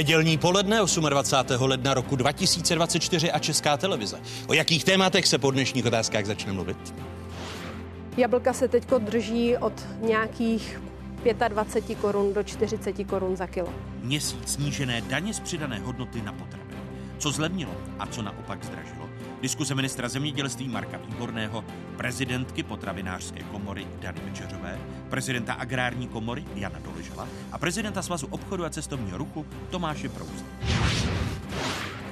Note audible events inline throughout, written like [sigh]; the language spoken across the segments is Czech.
Nedělní poledne 28. ledna roku 2024 a Česká televize. O jakých tématech se po dnešních otázkách začne mluvit? Jablka se teď drží od nějakých 25 korun do 40 korun za kilo. Měsíc snížené daně z přidané hodnoty na potraviny. Co zlevnilo a co naopak zdražilo? Diskuse ministra zemědělství Marka Výborného, prezidentky potravinářské komory Dany Večeřové, prezidenta agrární komory Jana Doležela a prezidenta Svazu obchodu a cestovního ruchu Tomáše Prouza.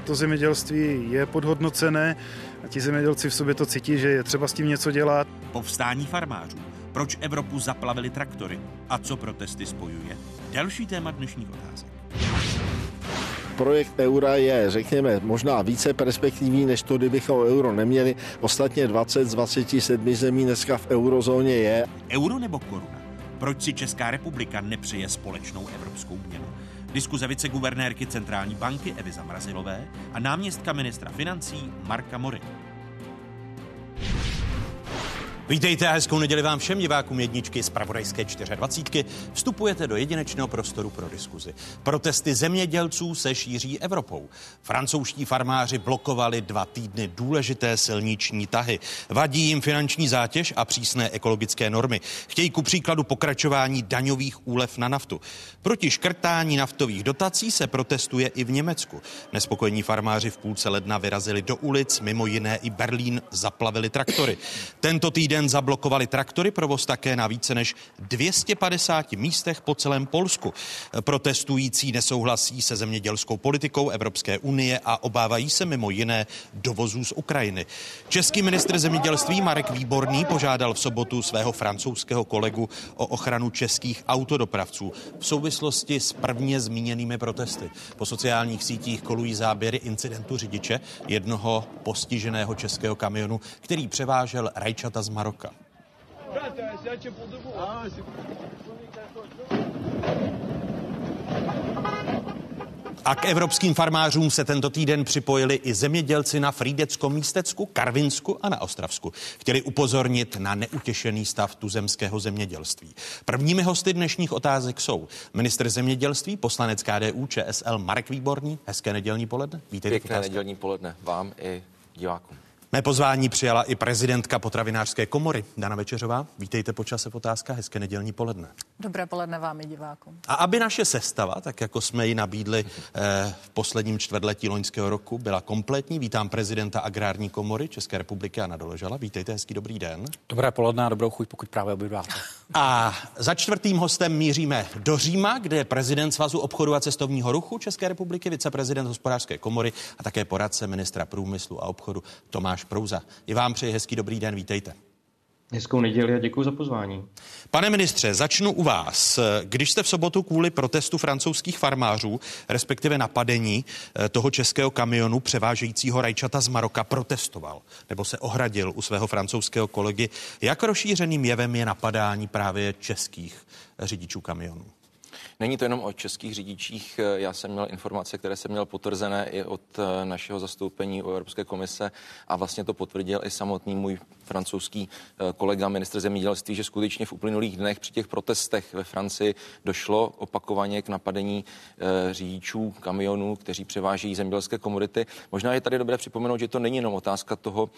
To zemědělství je podhodnocené a ti zemědělci v sobě to cítí, že je třeba s tím něco dělat. Povstání farmářů. Proč Evropu zaplavili traktory? A co protesty spojuje? Další téma dnešních otázek projekt eura je, řekněme, možná více perspektivní, než to, kdybychom euro neměli. Ostatně 20 z 27 zemí dneska v eurozóně je. Euro nebo koruna? Proč si Česká republika nepřeje společnou evropskou měnu? Diskuze viceguvernérky Centrální banky Evy Zamrazilové a náměstka ministra financí Marka Mory. Vítejte a hezkou neděli vám všem divákům jedničky z Pravodajské 24. Vstupujete do jedinečného prostoru pro diskuzi. Protesty zemědělců se šíří Evropou. Francouzští farmáři blokovali dva týdny důležité silniční tahy. Vadí jim finanční zátěž a přísné ekologické normy. Chtějí ku příkladu pokračování daňových úlev na naftu. Proti škrtání naftových dotací se protestuje i v Německu. Nespokojení farmáři v půlce ledna vyrazili do ulic, mimo jiné i Berlín zaplavili traktory. Tento týden den zablokovali traktory, provoz také na více než 250 místech po celém Polsku. Protestující nesouhlasí se zemědělskou politikou Evropské unie a obávají se mimo jiné dovozů z Ukrajiny. Český ministr zemědělství Marek Výborný požádal v sobotu svého francouzského kolegu o ochranu českých autodopravců v souvislosti s prvně zmíněnými protesty. Po sociálních sítích kolují záběry incidentu řidiče jednoho postiženého českého kamionu, který převážel rajčata z Maroka Maroka. A k evropským farmářům se tento týden připojili i zemědělci na Frídeckom místecku, Karvinsku a na Ostravsku. Chtěli upozornit na neutěšený stav tuzemského zemědělství. Prvními hosty dnešních otázek jsou minister zemědělství, poslanec KDU ČSL Marek Výborný. Hezké nedělní poledne. Vítejte Pěkné nedělní poledne vám i divákům. Mé pozvání přijala i prezidentka potravinářské komory Dana Večeřová. Vítejte po čase v otázkách, hezké nedělní poledne. Dobré poledne vám i divákům. A aby naše sestava, tak jako jsme ji nabídli eh, v posledním čtvrtletí loňského roku, byla kompletní, vítám prezidenta Agrární komory České republiky Anna Doležala. Vítejte, hezký dobrý den. Dobré poledne a dobrou chuť, pokud právě obědváte. A za čtvrtým hostem míříme do Říma, kde je prezident Svazu obchodu a cestovního ruchu České republiky, viceprezident hospodářské komory a také poradce ministra průmyslu a obchodu Tomáš Prouza. I vám přeji hezký dobrý den, vítejte. Hezkou neděli a děkuji za pozvání. Pane ministře, začnu u vás. Když jste v sobotu kvůli protestu francouzských farmářů, respektive napadení eh, toho českého kamionu převážejícího rajčata z Maroka protestoval nebo se ohradil u svého francouzského kolegy, jak rozšířeným jevem je napadání právě českých řidičů kamionů? Není to jenom o českých řidičích. Já jsem měl informace, které jsem měl potvrzené i od eh, našeho zastoupení u Evropské komise a vlastně to potvrdil i samotný můj francouzský eh, kolega, ministr zemědělství, že skutečně v uplynulých dnech při těch protestech ve Francii došlo opakovaně k napadení eh, řidičů kamionů, kteří převážejí zemědělské komodity. Možná je tady dobré připomenout, že to není jenom otázka toho,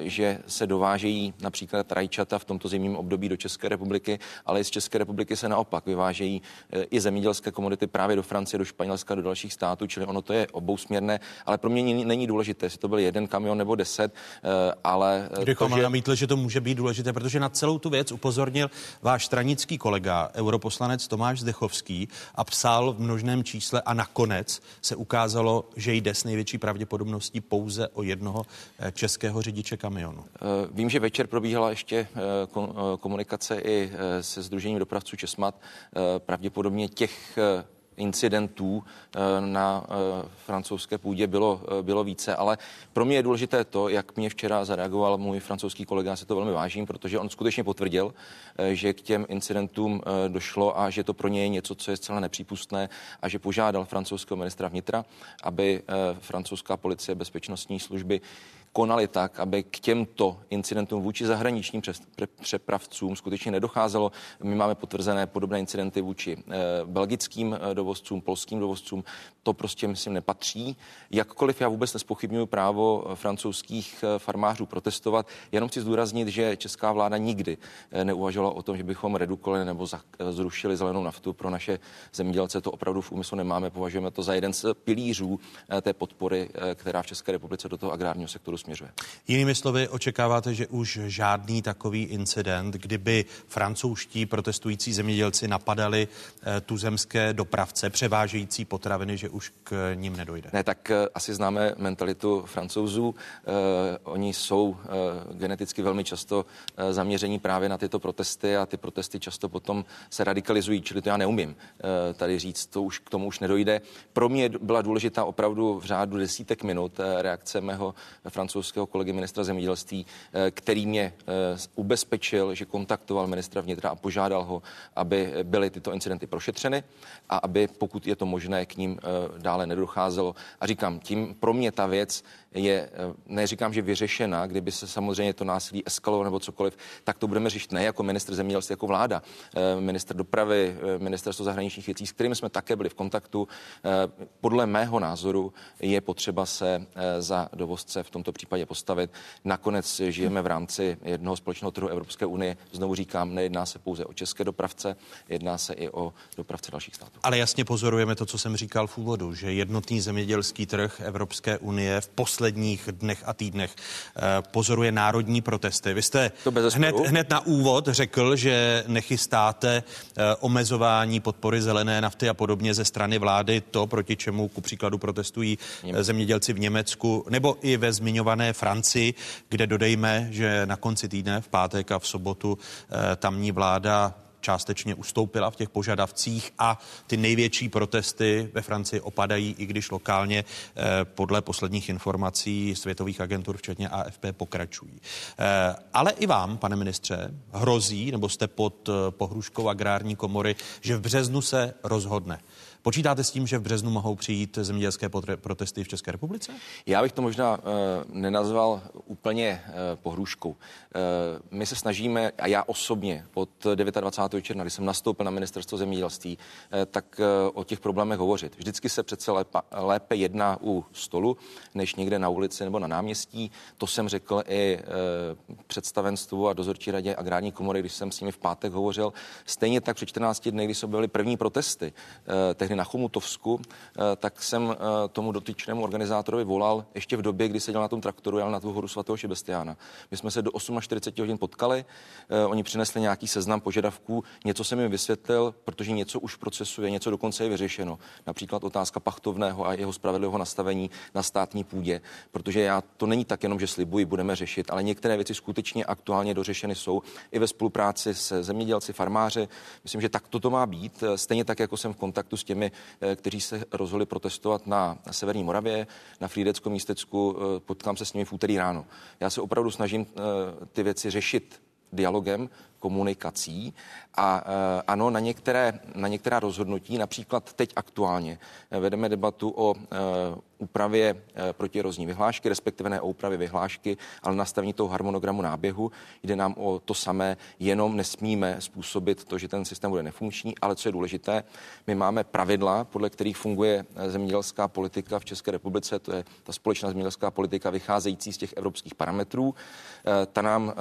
že se dovážejí například rajčata v tomto zimním období do České republiky, ale i z České republiky se naopak vyvážejí i zemědělské komodity právě do Francie, do Španělska, do dalších států, čili ono to je obousměrné, ale pro mě není důležité, jestli to byl jeden kamion nebo deset, eh, ale... Eh, to, že... namítli, že to může být důležité, protože na celou tu věc upozornil váš stranický kolega, europoslanec Tomáš Zdechovský a psal v množném čísle a nakonec se ukázalo, že jde s největší pravděpodobností pouze o jednoho eh, českého řidiče kamionu. Vím, že večer probíhala ještě komunikace i se Združením dopravců Česmat. Pravděpodobně těch eh, incidentů eh, na eh, francouzské půdě bylo, bylo více, ale pro mě je důležité to, jak mě včera zareagoval můj francouzský kolega, já se to velmi vážím, protože on skutečně potvrdil, že k těm incidentům došlo a že to pro ně je něco, co je zcela nepřípustné a že požádal francouzského ministra vnitra, aby francouzská policie bezpečnostní služby konali tak, aby k těmto incidentům vůči zahraničním přepravcům skutečně nedocházelo. My máme potvrzené podobné incidenty vůči eh, belgickým eh, dovozcům, polským dovozcům. To prostě, myslím, nepatří. Jakkoliv já vůbec nespochybnuju právo eh, francouzských farmářů protestovat, jenom chci zdůraznit, že česká vláda nikdy neuvažovala o tom, že bychom redukovali nebo zrušili zelenou naftu pro naše zemědělce. To opravdu v úmyslu nemáme. Považujeme to za jeden z pilířů té podpory, která v České republice do toho agrárního sektoru směřuje. Jinými slovy, očekáváte, že už žádný takový incident, kdyby francouzští protestující zemědělci napadali eh, tuzemské dopravce převážející potraviny, že už k ním nedojde? Ne, tak eh, asi známe mentalitu francouzů. Eh, oni jsou geneticky velmi často zaměření právě na tyto protesty a ty protesty často potom se radikalizují, čili to já neumím tady říct, to už k tomu už nedojde. Pro mě byla důležitá opravdu v řádu desítek minut reakce mého francouzského kolegy ministra zemědělství, který mě ubezpečil, že kontaktoval ministra vnitra a požádal ho, aby byly tyto incidenty prošetřeny a aby, pokud je to možné, k ním eh, dále nedocházelo. A říkám, tím pro mě ta věc je, eh, neříkám, že vyřešena, kdyby se samozřejmě to násilí eskalovalo nebo cokoliv, tak to budeme řešit ne jako minister zemědělství, jako vláda, eh, minister dopravy, ministerstvo zahraničních věcí, s kterými jsme také byli v kontaktu. Podle mého názoru je potřeba se za dovozce v tomto případě postavit. Nakonec žijeme v rámci jednoho společného trhu Evropské unie. Znovu říkám, nejedná se pouze o české dopravce, jedná se i o dopravce dalších států. Ale jasně pozorujeme to, co jsem říkal v úvodu, že jednotný zemědělský trh Evropské unie v posledních dnech a týdnech eh, pozoruje národní protesty. Vy jste hned, hned na úvod řekl, že nechystáte eh, omezování podpory zelené nafty a podobně ze strany vlády, to, proti čemu ku příkladu protestují Němec. zemědělci v Německu nebo i ve zmiňované Francii, kde dodejme, že na konci týdne v pátek a v sobotu eh, tamní vláda částečně ustoupila v těch požadavcích a ty největší protesty ve Francii opadají, i když lokálně eh, podle posledních informací světových agentur, včetně AFP, pokračují. Eh, ale i vám, pane ministře, hrozí, nebo jste pod pohruškou agrární komory, že v březnu se rozhodne. Počítáte s tím, že v březnu mohou přijít zemědělské protesty v České republice? Já bych to možná uh, nenazval úplně uh, pohrůžkou. Uh, my se snažíme, a já osobně od 29. června, kdy jsem nastoupil na ministerstvo zemědělství, uh, tak uh, o těch problémech hovořit. Vždycky se přece lépe, lépe jedná u stolu, než někde na ulici nebo na náměstí. To jsem řekl i uh, představenstvu a dozorčí radě agrární komory, když jsem s nimi v pátek hovořil. Stejně tak před 14 dny, kdy se byly první protesty, uh, na Chomutovsku, eh, tak jsem eh, tomu dotyčnému organizátorovi volal ještě v době, kdy seděl na tom traktoru, jel na tu horu svatého Šebestiána. My jsme se do 48 hodin potkali, eh, oni přinesli nějaký seznam požadavků, něco jsem jim vysvětlil, protože něco už v procesu je, něco dokonce je vyřešeno. Například otázka pachtovného a jeho spravedlivého nastavení na státní půdě, protože já to není tak jenom, že slibuji, budeme řešit, ale některé věci skutečně aktuálně dořešeny jsou i ve spolupráci se zemědělci, farmáři. Myslím, že tak toto má být. Stejně tak, jako jsem v kontaktu s těmi těmi, eh, kteří se rozhodli protestovat na Severní Moravě, na Frýdeckom místecku. Eh, potkám se s nimi v úterý ráno. Já se opravdu snažím eh, ty věci řešit dialogem, komunikací a ano, na, některé, na některá rozhodnutí, například teď aktuálně vedeme debatu o úpravě eh, protierozní vyhlášky, respektive ne o úpravě vyhlášky, ale nastavení toho harmonogramu náběhu. Jde nám o to samé, jenom nesmíme způsobit to, že ten systém bude nefunkční, ale co je důležité, my máme pravidla, podle kterých funguje eh, zemědělská politika v České republice, to je ta společná zemědělská politika vycházející z těch evropských parametrů. Eh, ta nám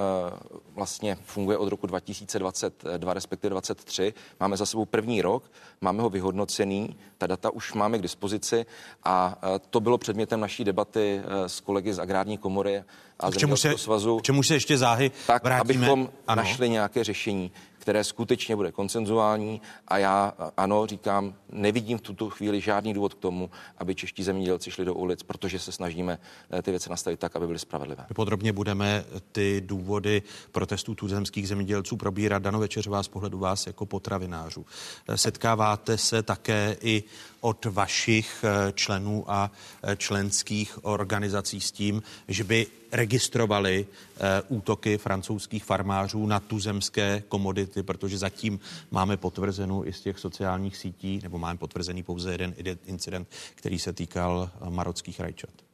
vlastně funguje od roku 2022, respektive 2023. Máme za sebou první rok, máme ho vyhodnocený, ta data už máme k dispozici a to bylo předmětem naší debaty eh, s kolegy z Agrární komory a k čemu se, svazu. K čemu se ještě záhy tak, vrátíme? abychom ano. našli nějaké řešení které skutečně bude koncenzuální a já ano, říkám, nevidím v tuto chvíli žádný důvod k tomu, aby čeští zemědělci šli do ulic, protože se snažíme eh, ty věci nastavit tak, aby byly spravedlivé. Podrobně budeme ty důvody protestů tuzemských zemědělců probírat. Dano Večeřová z pohledu vás jako potravinářů. Eh, setkáváte se také i od vašich eh, členů a členských organizací s tím, že by registrovali eh, útoky francouzských farmářů na tuzemské komodity, protože zatím máme potvrzenou i z těch sociálních sítí, nebo máme potvrzený pouze jeden incident, který se týkal eh, marockých rajčat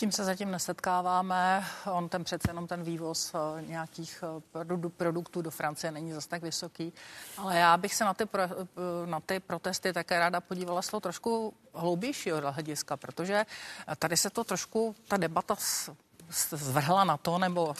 tím se zatím nesetkáváme. On ten přece jenom ten vývoz eh, nějakých eh, produktů do Francie není zase tak vysoký. Ale já bych se na ty, pro, eh, na ty protesty také ráda podívala toho trošku hloubějšího hlediska, protože tady se to trošku, ta debata zvrhla na to, nebo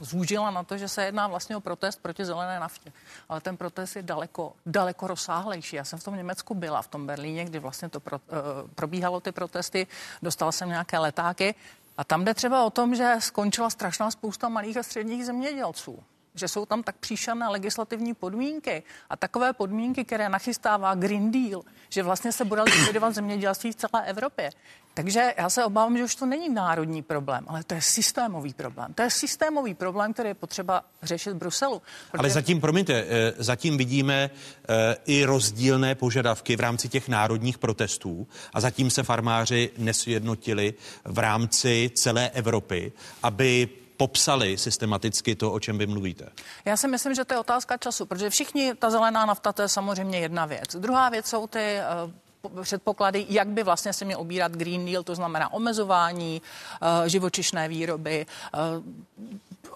zúžila na to, že se jedná vlastně o protest proti zelené naftě. Ale ten protest je daleko, daleko rozsáhlejší. Já jsem v tom Německu byla, v tom Berlíně, kdy vlastně to pro, uh, probíhalo ty protesty, dostal jsem nějaké letáky a tam jde třeba o tom, že skončila strašná spousta malých a středních zemědělců že jsou tam tak příšané legislativní podmínky a takové podmínky, které nachystává Green Deal, že vlastně se bude likvidovat zemědělství v celé Evropě. Takže já se obávám, že už to není národní problém, ale to je systémový problém. To je systémový problém, který je potřeba řešit v Bruselu. Protože... Ale zatím, promiňte, eh, zatím vidíme eh, i rozdílné požadavky v rámci těch národních protestů a zatím se farmáři nesjednotili v rámci celé Evropy, aby popsali systematicky to, o čem vy mluvíte? Já si myslím, že to je otázka času, protože všichni, ta zelená nafta, to je samozřejmě jedna věc. Druhá věc jsou ty uh, předpoklady, jak by vlastně se měl obírat Green Deal, to znamená omezování uh, živočišné výroby, uh,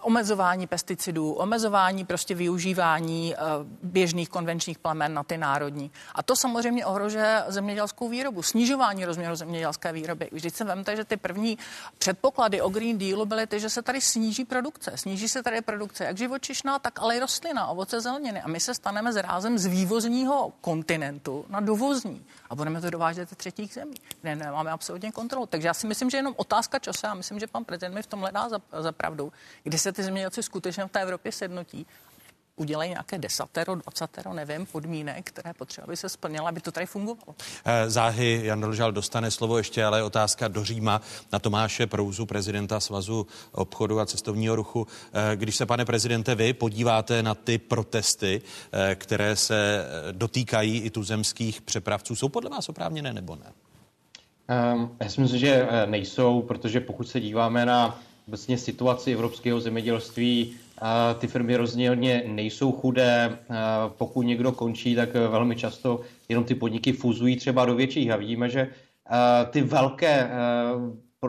omezování pesticidů, omezování prostě využívání uh, běžných konvenčních plemen na ty národní. A to samozřejmě ohrožuje zemědělskou výrobu, snižování rozměru zemědělské výroby. Vždyť se vemte, že ty první předpoklady o Green Dealu byly ty, že se tady sníží produkce. Sníží se tady produkce jak živočišná, tak ale i rostlina, ovoce, zeleniny. A my se staneme zrázem z vývozního kontinentu na dovozní. A budeme to dovážet ze třetích zemí, kde nemáme absolutně kontrolu. Takže já si myslím, že jenom otázka času. A myslím, že pan prezident mi v tomhle dá za, za pravdu, kdy se ty zemědělci skutečně v té Evropě sednotí udělají nějaké desatero, dvacatero, nevím, podmínek, které potřeba, aby se splnila, aby to tady fungovalo. Eh, záhy Jan Dolžal dostane slovo ještě, ale otázka do Říma na Tomáše Prouzu, prezidenta Svazu obchodu a cestovního ruchu. Eh, když se, pane prezidente, vy podíváte na ty protesty, eh, které se dotýkají i tuzemských přepravců, jsou podle vás oprávněné nebo ne? Um, já si myslím, že nejsou, protože pokud se díváme na vlastně situaci evropského zemědělství. Ty firmy rozdělně nejsou chudé. Pokud někdo končí, tak velmi často jenom ty podniky fuzují třeba do větších. A vidíme, že ty velké,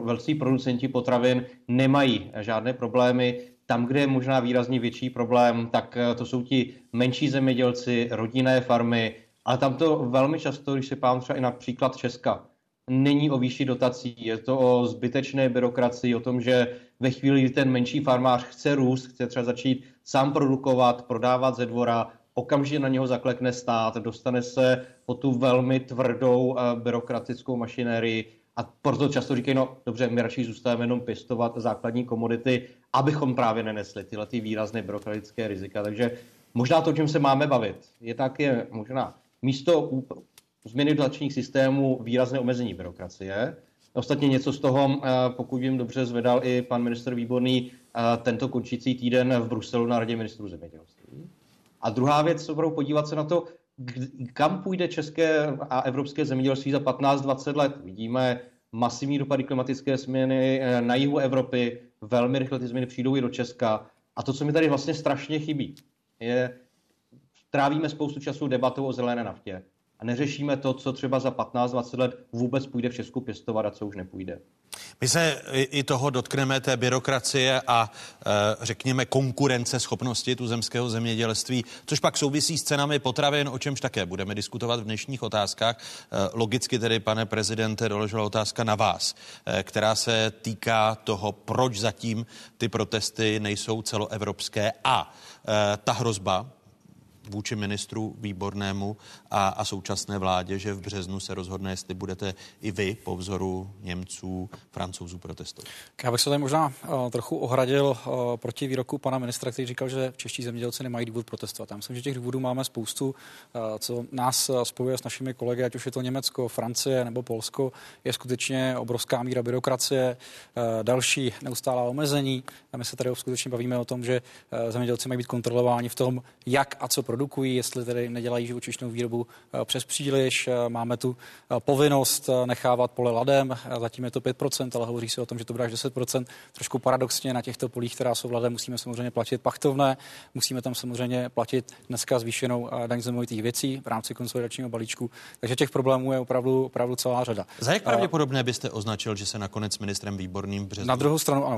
velcí producenti potravin nemají žádné problémy. Tam, kde je možná výrazně větší problém, tak to jsou ti menší zemědělci, rodinné farmy, ale tam to velmi často, když se pám třeba i například Česka, není o výši dotací, je to o zbytečné byrokracii, o tom, že ve chvíli, kdy ten menší farmář chce růst, chce třeba začít sám produkovat, prodávat ze dvora, okamžitě na něho zaklekne stát, dostane se po tu velmi tvrdou eh, byrokratickou mašinérii a proto často říkají, no dobře, my radši zůstáváme jenom pěstovat základní komodity, abychom právě nenesli tyhle ty výrazné byrokratické rizika. Takže možná to, o čem se máme bavit, je také možná místo změny dotačních systémů výrazné omezení byrokracie. Ostatně něco z toho, eh, pokud vím dobře, zvedal i pan minister Výborný eh, tento končící týden v Bruselu na Radě ministrů zemědělství. A druhá věc, opravdu podívat se na to, kam půjde české a evropské zemědělství za 15-20 let. Vidíme masivní dopady klimatické změny eh, na jihu Evropy, velmi rychle ty změny přijdou i do Česka. A to, co mi tady vlastně strašně chybí, je, trávíme spoustu času debatou o zelené naftě a neřešíme to, co třeba za 15-20 let vůbec půjde v Česku pěstovat a co už nepůjde. My se i toho dotkneme té byrokracie a e, řekněme konkurence schopnosti tuzemského zemědělství, což pak souvisí s cenami potravin, o čemž také budeme diskutovat v dnešních otázkách. E, logicky tedy, pane prezidente, doložila otázka na vás, e, která se týká toho, proč zatím ty protesty nejsou celoevropské a ta hrozba, vůči ministru Výbornému a, a současné vládě, že v březnu se rozhodne, jestli budete i vy po vzoru Němců, Francouzů protestovat. Já bych se tady možná uh, trochu ohradil uh, proti výroku pana ministra, který říkal, že čeští zemědělci nemají důvod protestovat. Já myslím, že těch důvodů máme spoustu, uh, co nás spojuje s našimi kolegy, ať už je to Německo, Francie nebo Polsko, je skutečně obrovská míra byrokracie, další neustálá omezení. A my se tady skutečně bavíme o tom, že zemědělci mají být kontrolováni v tom, jak a co produkují produkují, jestli tedy nedělají živočišnou výrobu přes příliš. Máme tu povinnost nechávat pole ladem, zatím je to 5%, ale hovoří se o tom, že to bude až 10%. Trošku paradoxně na těchto polích, která jsou ladem, musíme samozřejmě platit pachtovné, musíme tam samozřejmě platit dneska zvýšenou daň z věcí v rámci konsolidačního balíčku. Takže těch problémů je opravdu, opravdu celá řada. Za jak pravděpodobné byste označil, že se nakonec ministrem Výborným březnu... Na druhou stranu, ano.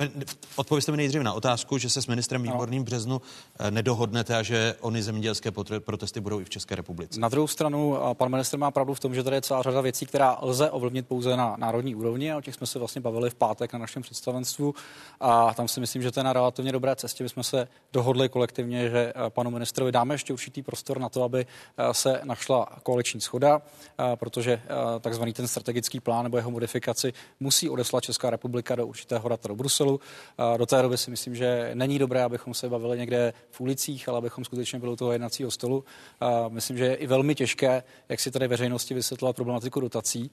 Odpověste mi nejdříve na otázku, že se s ministrem Výborným březnu eh, nedohodnete a že oni zemědělské protesty budou i v České republice. Na druhou stranu, pan minister má pravdu v tom, že tady je celá řada věcí, která lze ovlivnit pouze na národní úrovni a o těch jsme se vlastně bavili v pátek na našem představenstvu a tam si myslím, že to je na relativně dobré cestě. My jsme se dohodli kolektivně, že eh, panu ministrovi dáme ještě určitý prostor na to, aby eh, se našla koaliční schoda, protože takzvaný ten strategický plán nebo jeho modifikaci musí odeslat Česká republika do určitého data do Bruselu. Do té doby si myslím, že není dobré, abychom se bavili někde v ulicích, ale abychom skutečně byli toho jednacího stolu. Myslím, že je i velmi těžké, jak si tady veřejnosti vysvětlovat problematiku dotací.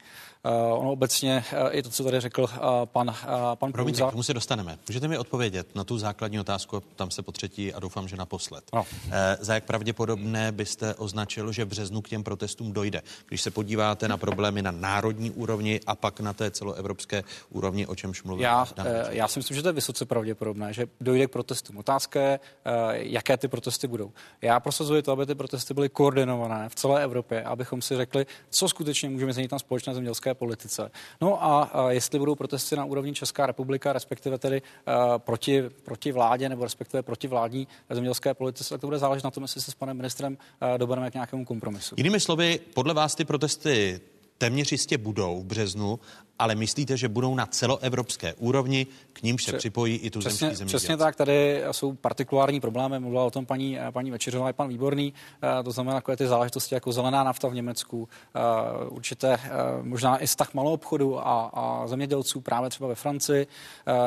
Ono obecně i to, co tady řekl pan, pan Promiňte, k tomu se dostaneme. Můžete mi odpovědět na tu základní otázku, tam se po třetí a doufám, že naposled. No. E, za jak pravděpodobné byste označil, že v březnu k těm protestům dojde? Když se podíváte na problémy na národní úrovni a pak na té celoevropské úrovni, o čemž mluvím. Já, eh, já si myslím, že to je vysoce pravděpodobné, že dojde k protestům. Otázka je, eh, jaké ty protesty budou. Já prosazuji to, aby ty protesty byly koordinované v celé Evropě, abychom si řekli, co skutečně můžeme změnit na společné zemědělské politice. No a jestli budou protesty na úrovni Česká republika, respektive tedy eh, proti, proti vládě nebo respektive proti vládní zemědělské politice, tak to bude záležet na tom, jestli se s panem ministrem dobereme k nějakému kompromisu. Jinými slovy, podle vás ty protesty téměř jistě budou v březnu, ale myslíte, že budou na celoevropské úrovni, k nímž se připojí i tu přesně, Přesně tak, tady jsou partikulární problémy, mluvila o tom paní, paní Večeřová i pan Výborný, eh, to znamená takové ty záležitosti jako zelená nafta v Německu, eh, určité eh, možná i vztah malou obchodu a, a zemědělců právě třeba ve Francii,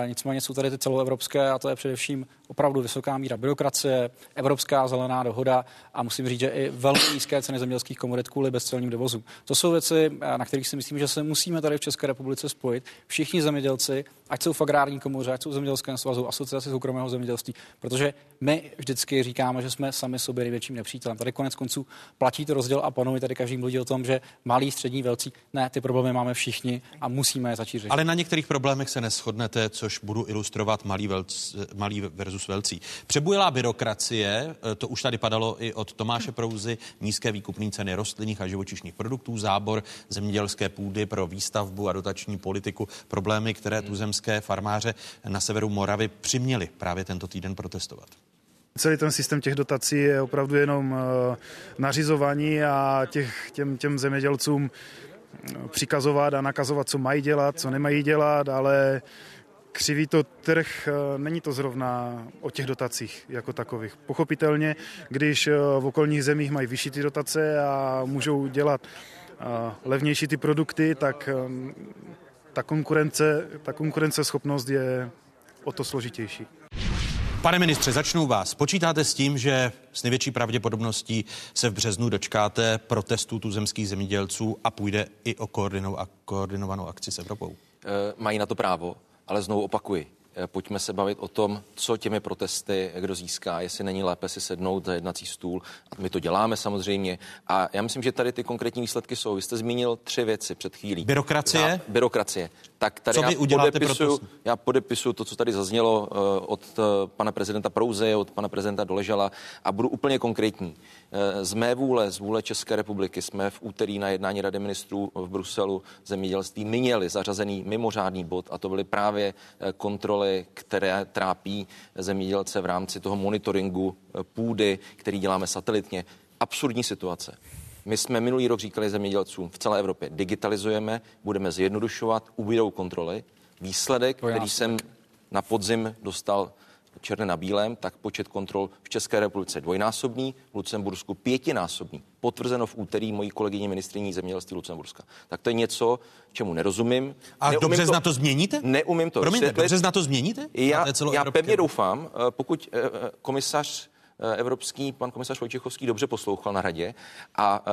nicméně jsou tady ty celoevropské a to je především opravdu vysoká míra byrokracie, evropská zelená dohoda a musím říct, že i velmi nízké ceny zemědělských komodit kvůli bezcelním dovozu. To jsou věci, na kterých si myslím, že se musíme tady v České republice spojit. Všichni zemědělci, ať jsou v agrární komoře, ať jsou v zemědělském svazu, asociaci soukromého zemědělství, protože my vždycky říkáme, že jsme sami sobě největším nepřítelem. Tady konec konců platí to rozděl a panuje tady každý mluví o tom, že malí, střední, velcí, ne, ty problémy máme všichni a musíme je začít řešit. Ale na některých problémech se neschodnete, což budu ilustrovat malý, velc, malý versus velcí. Přebujela byrokracie, eh, to už tady padalo i od Tomáše Prouzy, nízké výkupní ceny rostlinných a živočišných produktů, zábor zemědělské půdy pro výstavbu a dotační politiku, problémy, které tu zemské farmáře na severu Moravy přiměli právě tento týden protestovat. Celý ten systém těch dotací je opravdu jenom eh, nařizování a těch, těm, těm zemědělcům eh, přikazovat a nakazovat, co mají dělat, co nemají dělat, ale křiví to trh, eh, není to zrovna o těch dotacích jako takových. Pochopitelně, když v okolních zemích mají vyšší ty dotace a můžou dělat levnější ty produkty, tak ta konkurence, ta konkurenceschopnost je o to složitější. Pane ministře, začnu vás. Počítáte s tím, že s největší pravděpodobností se v březnu dočkáte protestů tuzemských zemědělců a půjde i o koordinovanou akci s Evropou? E, mají na to právo, ale znovu opakuji. Eh, pojďme se bavit o tom, co těmi protesty kdo získá, jestli není lépe si sednout za jednací stůl. My to děláme samozřejmě. A já myslím, že tady ty konkrétní výsledky jsou. Vy jste zmínil tři věci před chvílí. Byrokracie? Byrokracie. Tak tady co já vy uděláte podepisuju, já podepisuju to, co tady zaznělo uh, od uh, pana prezidenta Prouze, od pana prezidenta Doležala a budu úplně konkrétní. Uh, z mé vůle, z vůle České republiky jsme v úterý na jednání Rady ministrů v Bruselu zemědělství měli zařazený mimořádný bod a to byly právě kontroly které trápí zemědělce v rámci toho monitoringu eh, půdy, který děláme satelitně. Absurdní situace. My jsme minulý rok říkali zemědělcům v celé Evropě, digitalizujeme, budeme zjednodušovat, ubydou kontroly. Výsledek, který jsem na podzim dostal černé na bílém, tak počet kontrol v České republice dvojnásobný, v Lucembursku pětinásobný. Potvrzeno v úterý mojí kolegyně ministriní zemědělství Lucemburska. Tak to je něco, čemu nerozumím. A Neumím dobře to, na to změníte? Neumím to. Promiňte, dobře na to změníte? Já, já pevně doufám, eh, pokud eh, eh, komisař evropský, pan komisař Vojtěchovský dobře poslouchal na radě a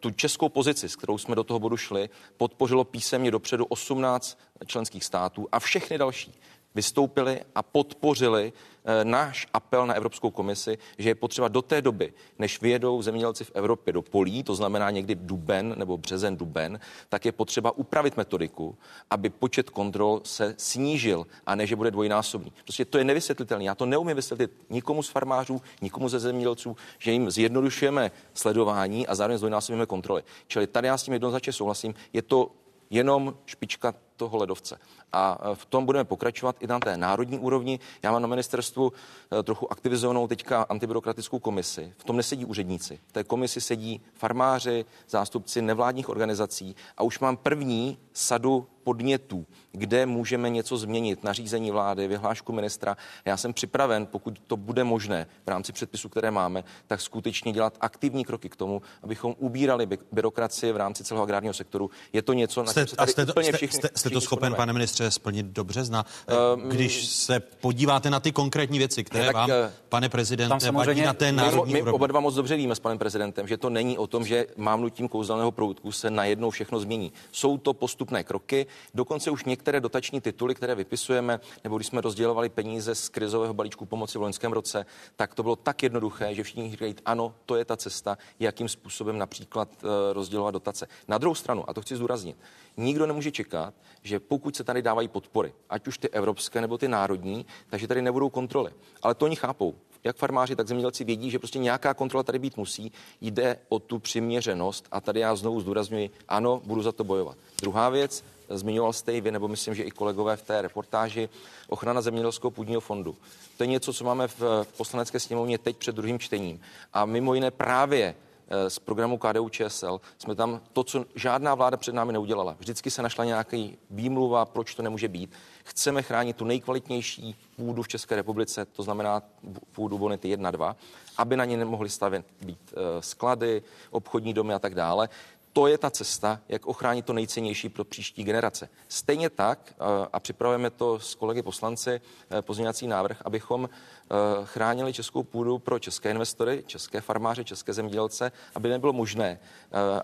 tu českou pozici, s kterou jsme do toho bodu šli, podpořilo písemně dopředu 18 členských států a všechny další vystoupili a podpořili Eh, náš apel na Evropskou komisi, že je potřeba do té doby, než vyjedou zemědělci v Evropě do polí, to znamená někdy duben nebo březen duben, tak je potřeba upravit metodiku, aby počet kontrol se snížil a ne, že bude dvojnásobný. Prostě to je nevysvětlitelné. Já to neumím vysvětlit nikomu z farmářů, nikomu ze zemědělců, že jim zjednodušujeme sledování a zároveň zdvojnásobíme kontroly. Čili tady já s tím jednoznačně souhlasím. Je to jenom špička toho ledovce. A e, v tom budeme pokračovat i na té národní úrovni. Já mám na ministerstvu e, trochu aktivizovanou teďka antibyrokratickou komisi. V tom nesedí úředníci. V té komisi sedí farmáři, zástupci nevládních organizací a už mám první sadu podnětů, kde můžeme něco změnit, nařízení vlády, vyhlášku ministra. Já jsem připraven, pokud to bude možné v rámci předpisů, které máme, tak skutečně dělat aktivní kroky k tomu, abychom ubírali by- byrokracii v rámci celého agrárního sektoru. Je to něco, na Jste, čem se tady jste, to, úplně jste, všichni, jste, jste to schopen, shodneme. pane ministře, splnit do března? Um, Když se podíváte na ty konkrétní věci, které tak, vám, eh, pane prezidente, tam vadí samozřejmě- na té My, národní my úrovni. oba dva moc dobře víme s panem prezidentem, že to není o tom, že mávnutím kouzelného proutku se najednou všechno změní. Jsou to postupné kroky, dokonce už některé dotační tituly, které vypisujeme, nebo když jsme rozdělovali peníze z krizového balíčku pomoci v loňském roce, tak to bylo tak jednoduché, že všichni říkají, ano, to je ta cesta, jakým způsobem například eh, rozdělovat dotace. Na druhou stranu, a to chci zdůraznit, nikdo nemůže čekat, že pokud se tady dávají podpory, ať už ty evropské nebo ty národní, takže tady nebudou kontroly. Ale to oni chápou jak farmáři, tak zemědělci vědí, že prostě nějaká kontrola tady být musí. Jde o tu přiměřenost a tady já znovu zdůrazňuji, ano, budu za to bojovat. Druhá věc, zmiňoval jste i vy, nebo myslím, že i kolegové v té reportáži, ochrana zemědělského půdního fondu. To je něco, co máme v poslanecké sněmovně teď před druhým čtením. A mimo jiné právě z programu KDU ČSL jsme tam to, co žádná vláda před námi neudělala. Vždycky se našla nějaký výmluva, proč to nemůže být. Chceme chránit tu nejkvalitnější půdu v České republice, to znamená půdu bonity 1, 2, aby na ně nemohly stavět být eh, sklady, obchodní domy a tak dále. To je ta cesta, jak ochránit to nejcennější pro příští generace. Stejně tak, eh, a připravujeme to s kolegy poslanci, eh, pozměňovací návrh, abychom eh, chránili českou půdu pro české investory, české farmáře, české zemědělce, aby nebylo možné,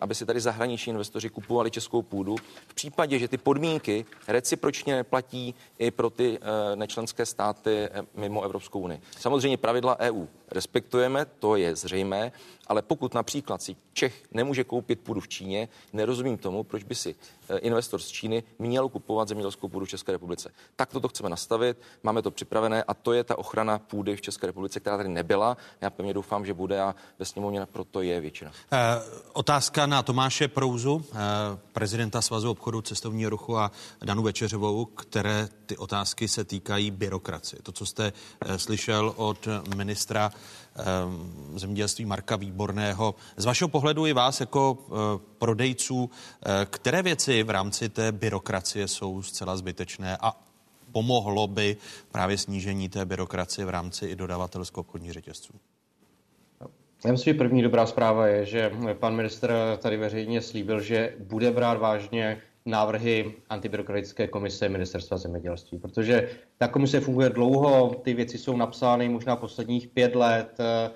aby si tady zahraniční investoři kupovali českou půdu. V případě, že ty podmínky recipročně neplatí i pro ty nečlenské státy mimo Evropskou unii. Samozřejmě pravidla EU respektujeme, to je zřejmé, ale pokud například si Čech nemůže koupit půdu v Číně, nerozumím tomu, proč by si eh, investor z Číny měl kupovat zemědělskou půdu v České republice. Tak to chceme nastavit, máme to připravené a to je ta ochrana půdy v České republice, která tady nebyla. Já pevně doufám, že bude a ve sněmovně proto je většina. Eh, otázka na Tomáše Prouzu, eh, prezidenta Svazu obchodu cestovního ruchu a Danu Večeřovou, které ty otázky se týkají byrokracie. To, co jste eh, slyšel od ministra zemědělství Marka Výborného. Z vašeho pohledu i vás jako eh, prodejců, eh, které věci v rámci té byrokracie jsou zcela zbytečné a pomohlo by právě snížení té byrokracie v rámci i dodavatelsko-obchodních řetězců? Já myslím, že první dobrá zpráva je, že pan ministr tady veřejně slíbil, že bude brát vážně návrhy antibyrokratické komise ministerstva zemědělství, protože ta komise funguje dlouho, ty věci jsou napsány možná posledních pět let, eh,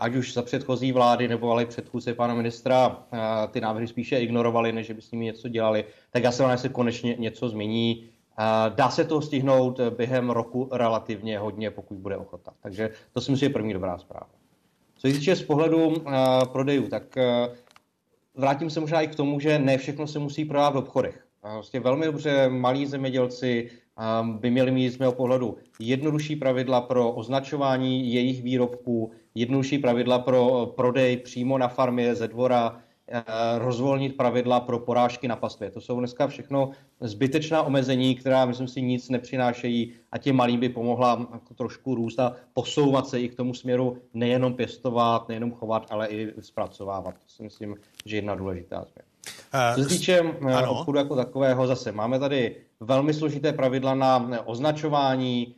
ať už za předchozí vlády nebo ale předchůdce pana ministra eh, ty návrhy spíše ignorovali, než by s nimi něco dělali, tak já se vám, se konečně něco změní. Eh, Dá se to stihnout během roku relativně hodně, pokud bude ochota. Takže to si myslím, že je první dobrá zpráva. Co se týče z pohledu prodejů, tak vrátím se možná i k tomu, že ne všechno se musí prodávat v obchodech. Vlastně velmi dobře malí zemědělci by měli mít z mého pohledu jednodušší pravidla pro označování jejich výrobků, jednodušší pravidla pro prodej přímo na farmě ze dvora, rozvolnit pravidla pro porážky na pastvě. To jsou dneska všechno zbytečná omezení, která, myslím si, nic nepřinášejí a těm malým by pomohla jako trošku růst a posouvat se i k tomu směru nejenom pěstovat, nejenom chovat, ale i zpracovávat. To si myslím, že je jedna důležitá změna. Co se týče eh, ano. obchodu jako takového, zase máme tady velmi složité pravidla na označování,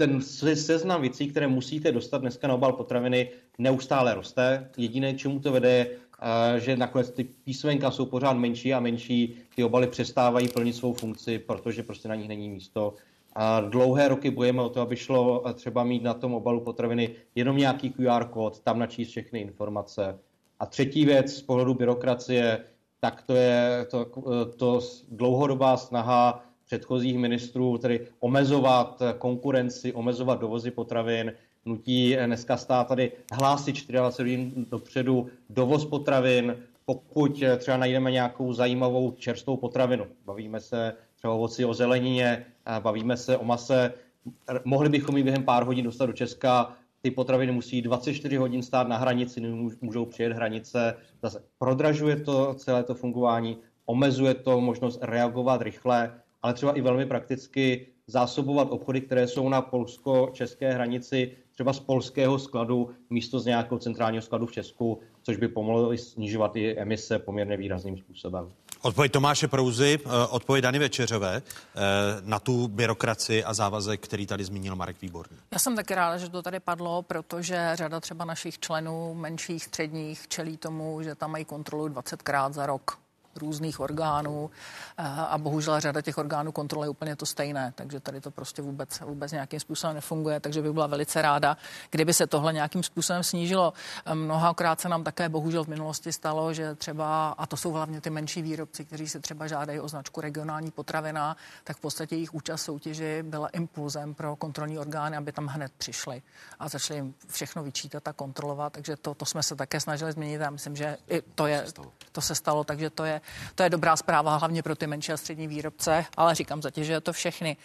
ten seznam věcí, které musíte dostat dneska na obal potraviny, neustále roste. Jediné, čemu to vede, je, že nakonec ty písmenka jsou pořád menší a menší, ty obaly přestávají plnit svou funkci, protože prostě na nich není místo. A dlouhé roky bojeme o to, aby šlo třeba mít na tom obalu potraviny jenom nějaký QR kód, tam načíst všechny informace. A třetí věc z pohledu byrokracie, tak to je to, to dlouhodobá snaha předchozích ministrů, tedy omezovat konkurenci, omezovat dovozy potravin, nutí dneska stát tady hlásit 24 hodin dopředu dovoz potravin, pokud třeba najdeme nějakou zajímavou čerstvou potravinu. Bavíme se třeba ovoci o zelenině, bavíme se o mase, mohli bychom ji během pár hodin dostat do Česka, ty potraviny musí 24 hodin stát na hranici, můžou přijet hranice, zase prodražuje to celé to fungování, omezuje to možnost reagovat rychle, ale třeba i velmi prakticky zásobovat obchody, které jsou na polsko-české hranici, třeba z polského skladu místo z nějakého centrálního skladu v Česku, což by pomohlo snižovat i emise poměrně výrazným způsobem. Odpověď Tomáše Prouzy, eh, odpověď Dany Večeřové eh, na tu byrokraci a závazek, který tady zmínil Marek Výborný. Já jsem taky ráda, že to tady padlo, protože řada třeba našich členů, menších, středních, čelí tomu, že tam mají kontrolu 20krát za rok různých orgánů eh, a bohužel řada těch orgánů kontroly je úplně to stejné, takže tady to prostě vůbec, vůbec nějakým způsobem nefunguje, takže bych byla velice ráda, kdyby se tohle nějakým způsobem snížilo. Eh, mnohokrát se nám také bohužel v minulosti stalo, že třeba, a to jsou hlavně ty menší výrobci, kteří se třeba žádají o značku regionální potravina, tak v podstatě jejich účast soutěži byla impulzem pro kontrolní orgány, aby tam hned přišli a začali jim všechno vyčítat a kontrolovat, takže to, to jsme se také snažili změnit. A myslím, že i to, je, to se stalo, takže to je to je dobrá zpráva hlavně pro ty menší a střední výrobce, ale říkám, zatěžuje to všechny.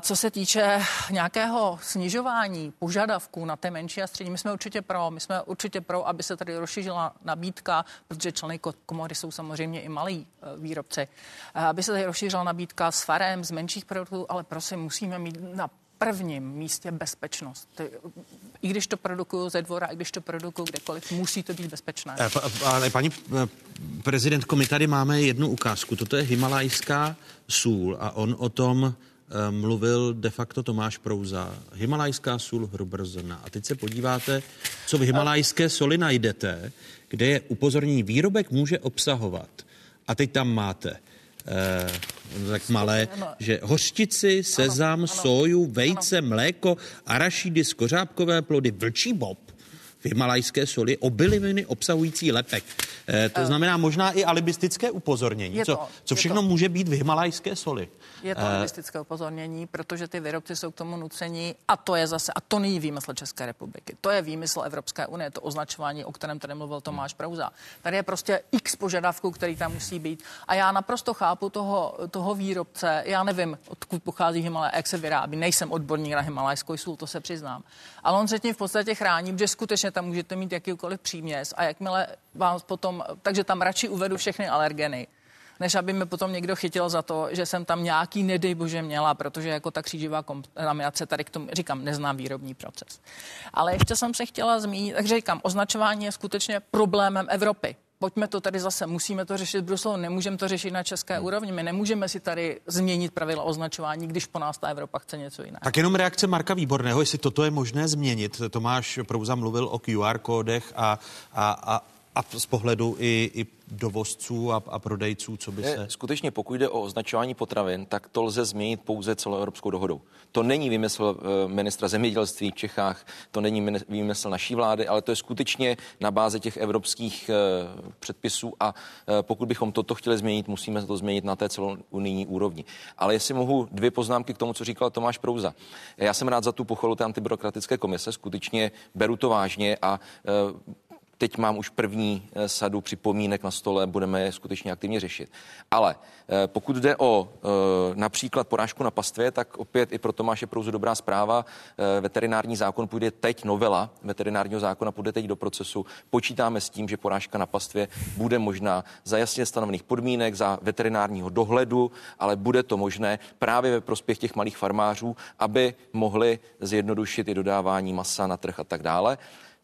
Co se týče nějakého snižování požadavků na té menší a střední, my jsme určitě pro. My jsme určitě pro, aby se tady rozšířila nabídka, protože členy komory jsou samozřejmě i malí e, výrobci. Aby se tady rozšířila nabídka s farem, z menších produktů, ale prosím, musíme mít na prvním místě bezpečnost. I když to produkuju ze dvora, i když to produkuju kdekoliv, musí to být bezpečné. Eh, ale paní eh, prezidentko, my tady máme jednu ukázku. Toto je himalajská sůl a on o tom eh, mluvil de facto Tomáš Prouza. Himalajská sůl hrubrozna. A teď se podíváte, co v himalajské soli najdete, kde je upozornění, výrobek může obsahovat. A teď tam máte eh, tak malé, ano. že hořčici, sezam, ano, soju, vejce, ano. mléko, arašidy, skořápkové plody, vlčí bob, himalajské soli obiloviny obsahující lepek. E, to uh, znamená možná i alibistické upozornění. Co, to, co všechno to. může být v himalajské soli? Je to alibistické upozornění, protože ty výrobci jsou k tomu nuceni a to je zase, a to není výmysl České republiky, to je výmysl Evropské unie, to označování, o kterém tady mluvil Tomáš Prouza. Tady je prostě x požadavků, který tam musí být. A já naprosto chápu toho, toho výrobce, já nevím, odkud pochází Himalaj, jak se vyrábí, nejsem odborník na himalajskou sůl, to se přiznám. Ale on se tím v podstatě chrání, protože skutečně tam můžete mít jakýkoliv příměs a jakmile vám potom, takže tam radši uvedu všechny alergeny, než aby mi potom někdo chytil za to, že jsem tam nějaký nedej bože měla, protože jako ta kříživá kontaminace, tady k tomu říkám, neznám výrobní proces. Ale ještě jsem se chtěla zmínit, takže říkám, označování je skutečně problémem Evropy pojďme to tady zase, musíme to řešit v Bruselu, nemůžeme to řešit na české hmm. úrovni. My nemůžeme si tady změnit pravidla označování, když po nás ta Evropa chce něco jiného. Tak jenom reakce Marka Výborného, jestli toto je možné změnit. Tomáš Prouza mluvil o QR kódech a, a, a, a z pohledu i, i dovozců a, a prodejců, co by se... Skutečně, pokud jde o označování potravin, tak to lze změnit pouze celoevropskou dohodou. To není výmysl eh, ministra zemědělství v Čechách, to není výmysl naší vlády, ale to je skutečně na báze těch evropských eh, předpisů a eh, pokud bychom toto chtěli změnit, musíme to změnit na té celounijní úrovni. Ale jestli mohu dvě poznámky k tomu, co říkal Tomáš Prouza. Já jsem rád za tu pochvalu té antibyrokratické komise, skutečně beru to vážně a Teď mám už první eh, sadu připomínek na stole, budeme je skutečně aktivně řešit. Ale eh, pokud jde o eh, například porážku na pastvě, tak opět i pro Tomáše Prouzu dobrá zpráva. Veterinární zákon půjde teď, novela veterinárního zákona půjde teď do procesu. Počítáme s tím, že porážka na pastvě bude možná za jasně stanovených podmínek, za veterinárního dohledu, ale bude to možné právě ve prospěch těch malých farmářů, aby mohli zjednodušit i dodávání masa na trh a tak dále.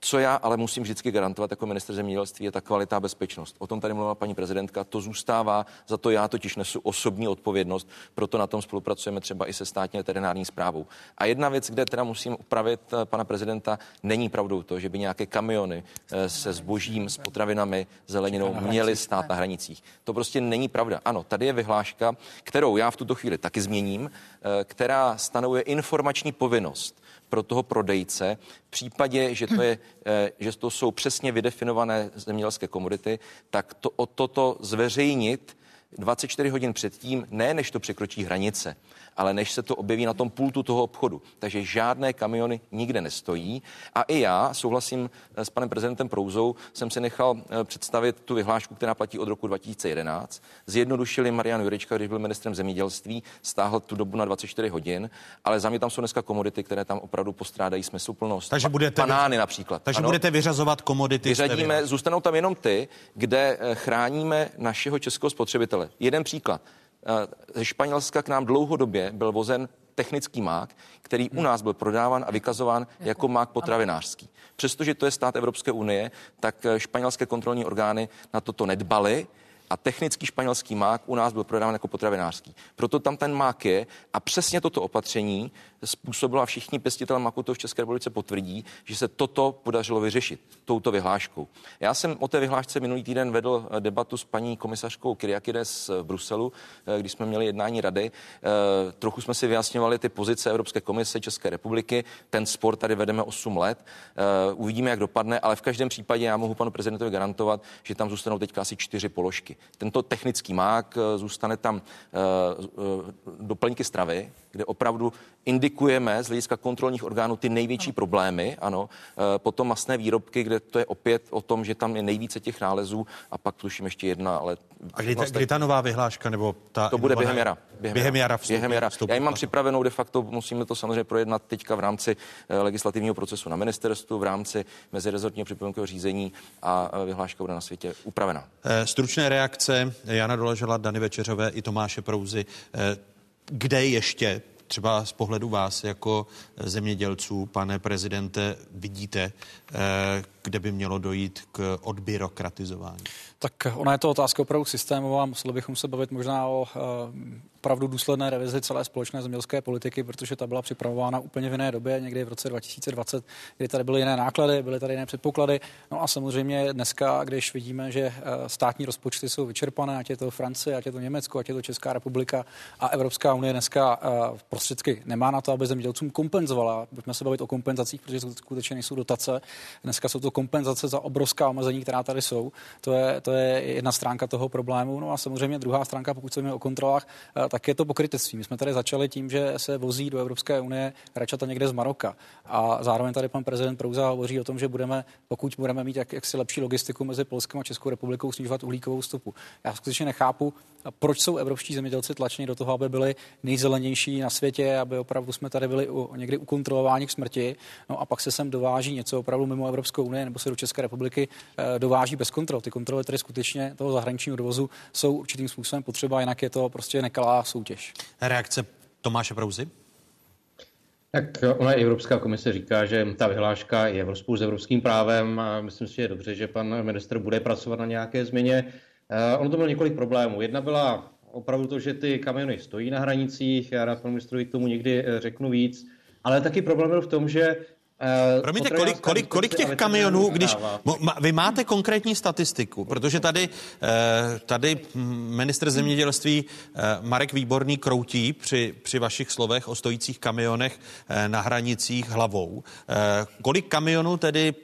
Co já ale musím vždycky garantovat jako minister zemědělství, je ta kvalita a bezpečnost. O tom tady mluvila paní prezidentka, to zůstává, za to já totiž nesu osobní odpovědnost, proto na tom spolupracujeme třeba i se státní veterinární zprávou. A jedna věc, kde teda musím upravit eh, pana prezidenta, není pravdou to, že by nějaké kamiony eh, se zbožím, s potravinami, zeleninou měly stát na hranicích. To prostě není pravda. Ano, tady je vyhláška, kterou já v tuto chvíli taky změním, eh, která stanovuje informační povinnost pro toho prodejce v případě, že to, je, eh, že to jsou přesně vydefinované zemědělské komodity, tak to, o toto zveřejnit 24 hodin předtím, ne než to překročí hranice, ale než se to objeví na tom pultu toho obchodu. Takže žádné kamiony nikde nestojí. A i já souhlasím s panem prezidentem Prouzou, jsem si nechal představit tu vyhlášku, která platí od roku 2011. Zjednodušili Marian Jurečka, když byl ministrem zemědělství, stáhl tu dobu na 24 hodin, ale za mě tam jsou dneska komodity, které tam opravdu postrádají smysluplnost. Takže budete Banány například. Takže ano. budete vyřazovat komodity. Vyřadíme, zůstanou tam jenom ty, kde eh, chráníme našeho českého spotřebitele. Jeden příklad. Eh, ze Španělska k nám dlouhodobě byl vozen technický mák, který u nás byl prodáván a vykazován jako mák potravinářský. Přestože to je stát Evropské unie, tak eh, španělské kontrolní orgány na toto nedbaly a technický španělský mák u nás byl prodáván jako potravinářský. Proto tam ten mák je a přesně toto opatření způsobilo a všichni pěstitelé maku to v České republice potvrdí, že se toto podařilo vyřešit touto vyhláškou. Já jsem o té vyhlášce minulý týden vedl eh, debatu s paní komisařkou Kyriakides v Bruselu, eh, když jsme měli jednání rady. Eh, trochu jsme si vyjasňovali ty pozice Evropské komise České republiky. Ten sport tady vedeme 8 let. Uvidíme, jak dopadne, ale v každém případě já mohu panu prezidentovi garantovat, že tam zůstanou teďka asi čtyři položky. Tento technický mák zůstane tam doplňky stravy, kde opravdu indikujeme z hlediska kontrolních orgánů ty největší problémy, ano, e, potom masné výrobky, kde to je opět o tom, že tam je nejvíce těch nálezů a pak tuším ještě jedna, ale... A kdy, vlastně, kdy ta nová vyhláška nebo ta... To bude během jara. Během, během jara. Vstupí, během jara. Vstupí, Já ji mám připravenou de facto, musíme to samozřejmě projednat teďka v rámci e, legislativního procesu na ministerstvu, v rámci mezirezortního připomínkového řízení a e, vyhláška bude na světě upravena. Stručné reakce Jana Doležela, Dany Večeřové i Tomáše Prouzy. Kde ještě třeba z pohledu vás jako zemědělců, pane prezidente, vidíte, eh, kde by mělo dojít k odbyrokratizování? Tak ona je to otázka opravdu systémová. Museli bychom se bavit možná o eh, opravdu důsledné revizi celé společné zemědělské politiky, protože ta byla připravována úplně v jiné době, někdy v roce 2020, kdy tady byly jiné náklady, byly tady jiné předpoklady. No a samozřejmě dneska, když vidíme, že eh, státní rozpočty jsou vyčerpané, ať je to Francie, ať je to Německo, ať je to Česká republika a Evropská unie dneska eh, prostředky nemá na to, aby zemědělcům kompenzovala. Pojďme se bavit o kompenzacích, protože to skutečně nejsou dotace. Dneska jsou to kompenzace za obrovská omezení, která tady jsou. To je, to je jedna stránka toho problému. No a samozřejmě druhá stránka, pokud se o kontrolách, eh, tak je to pokrytectví. My jsme tady začali tím, že se vozí do Evropské unie račata někde z Maroka. A zároveň tady pan prezident Prouza hovoří o tom, že budeme, pokud budeme mít jak, jaksi lepší logistiku mezi Polskem a Českou republikou, snižovat uhlíkovou stopu. Já skutečně nechápu, proč jsou evropští zemědělci tlačeni do toho, aby byli nejzelenější na světě, aby opravdu jsme tady byli u, někdy ukontrolováni k smrti. No a pak se sem dováží něco opravdu mimo Evropskou unii nebo se do České republiky e, dováží bez kontrol. Ty kontroly tedy skutečně toho zahraničního dovozu jsou určitým způsobem potřeba, jinak je to prostě nekalá soutěž. Reakce Tomáše Prouzy? Tak ona Evropská komise říká, že ta vyhláška je v rozporu s evropským právem a myslím si, že je dobře, že pan minister bude pracovat na nějaké změně. Uh, ono to bylo několik problémů. Jedna byla opravdu to, že ty kamiony stojí na hranicích, já rád panu ministrovi k tomu někdy eh, řeknu víc, ale taky problém byl v tom, že Uh, Promiňte, kolik, kolik, kolik těch kamionů, když vy máte konkrétní statistiku, protože tady, eh, tady minister zemědělství Marek Výborný kroutí při, při vašich slovech o stojících kamionech na hranicích hlavou. Kolik kamionů tedy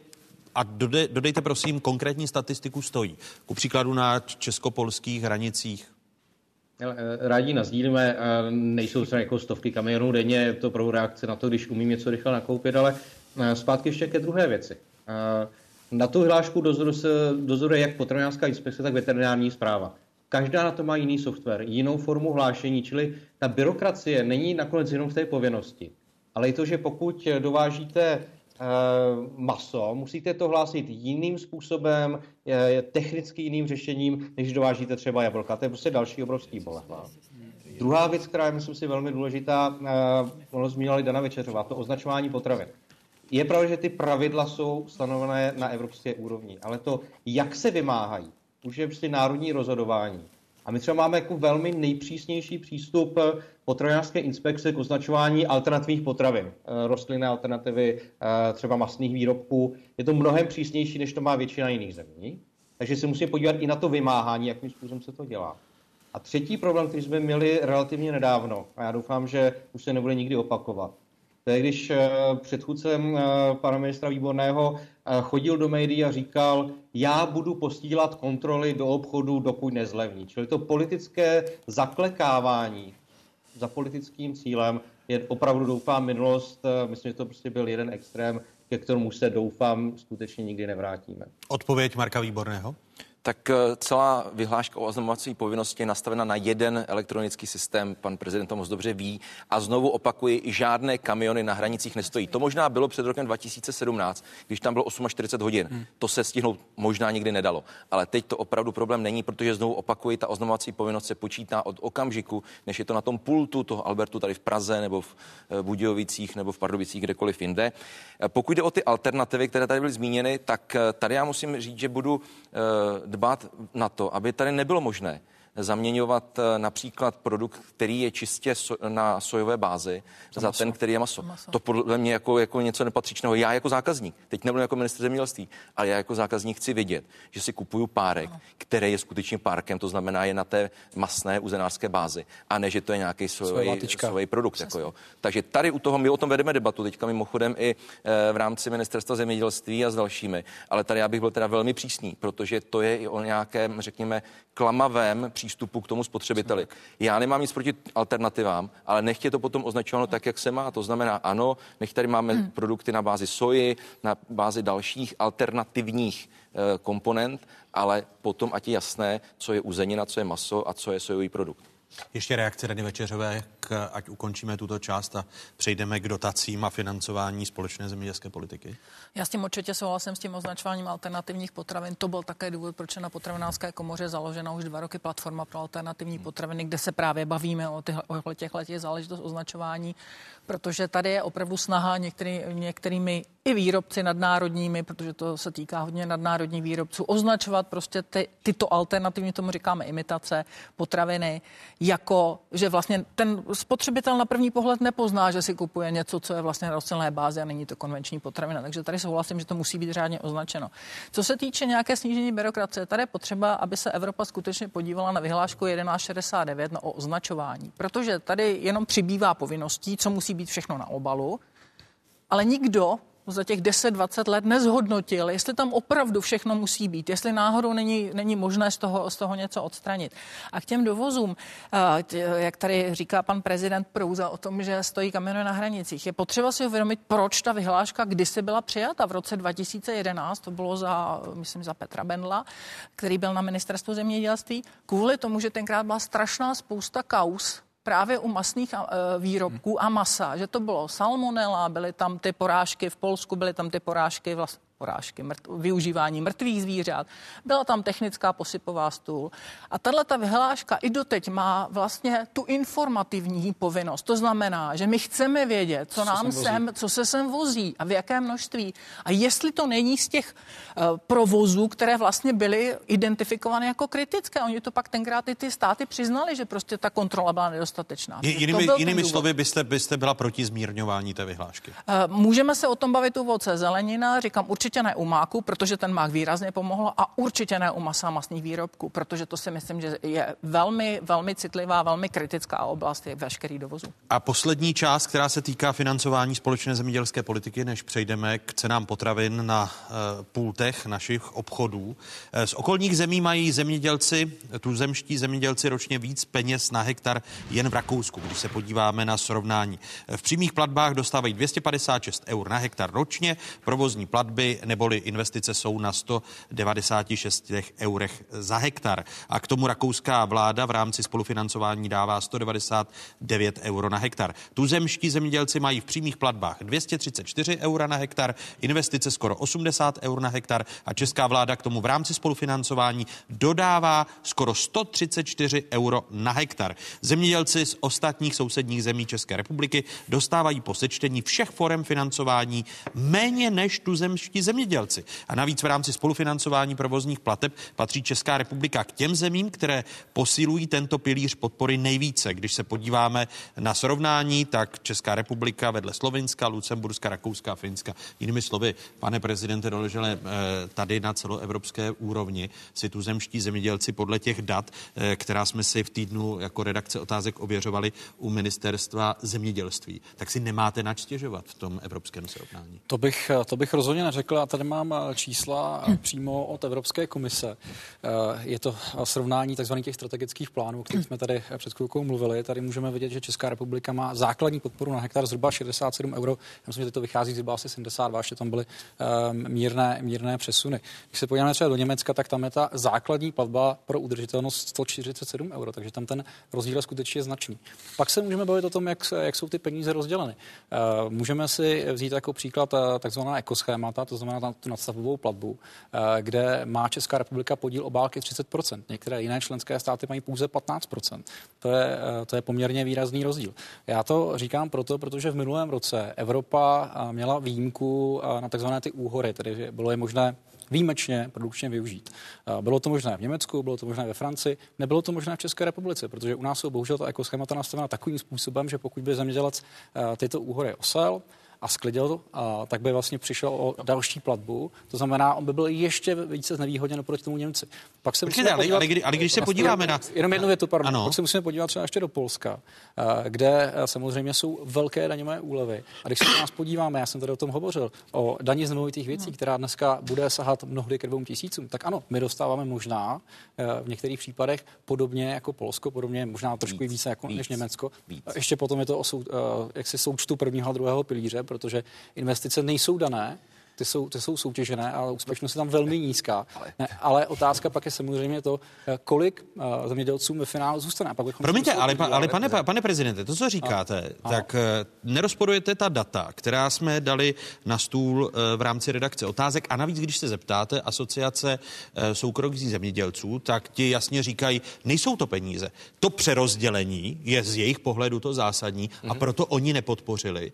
a dodej, dodejte prosím konkrétní statistiku stojí. Ku příkladu na českopolských hranicích. Eh, rádi nazdílíme, nejsou to jako stovky kamionů denně, je to pro reakce na to, když umím něco rychle nakoupit, ale eh, zpátky ještě ke druhé věci. Eh, na tu hlášku dozoru se dozoruje jak potravinářská inspekce, tak veterinární zpráva. Každá na to má jiný software, jinou formu hlášení, čili ta byrokracie není nakonec jenom v té povinnosti, ale i to, že pokud dovážíte Eh, maso, musíte to hlásit jiným způsobem, technicky jiným řešením, než dovážíte třeba jablka. To je prostě další obrovský bolehla. Druhá věc, která je, myslím si, velmi důležitá, ono zmínila Dana Večeřová, to označování potravin. Je pravda, že ty pravidla jsou stanovené na evropské úrovni, ale to, jak se vymáhají, už je prostě národní rozhodování. A my třeba máme jako velmi nejpřísnější přístup eh, potravinářské inspekce k označování alternativních potravin, eh, rostlinné alternativy, eh, třeba masných výrobků. Je to mnohem přísnější, než to má většina jiných zemí. Takže se musíme podívat i na to vymáhání, jakým způsobem se to dělá. A třetí problém, který jsme měli relativně nedávno, a já doufám, že už se nebude nikdy opakovat, Je, když předchůdcem pana ministra Výborného chodil do médií a říkal, já budu posílat kontroly do obchodu, dokud nezlevní. Čili to politické zaklekávání za politickým cílem je opravdu, doufám, minulost. Myslím, že to prostě byl jeden extrém, ke kterému se doufám skutečně nikdy nevrátíme. Odpověď Marka Výborného? Tak eh, celá vyhláška o oznamovací povinnosti je nastavena na jeden elektronický systém. Pan prezident to moc dobře ví. A znovu opakuji, žádné kamiony na hranicích nestojí. To možná bylo před rokem 2017, když tam bylo 48 hodin. Hmm. To se stihnout možná nikdy nedalo. Ale teď to opravdu problém není, protože znovu opakuji, ta oznamovací povinnost se počítá od okamžiku, než je to na tom pultu toho Albertu tady v Praze nebo v eh, Budějovicích nebo v Pardubicích, kdekoliv jinde. Eh, pokud jde o ty alternativy, které tady byly zmíněny, tak tady já musím říct, že budu dbát na to, aby tady nebylo možné zaměňovat eh, například produkt, který je čistě so, na sojové bázi, za, za ten, který je maso. maso. To podle mě jako, jako něco nepatřičného. Já jako zákazník, teď nebudu jako minister zemědělství, ale já jako zákazník chci vidět, že si kupuju párek, ano. který je skutečně párkem, to znamená je na té masné uzenářské bázi, a ne, že to je nějaký sojový produkt. Jako jo. Takže tady u toho my o tom vedeme debatu, teďka mimochodem i e, v rámci ministerstva zemědělství a s dalšími, ale tady já bych byl teda velmi přísný, protože to je i o nějakém, řekněme, klamavém přístupu k tomu spotřebiteli. Já nemám nic proti alternativám, ale nech je to potom označováno tak, jak se má. To znamená, ano, nech tady máme hmm. produkty na bázi soji, na bázi dalších alternativních e, komponent, ale potom ať je jasné, co je uzenina, co je maso a co je sojový produkt. Ještě reakce Rady Večeřové, k, ať ukončíme tuto část a přejdeme k dotacím a financování společné zemědělské politiky? Já s tím určitě souhlasím s tím označováním alternativních potravin. To byl také důvod, proč je na potravinářské komoře založena už dva roky platforma pro alternativní potraviny, kde se právě bavíme o, těch, o záležitost označování, protože tady je opravdu snaha některý, některými i výrobci nadnárodními, protože to se týká hodně nadnárodních výrobců, označovat prostě ty, tyto alternativní, tomu říkáme imitace, potraviny, jako, že vlastně ten spotřebitel na první pohled nepozná, že si kupuje něco, co je vlastně na rostlinné bázi a není to konvenční potravina. Takže tady souhlasím, že to musí být řádně označeno. Co se týče nějaké snížení byrokracie, tady je potřeba, aby se Evropa skutečně podívala na vyhlášku 1169 na o označování, protože tady jenom přibývá povinností, co musí být všechno na obalu, ale nikdo za těch 10-20 let nezhodnotil, jestli tam opravdu všechno musí být, jestli náhodou není, není možné z toho, z toho něco odstranit. A k těm dovozům, jak tady říká pan prezident Prouza o tom, že stojí kamiony na hranicích, je potřeba si uvědomit, proč ta vyhláška kdysi byla přijata v roce 2011, to bylo za, myslím, za Petra Bendla, který byl na ministerstvu zemědělství, kvůli tomu, že tenkrát byla strašná spousta kaus právě u masných e, výrobků a masa, že to bylo salmonella, byly tam ty porážky v Polsku, byly tam ty porážky vlastně porážky, mrt, využívání mrtvých zvířat. Byla tam technická posypová stůl. A tahle ta vyhláška i doteď má vlastně tu informativní povinnost. To znamená, že my chceme vědět, co, co nám sem, co se sem vozí a v jakém množství. A jestli to není z těch uh, provozů, které vlastně byly identifikovány jako kritické. Oni to pak tenkrát i ty státy přiznali, že prostě ta kontrola byla nedostatečná. Je, jinými jinými slovy byste, byste byla proti zmírňování té vyhlášky? Uh, můžeme se o tom bavit u voce zelenina. Říkám, určitě určitě ne u máku, protože ten mák výrazně pomohl a určitě ne u masa masných výrobků, protože to si myslím, že je velmi, velmi citlivá, velmi kritická oblast je veškerý dovozu. A poslední část, která se týká financování společné zemědělské politiky, než přejdeme k cenám potravin na uh, pultech našich obchodů. Uh, z okolních zemí mají zemědělci, tuzemští zemědělci ročně víc peněz na hektar jen v Rakousku, když se podíváme na srovnání. V přímých platbách dostávají 256 eur na hektar ročně, provozní platby neboli investice jsou na 196 eurech za hektar. A k tomu rakouská vláda v rámci spolufinancování dává 199 euro na hektar. Tuzemští zemědělci mají v přímých platbách 234 eura na hektar, investice skoro 80 eur na hektar a česká vláda k tomu v rámci spolufinancování dodává skoro 134 euro na hektar. Zemědělci z ostatních sousedních zemí České republiky dostávají po sečtení všech forem financování méně než tuzemští zemědělci. A navíc v rámci spolufinancování provozních plateb patří Česká republika k těm zemím, které posilují tento pilíř podpory nejvíce. Když se podíváme na srovnání, tak Česká republika vedle Slovenska, Lucemburska, Rakouska, Finska. Jinými slovy, pane prezidente Doležele, eh, tady na celoevropské úrovni si tuzemští zemědělci podle těch dat, eh, která jsme si v týdnu jako redakce otázek ověřovali u ministerstva zemědělství, tak si nemáte načtěžovat v tom evropském srovnání. To bych, to bych rozhodně neřekl. A tady mám eh, čísla přímo od Evropské komise. Je to srovnání tzv. těch strategických plánů, o kterých jsme tady před chvilkou mluvili. Tady můžeme vidět, že Česká republika má základní podporu na hektar zhruba 67 euro. Já myslím, že to vychází zhruba asi 72, ještě tam byly um, mírné, mírné přesuny. Když se podíváme třeba do Německa, tak tam je ta základní platba pro udržitelnost 147 euro, takže tam ten rozdíl je skutečně značný. Pak se můžeme bavit o tom, jak, jak jsou ty peníze rozděleny. Můžeme si vzít jako příklad takzvaná ekoschémata, to znamená tu nadstavovou platbu, uh, kde má Česká republika podíl obálky 30%. Některé jiné členské státy mají pouze 15%. To je, uh, to je poměrně výrazný rozdíl. Já to říkám proto, protože v minulém roce Evropa měla výjimku na takzvané ty úhory, tedy bylo je možné výjimečně produkčně využít. Bylo to možné v Německu, bylo to možné ve Francii, nebylo to možné v České republice, protože u nás jsou bohužel ta ekoschémata nastavena takovým způsobem, že pokud by zemědělec tyto úhory osel, a sklidil, a tak by vlastně přišel o další platbu. To znamená, on by byl ještě více znevýhodněn proti tomu Němci. Pak se Počkejte, ale, ale, kdy, ale když se podíváme na... Jenom jednu větu, pardon. Ano. Pak se musíme podívat třeba ještě do Polska, kde samozřejmě jsou velké daňové úlevy. A když se na nás podíváme, já jsem tady o tom hovořil, o daní z nemovitých věcí, která dneska bude sahat mnohdy k dvou tisícům, tak ano, my dostáváme možná v některých případech podobně jako Polsko, podobně možná trošku víc, více jako víc, než Německo. Víc. Ještě potom je to o sou, jaksi součtu prvního a druhého pilíře, protože investice nejsou dané, ty jsou, ty jsou soutěžené, ale úspěšnost je tam velmi nízká. Ne, ale otázka pak je samozřejmě to, eh, kolik uh, zemědělců ve finále zůstane. Pak Promiňte, ale, pa, ale pane, pane prezidente, to, co říkáte, a, tak uh, nerozporujete ta data, která jsme dali na stůl uh, v rámci redakce otázek a navíc, když se zeptáte asociace soukromých zemědělců, tak ti jasně říkají, nejsou to peníze. To přerozdělení je z jejich pohledu to zásadní mm-hmm. a mhm. proto oni nepodpořili.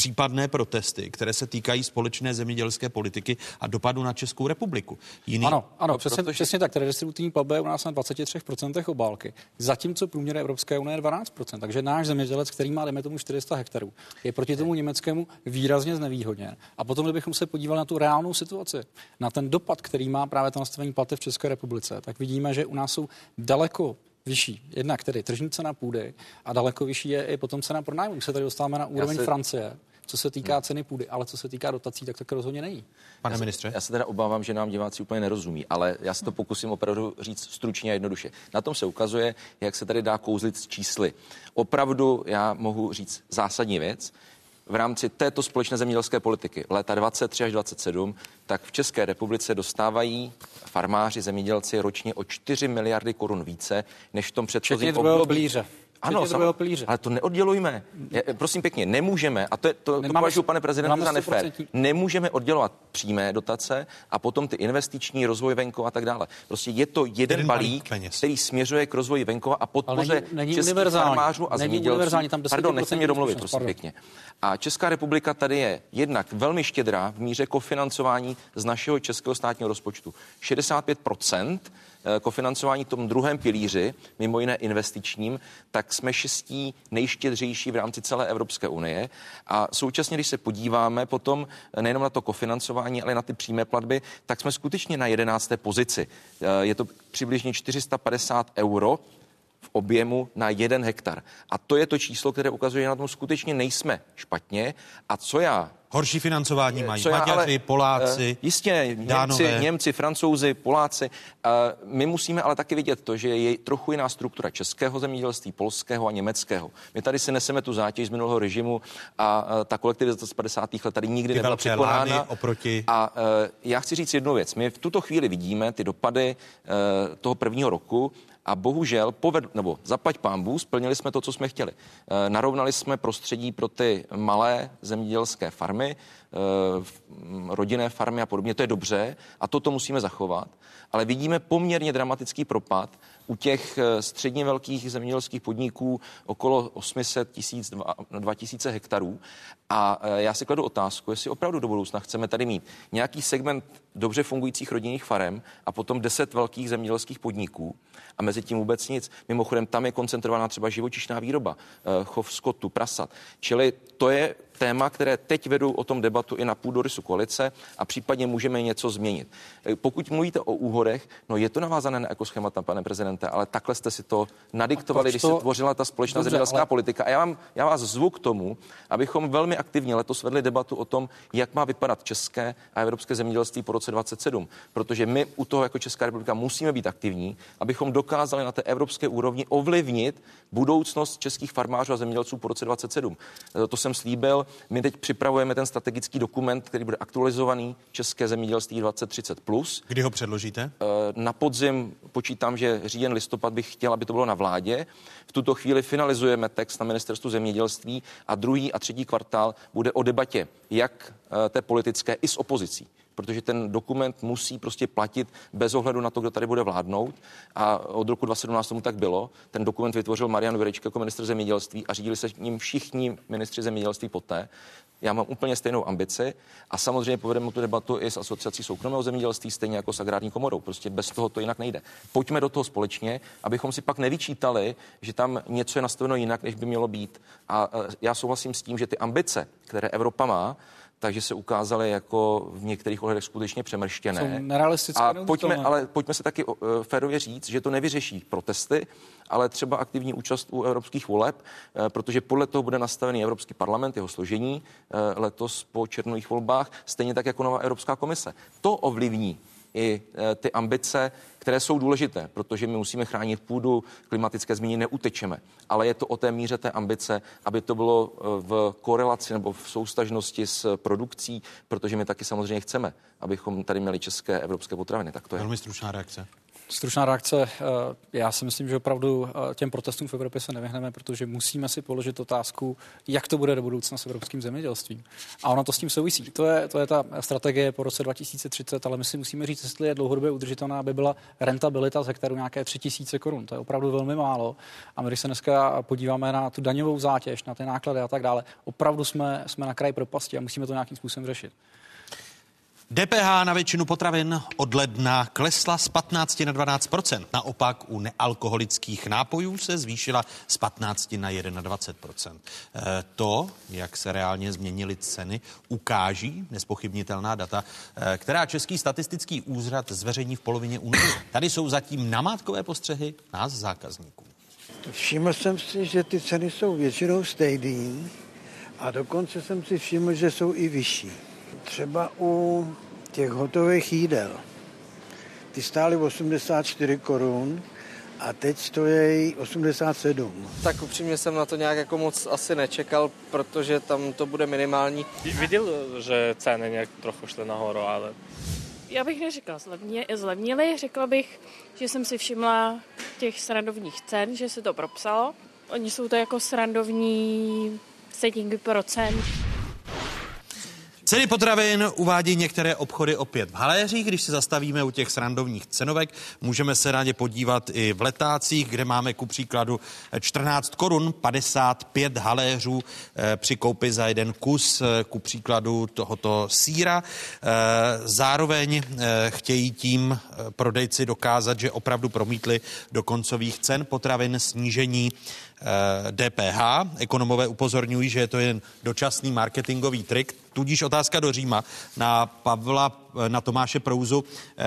Případné protesty, které se týkají společné zemědělské politiky a dopadu na Českou republiku. Jiný... Ano, ano, přesně, protože... přesně tak. Redistributivní platba je u nás na 23% obálky, zatímco průměr Evropské unie je 12%. Takže náš zemědělec, který má, dejme tomu, 400 hektarů, je proti tomu německému výrazně znevýhodněn. A potom, kdybychom se podívali na tu reálnou situaci, na ten dopad, který má právě to nastavení platy v České republice, tak vidíme, že u nás jsou daleko vyšší. Jednak tedy tržní cena půdy a daleko vyšší je i potom cena pronájmu. My se tady dostáváme na úroveň se... Francie, co se týká hmm. ceny půdy, ale co se týká dotací, tak tak rozhodně není. Pane já ministře? Se, já se teda obávám, že nám diváci úplně nerozumí, ale já se to pokusím opravdu říct stručně a jednoduše. Na tom se ukazuje, jak se tady dá kouzlit s čísly. Opravdu já mohu říct zásadní věc, v rámci této společné zemědělské politiky léta 23 až 27, tak v České republice dostávají farmáři, zemědělci ročně o 4 miliardy korun více, než v tom předchozím období. Ano, sam, pilíře. ale to neoddělujme. Je, prosím pěkně, nemůžeme, a to, je, to, to považuji, pane prezidente, za nefér, nemůžeme oddělovat přímé dotace a potom ty investiční rozvoj venkova a tak dále. Prostě je to jeden, jeden balík, balík který směřuje k rozvoji venkova a podpoře českých farmářů a zemědělců. Pardon, nechci mě domluvit, prosím pardon. pěkně. A Česká republika tady je jednak velmi štědrá v míře kofinancování z našeho českého státního rozpočtu. 65 Eh, kofinancování tom druhém pilíři, mimo jiné investičním, tak jsme šestí nejštědřejší v rámci celé Evropské unie. A současně, když se podíváme potom nejenom na to kofinancování, ale na ty přímé platby, tak jsme skutečně na jedenácté pozici. Eh, je to přibližně 450 euro v objemu na jeden hektar. A to je to číslo, které ukazuje, že na tom skutečně nejsme špatně. A co já Horší financování mají co Maďaři, ale, Poláci, uh, Jistě, Němci, Němci, Francouzi, Poláci. Uh, my musíme ale taky vidět to, že je trochu jiná struktura českého zemědělství, polského a německého. My tady si neseme tu zátěž z minulého režimu a ta kolektivizace z 50. let tady nikdy nebyla překonána. Oproti... A já chci říct jednu věc. My v tuto chvíli vidíme ty dopady toho prvního roku a bohužel poved, nebo zaplať pámbu, splnili jsme to, co jsme chtěli. E, narovnali jsme prostředí pro ty malé zemědělské farmy, e, rodinné farmy a podobně. To je dobře a toto musíme zachovat. Ale vidíme poměrně dramatický propad u těch eh, středně velkých zemědělských podniků okolo 800 tisíc, 2000 hektarů. A eh, já si kladu otázku, jestli opravdu do budoucna chceme tady mít nějaký segment dobře fungujících rodinných farem a potom 10 velkých zemědělských podniků a mezi tím vůbec nic. Mimochodem, tam je koncentrovaná třeba živočišná výroba, eh, chov skotu, prasat. Čili to je téma, které teď vedou o tom debatu i na půdorysu koalice a případně můžeme něco změnit. Eh, pokud mluvíte o úhodech, no je to navázané na ekoschemata, pane prezidente, ale takhle jste si to nadiktovali, když se tvořila ta společná Dobře, zemědělská ale... politika. A já, vám, já vás zvu k tomu, abychom velmi aktivně letos vedli debatu o tom, jak má vypadat české a evropské zemědělství po roce 27. Protože my u toho jako Česká republika musíme být aktivní, abychom dokázali na té evropské úrovni ovlivnit budoucnost českých farmářů a zemědělců po roce 27. Eh, to jsem slíbil. My teď připravujeme ten strategický dokument, který bude aktualizovaný České zemědělství 2030. Plus. Kdy ho předložíte? Eh, na podzim počítám, že říjen listopad bych chtěl, aby to bylo na vládě. V tuto chvíli finalizujeme text na ministerstvu zemědělství a druhý a třetí kvartál bude o debatě, jak eh, té politické i s opozicí protože ten dokument musí prostě platit bez ohledu na to, kdo tady bude vládnout. A od roku 2017 tomu tak bylo. Ten dokument vytvořil Marian Jurečka jako ministr zemědělství a řídili se ním všichni ministři zemědělství poté. Já mám úplně stejnou ambici a samozřejmě povedeme tu debatu i s asociací soukromého zemědělství, stejně jako s agrární komorou. Prostě bez toho to jinak nejde. Pojďme do toho společně, abychom si pak nevyčítali, že tam něco je nastaveno jinak, než by mělo být. A já souhlasím s tím, že ty ambice, které Evropa má, takže se ukázaly jako v některých ohledech skutečně přemrštěné. A pojďme, ale pojďme se taky uh, férově říct, že to nevyřeší protesty, ale třeba aktivní účast u evropských voleb, uh, protože podle toho bude nastavený Evropský parlament, jeho složení uh, letos po černových volbách, stejně tak jako nová Evropská komise. To ovlivní i e, ty ambice, které jsou důležité, protože my musíme chránit půdu, klimatické změny neutečeme. Ale je to o té míře té ambice, aby to bylo e, v korelaci nebo v soustažnosti s produkcí, protože my taky samozřejmě chceme, abychom tady měli české evropské potraviny. Tak to je. Velmi stručná reakce. Stručná reakce. Eh, já si myslím, že opravdu eh, těm protestům v Evropě se nevyhneme, protože musíme si položit otázku, jak to bude do budoucna s evropským zemědělstvím. A ono to s tím souvisí. To je, to je ta strategie po roce 2030, ale my si musíme říct, jestli je dlouhodobě udržitelná, aby byla rentabilita z hektaru nějaké 3000 korun. To je opravdu velmi málo. A my, když se dneska podíváme na tu daňovou zátěž, na ty náklady a tak dále, opravdu jsme, jsme na kraji propasti a musíme to nějakým způsobem řešit. DPH na většinu potravin od ledna klesla z 15 na 12% Naopak u nealkoholických nápojů se zvýšila z 15 na 21 e, To, jak se reálně změnily ceny, ukáží nespochybnitelná data, e, která Český statistický úřad zveřejní v polovině únoru. Tady jsou zatím namátkové postřehy nás zákazníků. Všiml jsem si, že ty ceny jsou většinou stejné a dokonce jsem si všiml, že jsou i vyšší. Třeba u těch hotových jídel. Ty stály 84 korun a teď stojí 87. Tak upřímně jsem na to nějak jako moc asi nečekal, protože tam to bude minimální. Viděl, že ceny nějak trochu šly nahoru, ale... Já bych neřekla zlevně, zlevnili, řekla bych, že jsem si všimla těch srandovních cen, že se to propsalo. Oni jsou to jako srandovní setinky procent. Ceny potravin uvádí některé obchody opět v haléřích. Když se zastavíme u těch srandovních cenovek, můžeme se rádi podívat i v letácích, kde máme ku příkladu 14 korun 55 haléřů eh, při koupi za jeden kus, eh, ku příkladu tohoto síra. Eh, zároveň chtějí tím prodejci dokázat, že opravdu promítli do koncových cen potravin snížení DPH. Ekonomové upozorňují, že je to jen dočasný marketingový trik, tudíž otázka do Říma na Pavla, na Tomáše Prouzu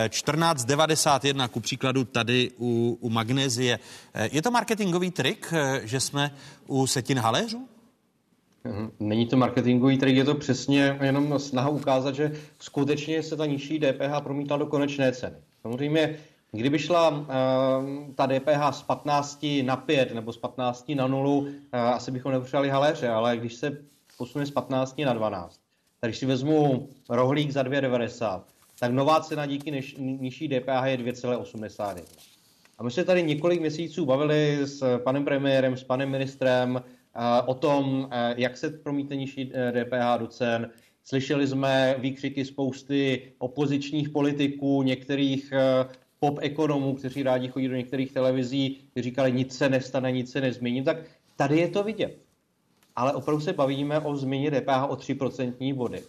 1491, ku příkladu tady u, u magnézie. Je to marketingový trik, že jsme u setin haléřů? Mhm. Není to marketingový trik, je to přesně jenom snaha ukázat, že skutečně se ta nižší DPH promítla do konečné ceny. Samozřejmě Kdyby šla uh, ta DPH z 15 na 5 nebo z 15 na 0, uh, asi bychom nepotřebovali haléře, ale když se posune z 15 na 12, tak když si vezmu rohlík za 2,90, tak nová cena díky než, nižší DPH je 2,81. A my jsme tady několik měsíců bavili s panem premiérem, s panem ministrem uh, o tom, uh, jak se promítne nižší DPH do cen. Slyšeli jsme výkřiky spousty opozičních politiků, některých pop ekonomů, kteří rádi chodí do některých televizí, kteří říkali, nic se nestane, nic se nezmění, tak tady je to vidět. Ale opravdu se bavíme o změně DPH o 3% body.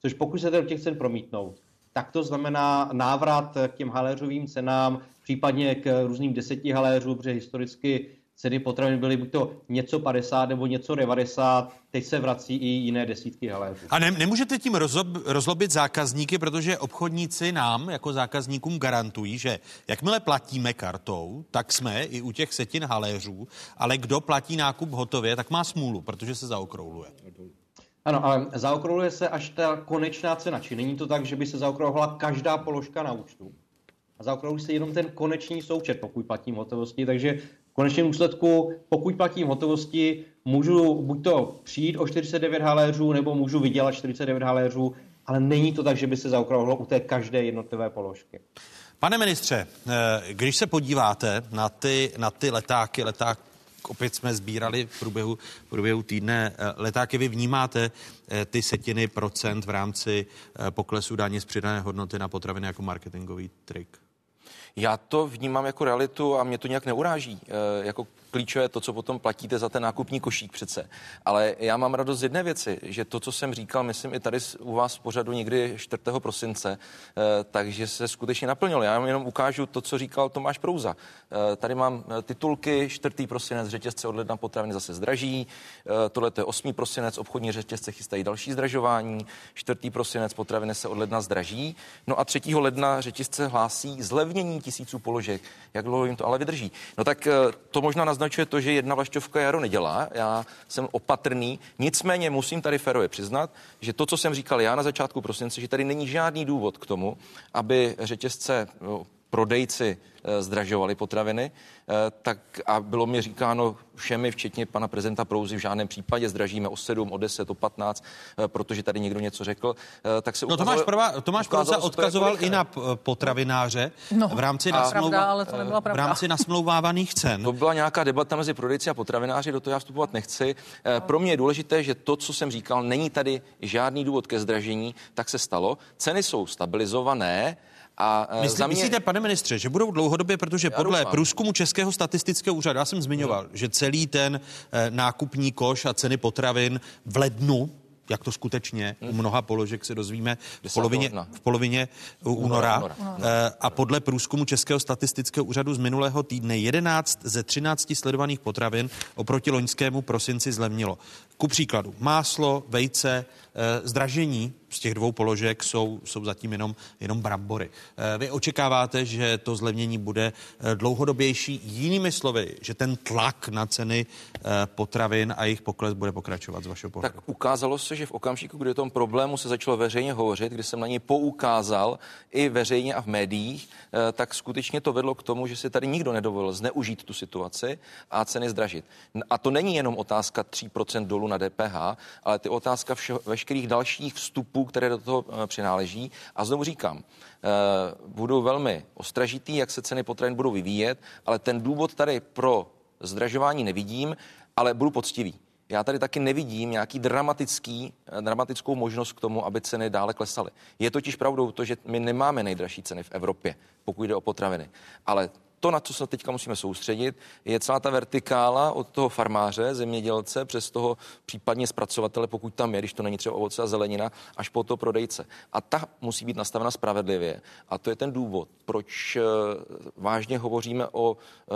Což pokud se do těch cen promítnout, tak to znamená návrat k těm haléřovým cenám, případně k různým deseti haléřům, protože historicky ceny potravin byly buď to něco 50 nebo něco 90, teď se vrací i jiné desítky haléřů. A ne, nemůžete tím rozlob, rozlobit zákazníky, protože obchodníci nám jako zákazníkům garantují, že jakmile platíme kartou, tak jsme i u těch setin haléřů, ale kdo platí nákup hotově, tak má smůlu, protože se zaokrouhluje. Ano, ale zaokrouhluje se až ta konečná cena, či není to tak, že by se zaokrouhla každá položka na účtu. A zaokrouhluje se jenom ten konečný součet, pokud platím hotovosti, takže konečném důsledku, pokud platím hotovosti, můžu buď to přijít o 49 haléřů, nebo můžu vydělat 49 haléřů, ale není to tak, že by se zaokrouhlo u té každé jednotlivé položky. Pane ministře, eh, když se podíváte na ty, na ty letáky, leták opět jsme sbírali v průběhu, v průběhu týdne eh, letáky. Vy vnímáte eh, ty setiny procent v rámci poklesu daně z přidané hodnoty na potraviny jako marketingový trik? Já to vnímám jako realitu a mě to nějak neuráží. Jako klíčové to, co potom platíte za ten nákupní košík přece. Ale já mám radost z jedné věci, že to, co jsem říkal, myslím i tady u vás v pořadu někdy 4. prosince, eh, takže se skutečně naplnilo. Já jenom ukážu to, co říkal Tomáš Prouza. Eh, tady mám titulky, 4. prosinec, řetězce od ledna potraviny zase zdraží, tohle je 8. prosinec, obchodní řetězce chystají další zdražování, 4. prosinec potraviny se od ledna zdraží, no a 3. ledna řetězce hlásí zlevnění tisíců položek. Jak dlouho jim to ale vydrží? No tak to možná naznačuje to, že jedna vlašťovka jaro nedělá. Já jsem opatrný, nicméně musím tady férově přiznat, že to, co jsem říkal já na začátku prosince, že tady není žádný důvod k tomu, aby řetězce no, prodejci Eh, zdražovaly potraviny, eh, tak a bylo mi říkáno všemi, včetně pana prezidenta Prouzy, v žádném případě zdražíme o 7, o 10, o 15, eh, protože tady někdo něco řekl, tak se no, Tomáš, Prva, Tomáš Prouza odkazoval i na potravináře no, v rámci, nasmlouva, pravda, ale to nebyla pravda. v rámci nasmlouvávaných cen. To byla nějaká debata mezi prodejci a potravináři, do toho já vstupovat nechci. Pro mě je důležité, že to, co jsem říkal, není tady žádný důvod ke zdražení, tak se stalo. Ceny jsou stabilizované, a e, Myslí, mě... Myslíte, pane ministře, že budou dlouhodobě, protože já podle doufám. průzkumu Českého statistického úřadu, já jsem zmiňoval, hmm. že celý ten eh, nákupní koš a ceny potravin v lednu jak to skutečně hmm. u mnoha položek se dozvíme v polovině, v polovině února. února. února. A podle průzkumu Českého statistického úřadu z minulého týdne 11 ze 13 sledovaných potravin oproti loňskému prosinci zlevnilo. Ku příkladu máslo, vejce, zdražení z těch dvou položek jsou, jsou zatím jenom, jenom brambory. Eh, vy očekáváte, že to zlevnění bude eh, dlouhodobější, jinými slovy, že ten tlak na ceny potravin a jejich pokles bude pokračovat z vašeho pohledu? Tak ukázalo se, že v okamžiku, kdy o tom problému se začalo veřejně hovořit, kdy jsem na něj poukázal i veřejně a v médiích, tak skutečně to vedlo k tomu, že si tady nikdo nedovolil zneužít tu situaci a ceny zdražit. A to není jenom otázka 3% dolů na DPH, ale ty otázka všeho, veškerých dalších vstupů, které do toho eh, přináleží. A znovu říkám, eh, budu velmi ostražitý, jak se ceny potravin budou vyvíjet, ale ten důvod tady pro zdražování nevidím, ale budu poctivý. Já tady taky nevidím nějaký dramatický, eh, dramatickou možnost k tomu, aby ceny dále klesaly. Je totiž pravdou to, že my nemáme nejdražší ceny v Evropě, pokud jde o potraviny. Ale to, na co se teďka musíme soustředit, je celá ta vertikála od toho farmáře, zemědělce, přes toho případně zpracovatele, pokud tam je, když to není třeba ovoce a zelenina, až po to prodejce. A ta musí být nastavena spravedlivě. A to je ten důvod, proč eh, vážně hovoříme o eh,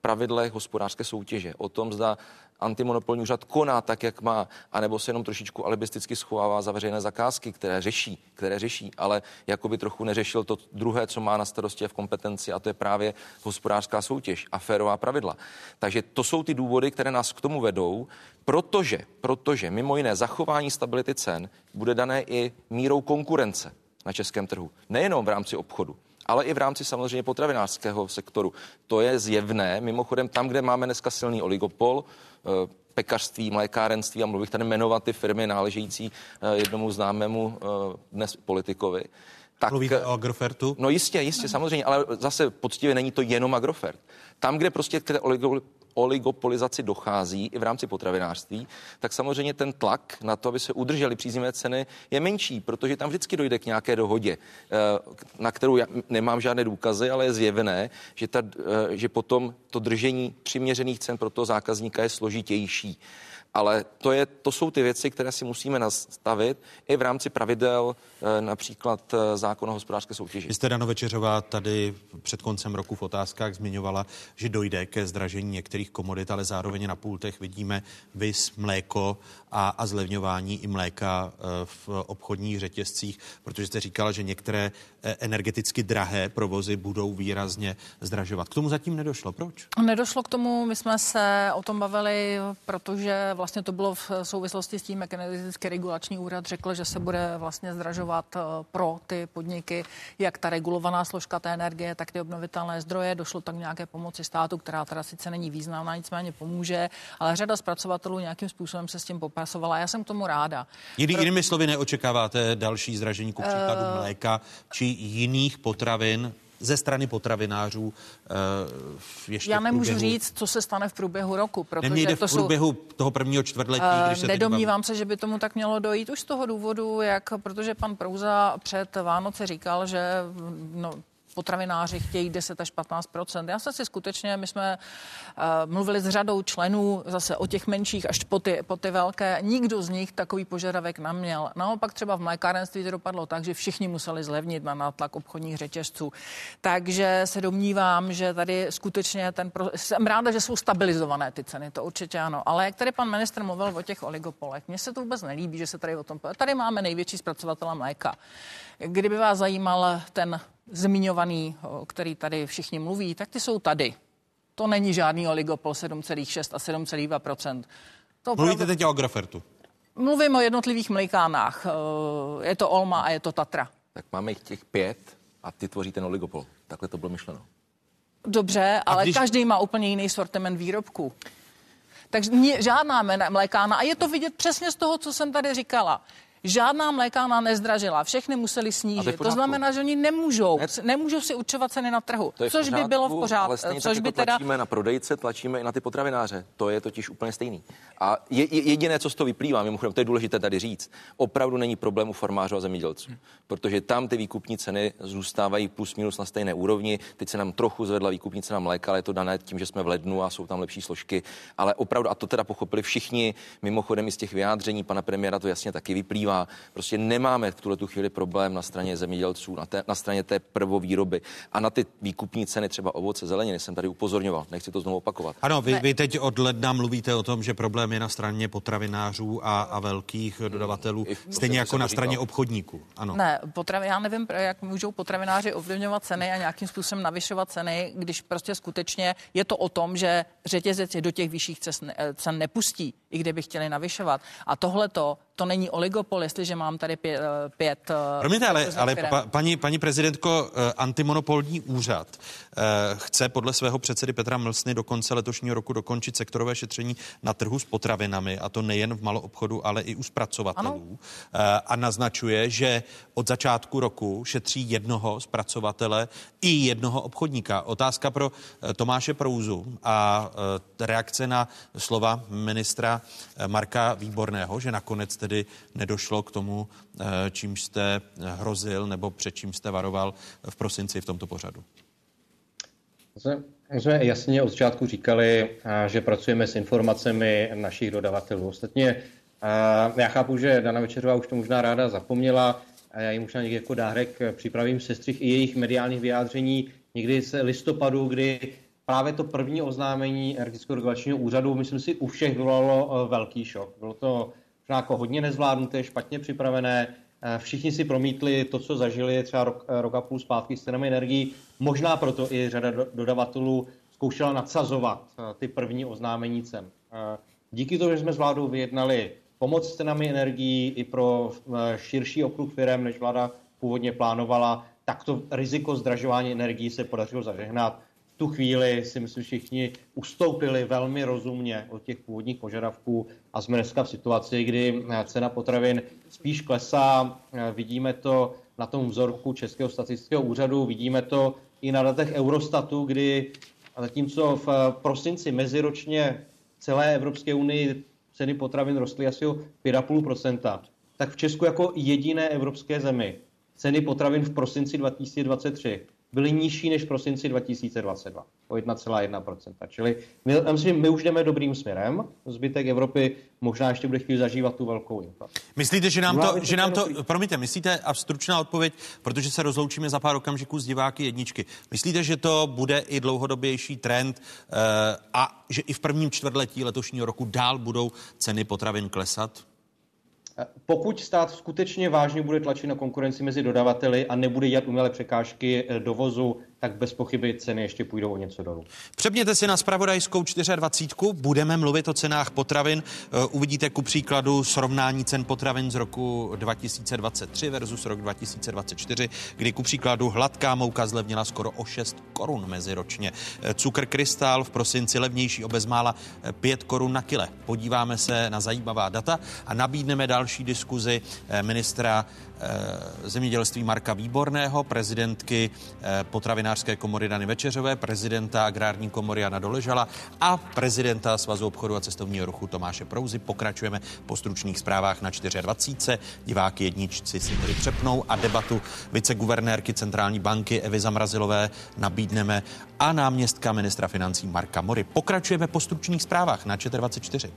pravidlech hospodářské soutěže, o tom, zda antimonopolní úřad koná tak, jak má, anebo se jenom trošičku alibisticky schovává za veřejné zakázky, které řeší, které řeší, ale jako by trochu neřešil to druhé, co má na starosti v kompetenci, a to je právě hospodářská soutěž a férová pravidla. Takže to jsou ty důvody, které nás k tomu vedou, protože, protože mimo jiné zachování stability cen bude dané i mírou konkurence na českém trhu. Nejenom v rámci obchodu, ale i v rámci samozřejmě potravinářského sektoru. To je zjevné. Mimochodem, tam, kde máme dneska silný oligopol, eh, pekařství, mlékárenství a mluvím tady jmenovat ty firmy náležející eh, jednomu známému eh, dnes politikovi. Tak, Mluvíte o Agrofertu? No jistě, jistě, samozřejmě, ale zase poctivě není to jenom Agrofert. Tam, kde prostě ty oligopolizaci dochází i v rámci potravinářství, tak samozřejmě ten tlak na to, aby se udržely příznivé ceny, je menší, protože tam vždycky dojde k nějaké dohodě, eh, na kterou já nemám žádné důkazy, ale je zjevné, že, ta, eh, že potom to držení přiměřených cen pro toho zákazníka je složitější. Ale to, je, to jsou ty věci, které si musíme nastavit i v rámci pravidel eh, například eh, zákona hospodářské soutěži. Vy jste, Dano Večeřová, tady před koncem roku v otázkách zmiňovala, že dojde ke zdražení některých komodit, ale zároveň na pultech vidíme vys mléko a, a zlevňování i mléka eh, v obchodních řetězcích, protože jste říkala, že některé energeticky drahé provozy budou výrazně zdražovat. K tomu zatím nedošlo. Proč? Nedošlo k tomu, my jsme se o tom bavili, protože vlastně to bylo v souvislosti s tím, jak energetický regulační úřad řekl, že se bude vlastně zdražovat eh, pro ty podniky, jak ta regulovaná složka té energie, tak ty obnovitelné zdroje. Došlo tak nějaké pomoci státu, která teda sice není významná, nicméně pomůže, ale řada zpracovatelů nějakým způsobem se s tím popasovala. Já jsem k tomu ráda. Jiný, Pro... Jinými slovy, neočekáváte další zdražení ku příkladu uh... mléka či jiných potravin ze strany potravinářů uh, ještě Já nemůžu průběhu... říct, co se stane v průběhu roku, protože Nemějde to v průběhu jsou... toho prvního čtvrtletí, uh, když se Nedomnívám se, že by tomu tak mělo dojít už z toho důvodu, jak, protože pan Prouza před Vánoce říkal, že no, potravináři chtějí 10 až 15% Já se si skutečně, my jsme uh, mluvili s řadou členů zase o těch menších až po ty, po ty velké. Nikdo z nich takový požadavek neměl. Naopak třeba v mlékárenství to dopadlo tak, že všichni museli zlevnit na nátlak obchodních řetězců. Takže se domnívám, že tady skutečně ten... Pro... Jsem ráda, že jsou stabilizované ty ceny, to určitě ano. Ale jak tady pan ministr mluvil o těch oligopolech, mně se to vůbec nelíbí, že se tady o tom... Tady máme největší zpracovatele mléka. Kdyby vás zajímal ten zmiňovaný, o který tady všichni mluví, tak ty jsou tady. To není žádný oligopol 7,6 a 7,2 to Mluvíte opravdu... teď o Agrofertu? Mluvím o jednotlivých mlikánách. Je to Olma a je to Tatra. Tak máme jich těch pět a ty tvoří ten oligopol. Takhle to bylo myšleno. Dobře, ale když... každý má úplně jiný sortiment výrobků. Takže žádná mlékána, a je to vidět přesně z toho, co jsem tady říkala. Žádná mlékárna nezdražila, všechny museli snížit. To znamená, že oni nemůžou, ne, nemůžou si určovat ceny na trhu, což pořádku, by bylo v pořádku. Což tak by jako teda... tlačíme na prodejce, tlačíme i na ty potravináře. To je totiž úplně stejný. A je, je, jediné, co z toho vyplývá, mimochodem, to je důležité tady říct, opravdu není problém u farmářů a zemědělců, protože tam ty výkupní ceny zůstávají plus minus na stejné úrovni. Teď se nám trochu zvedla výkupní cena mléka, ale je to dané tím, že jsme v lednu a jsou tam lepší složky. Ale opravdu, a to teda pochopili všichni, mimochodem i z těch vyjádření pana premiéra to jasně taky vyplývá vyplývá. Prostě nemáme v tuhle tu chvíli problém na straně zemědělců, na, té, na straně té prvovýroby a na ty výkupní ceny třeba ovoce, zeleniny jsem tady upozorňoval. Nechci to znovu opakovat. Ano, vy, vy teď od ledna mluvíte o tom, že problém je na straně potravinářů a, a velkých dodavatelů, I, stejně jako na straně říkal. obchodníků. Ano. Ne, potravi, já nevím, jak můžou potravináři ovlivňovat ceny a nějakým způsobem navyšovat ceny, když prostě skutečně je to o tom, že řetězec je do těch vyšších cen nepustí, i kdyby chtěli navyšovat. A tohle to to není oligopol, jestliže mám tady pět... Eh, pět eh, Promiňte, ale, ale pa, paní, paní prezidentko, eh, antimonopolní úřad chce podle svého předsedy Petra Mlsny do konce letošního roku dokončit sektorové šetření na trhu s potravinami, a to nejen v maloobchodu, ale i u zpracovatelů. Ano. A naznačuje, že od začátku roku šetří jednoho zpracovatele i jednoho obchodníka. Otázka pro Tomáše Prouzu a reakce na slova ministra Marka Výborného, že nakonec tedy tedy nedošlo k tomu, eh, čím jste hrozil nebo před čím jste varoval v prosinci v tomto pořadu? My jsme jasně od začátku říkali, eh, že pracujeme s informacemi našich dodavatelů. Ostatně eh, já chápu, že Dana Večerová už to možná ráda zapomněla, já jim možná někdy jako dárek připravím sestřih i jejich mediálních vyjádření někdy z listopadu, kdy právě to první oznámení energetického regulačního úřadu, myslím si, u všech vyvolalo velký šok. Bylo to jako hodně nezvládnuté, špatně připravené. Eh, všichni si promítli to, co zažili třeba rok, eh, rok a půl zpátky s cenami energií. Možná proto i řada dodavatelů zkoušela nadsazovat eh, ty první oznámení cen. Díky tomu, že jsme s vládou vyjednali pomoc s cenami energií i pro širší okruh firm, než vláda původně plánovala, tak to riziko zdražování energií se podařilo zažehnat tu chvíli si myslím, všichni ustoupili velmi rozumně od těch původních požadavků a jsme dneska v situaci, kdy cena potravin spíš klesá. Vidíme to na tom vzorku Českého statistického úřadu, vidíme to i na datech Eurostatu, kdy zatímco v prosinci meziročně celé Evropské unii ceny potravin rostly asi o 5,5%, tak v Česku jako jediné evropské zemi ceny potravin v prosinci 2023 byly nižší než v prosinci 2022, o 1,1%. Čili my, já myslím, my už jdeme dobrým směrem, zbytek Evropy možná ještě bude chtít zažívat tu velkou inflaci. Myslíte, že nám to, že nám to promiňte, myslíte, a stručná odpověď, protože se rozloučíme za pár okamžiků s diváky jedničky, myslíte, že to bude i dlouhodobější trend uh, a že i v prvním čtvrtletí letošního roku dál budou ceny potravin klesat? Pokud stát skutečně vážně bude tlačit na konkurenci mezi dodavateli a nebude dělat umělé překážky eh, dovozu, tak bez pochyby ceny ještě půjdou o něco dolů. Přepněte si na spravodajskou 24. Budeme mluvit o cenách potravin. Eh, uvidíte ku příkladu srovnání cen potravin z roku 2023 versus rok 2024, kdy ku příkladu hladká mouka zlevnila skoro o 6 korun meziročně. Eh, cukr krystal v prosinci levnější o bezmála 5 korun na kile. Podíváme se na zajímavá data a nabídneme další diskuzi ministra zemědělství Marka Výborného, prezidentky potravinářské potravinářské komory Dany Večeřové, prezidenta agrární komory Jana Doležala a prezidenta Svazu obchodu a cestovního ruchu Tomáše Prouzy. Pokračujeme po stručných zprávách na 24. Diváky jedničci si tedy přepnou a debatu viceguvernérky Centrální banky Evy Zamrazilové nabídneme a náměstka ministra financí Marka Mory. Pokračujeme po stručných zprávách na 24.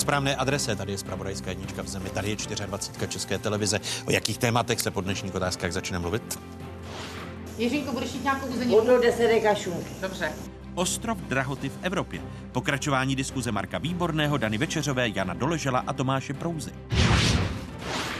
správné adrese, tady je zpravodajská jednička v zemi, tady je 24. České televize. O jakých tématech se po dnešních otázkách začne mluvit? Jiřínko, budeš jít nějakou uzeninu? Budu deset kašů. Dobře. Ostrov drahoty v Evropě. Pokračování diskuze Marka Výborného, Dany Večeřové, Jana Doležela a Tomáše Prouzy.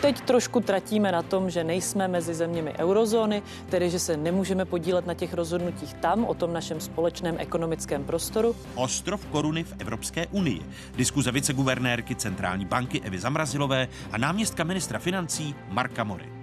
Teď trošku tratíme na tom, že nejsme mezi zeměmi eurozóny, tedy že se nemůžeme podílet na těch rozhodnutích tam, o tom našem společném ekonomickém prostoru. Ostrov koruny v Evropské unii. Diskuze viceguvernérky Centrální banky Evy Zamrazilové a náměstka ministra financí Marka Mory.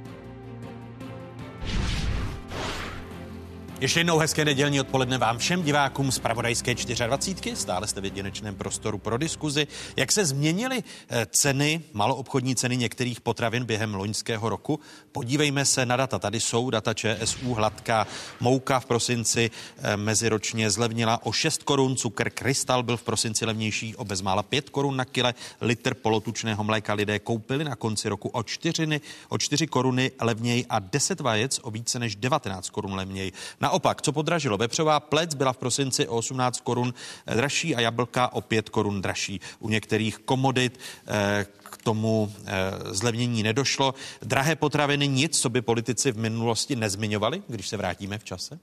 Ještě jednou hezké nedělní odpoledne vám všem divákům z Pravodajské 24. Stále jste v jedinečném prostoru pro diskuzi. Jak se změnily eh, ceny, maloobchodní ceny některých potravin během loňského roku? Podívejme se na data. Tady jsou data ČSU. Hladká mouka v prosinci eh, meziročně zlevnila o 6 korun. Cukr krystal byl v prosinci levnější o bezmála 5 korun na kile. Litr polotučného mléka lidé koupili na konci roku o 4, o 4 koruny levněji a 10 vajec o více než 19 korun levněji. Na Naopak, co podražilo? Vepřová plec byla v prosinci o 18 korun dražší a jablka o 5 korun dražší. U některých komodit eh, k tomu eh, zlevnění nedošlo. Drahé potraviny nic, co by politici v minulosti nezmiňovali, když se vrátíme v čase?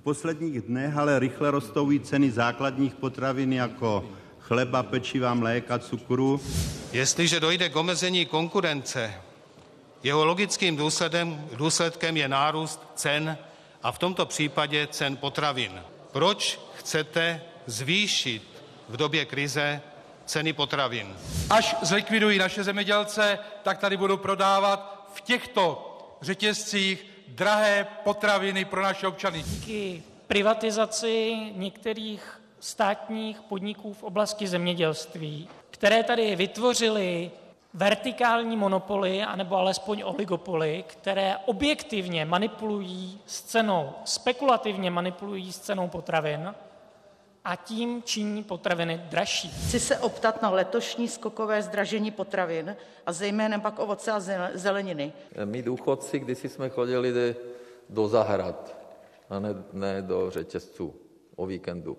V posledních dnech ale rychle rostou i ceny základních potravin jako chleba, pečiva, mléka, cukru. Jestliže dojde k omezení konkurence, jeho logickým důsledem, důsledkem je nárůst cen a v tomto případě cen potravin. Proč chcete zvýšit v době krize ceny potravin? Až zlikvidují naše zemědělce, tak tady budou prodávat v těchto řetězcích drahé potraviny pro naše občany. Díky privatizaci některých státních podniků v oblasti zemědělství, které tady vytvořily vertikální monopoly, anebo alespoň oligopoly, které objektivně manipulují s cenou, spekulativně manipulují s cenou potravin a tím činí potraviny dražší. Chci se optat na letošní skokové zdražení potravin a zejména pak ovoce a zeleniny. My důchodci, když jsme chodili do zahrad a ne, ne do řetězců o víkendu,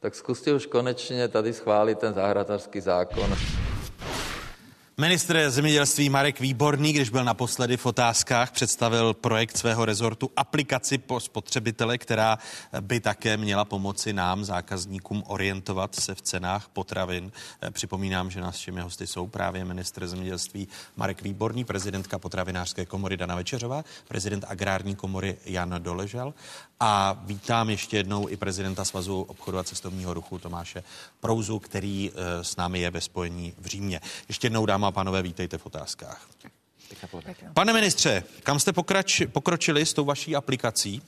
tak zkuste už konečně tady schválit ten zahradařský zákon. Ministr zemědělství Marek Výborný, když byl naposledy v otázkách, představil projekt svého rezortu aplikaci po spotřebitele, která by také měla pomoci nám, zákazníkům, orientovat se v cenách potravin. Připomínám, že našimi hosty jsou právě ministr zemědělství Marek Výborný, prezidentka potravinářské komory Dana Večeřová, prezident agrární komory Jan Doležel a vítám ještě jednou i prezidenta Svazu obchodu a cestovního ruchu Tomáše Prouzu, který eh, s námi je ve spojení v Římě. Ještě jednou, dáma a pánové, vítejte v otázkách. Pane ministře, kam jste pokrač, pokročili s tou vaší aplikací?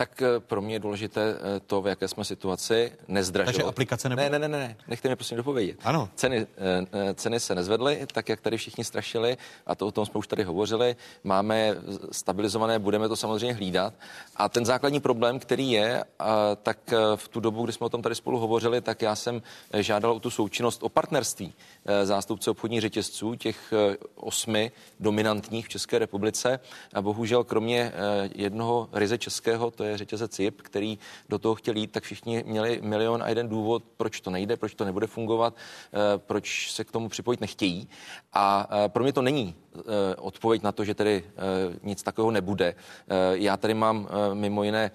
Tak eh, pro mě je důležité eh, to, v jaké jsme situaci, nezdražovat. Takže aplikace nebude? Ne, ne, ne, ne, nechte mě prosím dopovědět. Ano. Ceny, eh, ceny se nezvedly, tak jak tady všichni strašili, a to o tom jsme už tady hovořili. Máme stabilizované, budeme to samozřejmě hlídat. A ten základní problém, který je, tak v tu dobu, kdy jsme o tom tady spolu hovořili, tak já jsem žádal o tu součinnost, o partnerství zástupce obchodních řetězců, těch osmi dominantních v České republice. A bohužel kromě jednoho ryze českého, to je řetězec JIP, který do toho chtěl jít, tak všichni měli milion a jeden důvod, proč to nejde, proč to nebude fungovat, eh, proč se k tomu připojit nechtějí. A eh, pro mě to není eh, odpověď na to, že tedy nic takového nebude. Já tady mám mimo jiné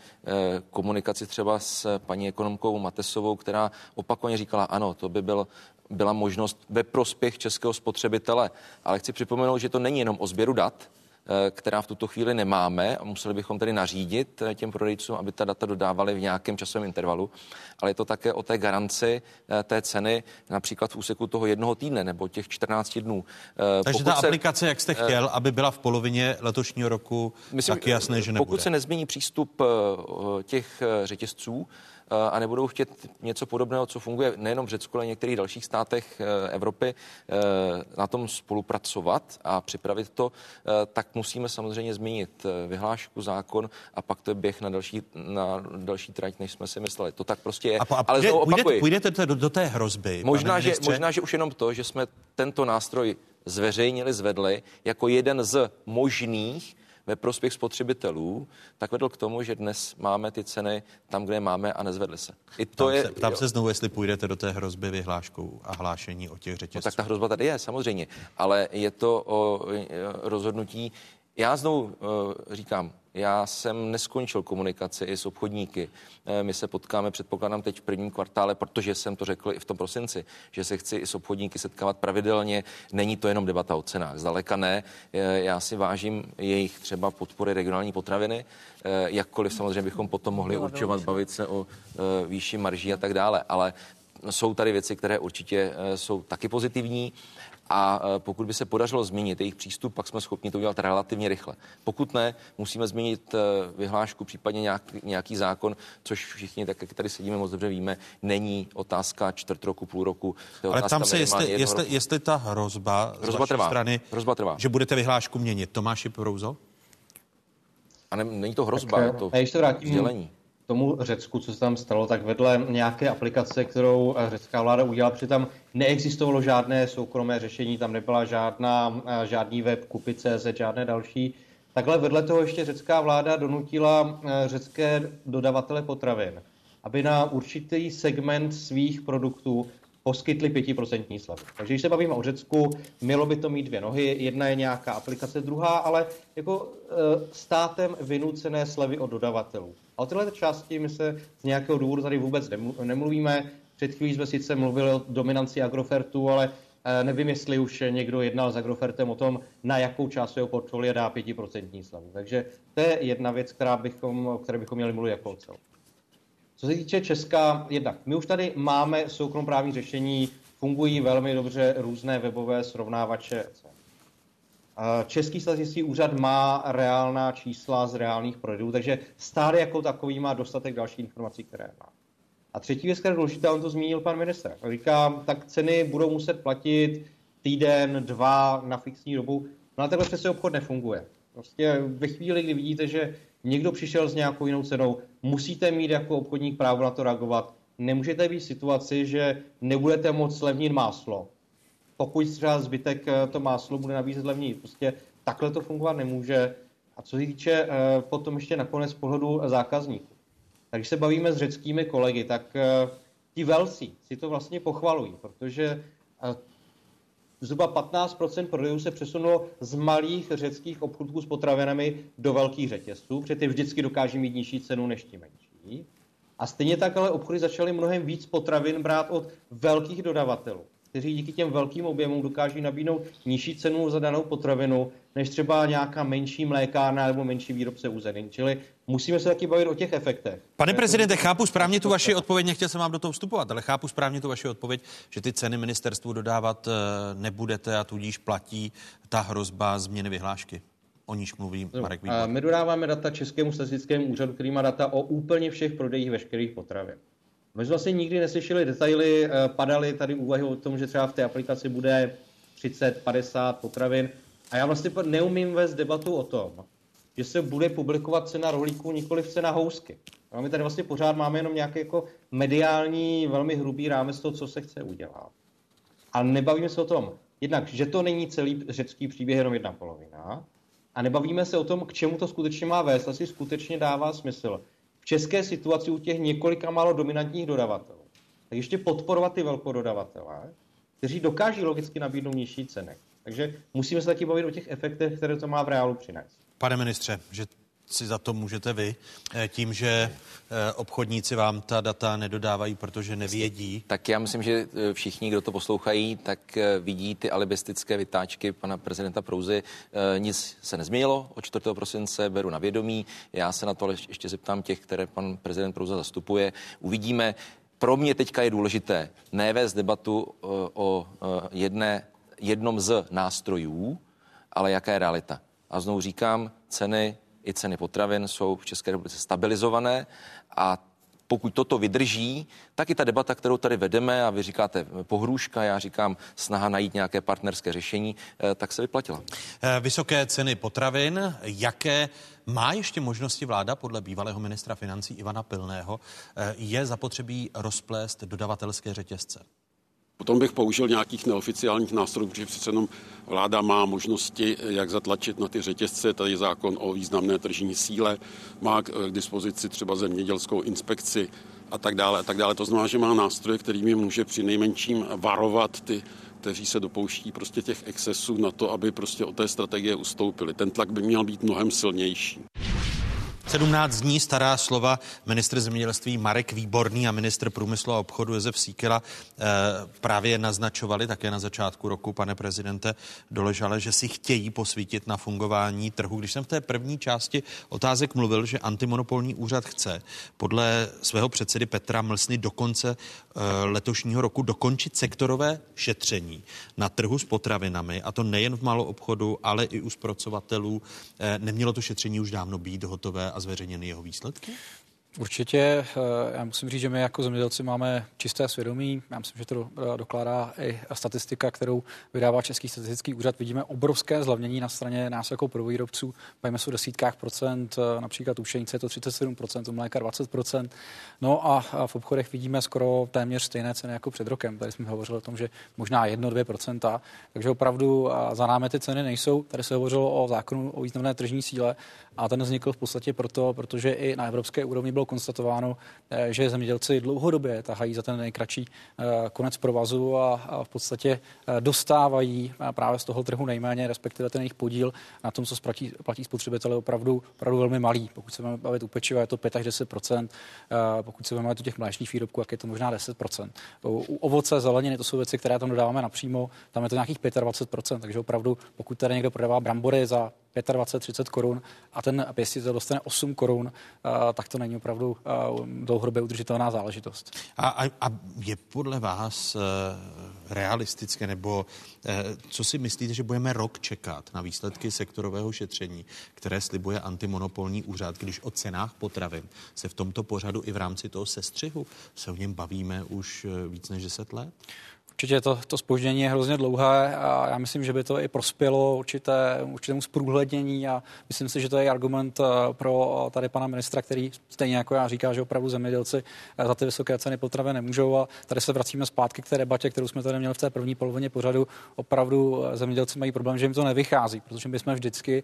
komunikaci třeba s paní ekonomkou Matesovou, která opakovaně říkala, ano, to by byl byla možnost ve prospěch českého spotřebitele. Ale chci připomenout, že to není jenom o sběru dat, Eh, která v tuto chvíli nemáme a museli bychom tedy nařídit eh, těm prodejcům, aby ta data dodávali v nějakém časovém intervalu, ale je to také o té garanci eh, té ceny například v úseku toho jednoho týdne nebo těch 14 dnů. Takže pokud ta se, aplikace, jak jste chtěl, aby byla v polovině letošního roku, myslím, tak jasné, že nebude. Pokud se nezmění přístup těch řetězců, a nebudou chtět něco podobného, co funguje nejenom v Řecku, ale v některých dalších státech eh, Evropy, eh, na tom spolupracovat a připravit to, tak musíme samozřejmě změnit vyhlášku, zákon a pak to je běh na další, na další trať, než jsme si mysleli. To tak prostě je. A, a ale znovu opakuji, půjdete, půjdete do, do té hrozby. Možná že, možná, že už jenom to, že jsme tento nástroj zveřejnili, zvedli jako jeden z možných ve prospěch spotřebitelů, tak vedl k tomu, že dnes máme ty ceny tam, kde máme a nezvedly se. I to tam je, se, tam se znovu, jestli půjdete do té hrozby vyhláškou a hlášení o těch řetězcích. No, tak ta hrozba tady je, samozřejmě, ale je to o rozhodnutí. Já znovu uh, říkám, já jsem neskončil komunikaci i s obchodníky. Eh, my se potkáme, předpokládám, teď v prvním kvartále, protože jsem to řekl i v tom prosinci, že se chci i s obchodníky setkávat pravidelně. Není to jenom debata o cenách, zdaleka ne. Eh, já si vážím jejich třeba podpory regionální potraviny, eh, jakkoliv samozřejmě bychom potom mohli určovat, bavit se o výši marží a tak dále, ale jsou tady věci, které určitě jsou taky pozitivní. A e, pokud by se podařilo změnit jejich přístup, pak jsme schopni to udělat relativně rychle. Pokud ne, musíme změnit e, vyhlášku, případně nějaký, nějaký zákon, což všichni, tak jak tady sedíme, moc dobře víme, není otázka čtvrt roku, půl roku. Ale tam se, jestli, jestli, jestli ta hrozba, hrozba z trvá. strany, hrozba trvá. že budete vyhlášku měnit. Tomáši Prouzo? A ne, není to hrozba, tak, je to ještě vrátím, vzdělení tomu Řecku, co se tam stalo, tak vedle nějaké aplikace, kterou eh, řecká vláda udělala, protože tam neexistovalo žádné soukromé řešení, tam nebyla žádná, eh, žádný web, CZ, žádné další. Takhle vedle toho ještě řecká vláda donutila eh, řecké dodavatele potravin, aby na určitý segment svých produktů poskytli 5% slevu. Takže když se bavíme o Řecku, mělo by to mít dvě nohy. Jedna je nějaká aplikace, druhá ale jako e, státem vynucené slevy od dodavatelů. A o tyhle části my se z nějakého důvodu tady vůbec nemluvíme. Před chvílí jsme sice mluvili o dominanci Agrofertu, ale e, nevím, jestli už někdo jednal s Agrofertem o tom, na jakou část svého portfolia dá 5% slevu. Takže to je jedna věc, která bychom, o které bychom měli mluvit jako celou. Co se týče Česka, jednak my už tady máme soukromoprávní řešení, fungují velmi dobře různé webové srovnávače. Český statistický úřad má reálná čísla z reálných prodejů, takže stále jako takový má dostatek dalších informací, které má. A třetí věc, která je důležitá, on to zmínil pan minister. Říká, tak ceny budou muset platit týden, dva na fixní dobu. No a takhle přece obchod nefunguje. Prostě ve chvíli, kdy vidíte, že někdo přišel s nějakou jinou cenou, musíte mít jako obchodník právo na to reagovat. Nemůžete být v situaci, že nebudete moct levnit máslo. Pokud třeba zbytek eh, to máslo bude nabízet levněji. Prostě takhle to fungovat nemůže. A co se týče eh, potom ještě nakonec pohledu zákazníků. Tak když se bavíme s řeckými kolegy, tak eh, ti velcí si to vlastně pochvalují, protože zhruba 15% prodejů se přesunulo z malých řeckých obchodů s potravinami do velkých řetězců, protože ty vždycky dokáží mít nižší cenu než ti menší. A stejně tak ale obchody začaly mnohem víc potravin brát od velkých dodavatelů kteří díky těm velkým objemům dokáží nabídnout nižší cenu za danou potravinu, než třeba nějaká menší mlékárna nebo menší výrobce uzenin. Čili musíme se taky bavit o těch efektech. Pane prezidente, chápu správně tu vaši odpověď, nechtěl jsem vám do toho vstupovat, ale chápu správně tu vaši odpověď, že ty ceny ministerstvu dodávat eh, nebudete a tudíž platí ta hrozba změny vyhlášky. O níž mluví no, Marek Výbor. My dodáváme data Českému statistickému úřadu, který má data o úplně všech prodejích veškerých potravin. My jsme vlastně nikdy neslyšeli detaily, eh, padaly tady úvahy o tom, že třeba v té aplikaci bude 30, 50 potravin. A já vlastně neumím vést debatu o tom, že se bude publikovat cena rohlíků, nikoli cena housky. A my tady vlastně pořád máme jenom nějaký jako mediální, velmi hrubý rámec toho, co se chce udělat. A nebavíme se o tom, jednak, že to není celý řecký příběh, jenom jedna polovina, a nebavíme se o tom, k čemu to skutečně má vést, asi skutečně dává smysl v české situaci u těch několika málo dominantních dodavatelů, tak ještě podporovat ty velkododavatele, kteří dokáží logicky nabídnout nižší ceny. Takže musíme se taky bavit o těch efektech, které to má v reálu přinést. Pane ministře, že si za to můžete vy, eh, tím, že eh, obchodníci vám ta data nedodávají, protože nevědí. Tak já myslím, že eh, všichni, kdo to poslouchají, tak vidí ty alibistické vytáčky pana prezidenta Prouzy. Nic se nezměnilo od 4. prosince, beru na vědomí. Já se na to ještě zeptám těch, které pan prezident Prouza zastupuje. Uvidíme. Pro mě teďka je důležité nevést debatu o jedné, jednom z nástrojů, ale jaká je realita. A znovu říkám, ceny i ceny potravin jsou v České republice stabilizované a pokud toto vydrží, tak i ta debata, kterou tady vedeme, a vy říkáte pohrůžka, já říkám snaha najít nějaké partnerské řešení, eh, tak se vyplatila. Eh, vysoké ceny potravin, jaké má ještě možnosti vláda podle bývalého ministra financí Ivana Pilného, eh, je zapotřebí rozplést dodavatelské řetězce? Potom bych použil nějakých neoficiálních nástrojů, protože přece jenom vláda má možnosti, jak zatlačit na ty řetězce. Tady je zákon o významné tržní síle, má k dispozici třeba zemědělskou inspekci a tak dále. A tak dále. To znamená, že má nástroje, kterými může při nejmenším varovat ty kteří se dopouští prostě těch excesů na to, aby prostě od té strategie ustoupili. Ten tlak by měl být mnohem silnější. 17 dní stará slova ministr zemědělství Marek Výborný a ministr průmyslu a obchodu Josef Síkela eh, právě naznačovali také na začátku roku, pane prezidente Doležale, že si chtějí posvítit na fungování trhu. Když jsem v té první části otázek mluvil, že antimonopolní úřad chce podle svého předsedy Petra Mlsny do konce eh, letošního roku dokončit sektorové šetření na trhu s potravinami, a to nejen v malou obchodu, ale i u zpracovatelů. Eh, nemělo to šetření už dávno být hotové a zveřejněny jeho výsledky? Určitě, eh, já musím říct, že my jako zemědělci máme čisté svědomí. Já myslím, že to eh, dokládá i statistika, kterou vydává Český statistický úřad. Vidíme obrovské zlevnění na straně nás jako prvovýrobců. Bavíme se o desítkách procent, eh, například u pšenice je to 37 procent, u mléka 20 procent. No a v obchodech vidíme skoro téměř stejné ceny jako před rokem. Tady jsme hovořili o tom, že možná 1-2 procenta. Takže opravdu za námi ty ceny nejsou. Tady se hovořilo o zákonu o významné tržní síle a ten vznikl v podstatě proto, protože i na evropské úrovni bylo konstatováno, eh, že zemědělci dlouhodobě tahají za ten nejkratší eh, konec provazu a v podstatě eh, dostávají právě z toho trhu nejméně, respektive ten jejich podíl na tom, co platí, platí spotřebitele, opravdu, opravdu velmi malý. Pokud se máme bavit u pečiva, je to 5 až 10% pokud se máme bavit u těch mléčných výrobků, jak je to možná 10 U ovoce, zeleniny, to jsou věci, které tam dodáváme napřímo, tam je to nějakých 25% takže opravdu, pokud tady někdo prodává brambory za 25-30 korun a ten pěstitel dostane 8 korun, tak to není opravdu dlouhodobě udržitelná záležitost. A, a, a je podle vás e, realistické, nebo e, co si myslíte, že budeme rok čekat na výsledky sektorového šetření, které slibuje antimonopolní úřad, když o cenách potravin se v tomto pořadu i v rámci toho sestřihu se o něm bavíme už víc než 10 let? Určitě to, to spoždění je hrozně dlouhé a já myslím, že by to i prospělo určité, určitému zprůhlednění a myslím si, že to je argument eh, pro tady pana ministra, který stejně jako já říká, že opravdu zemědělci eh, za ty vysoké ceny potravy nemůžou. A tady se vracíme zpátky k té debatě, kterou jsme tady měli v té první polovině pořadu. Opravdu eh, zemědělci mají problém, že jim to nevychází, protože my jsme vždycky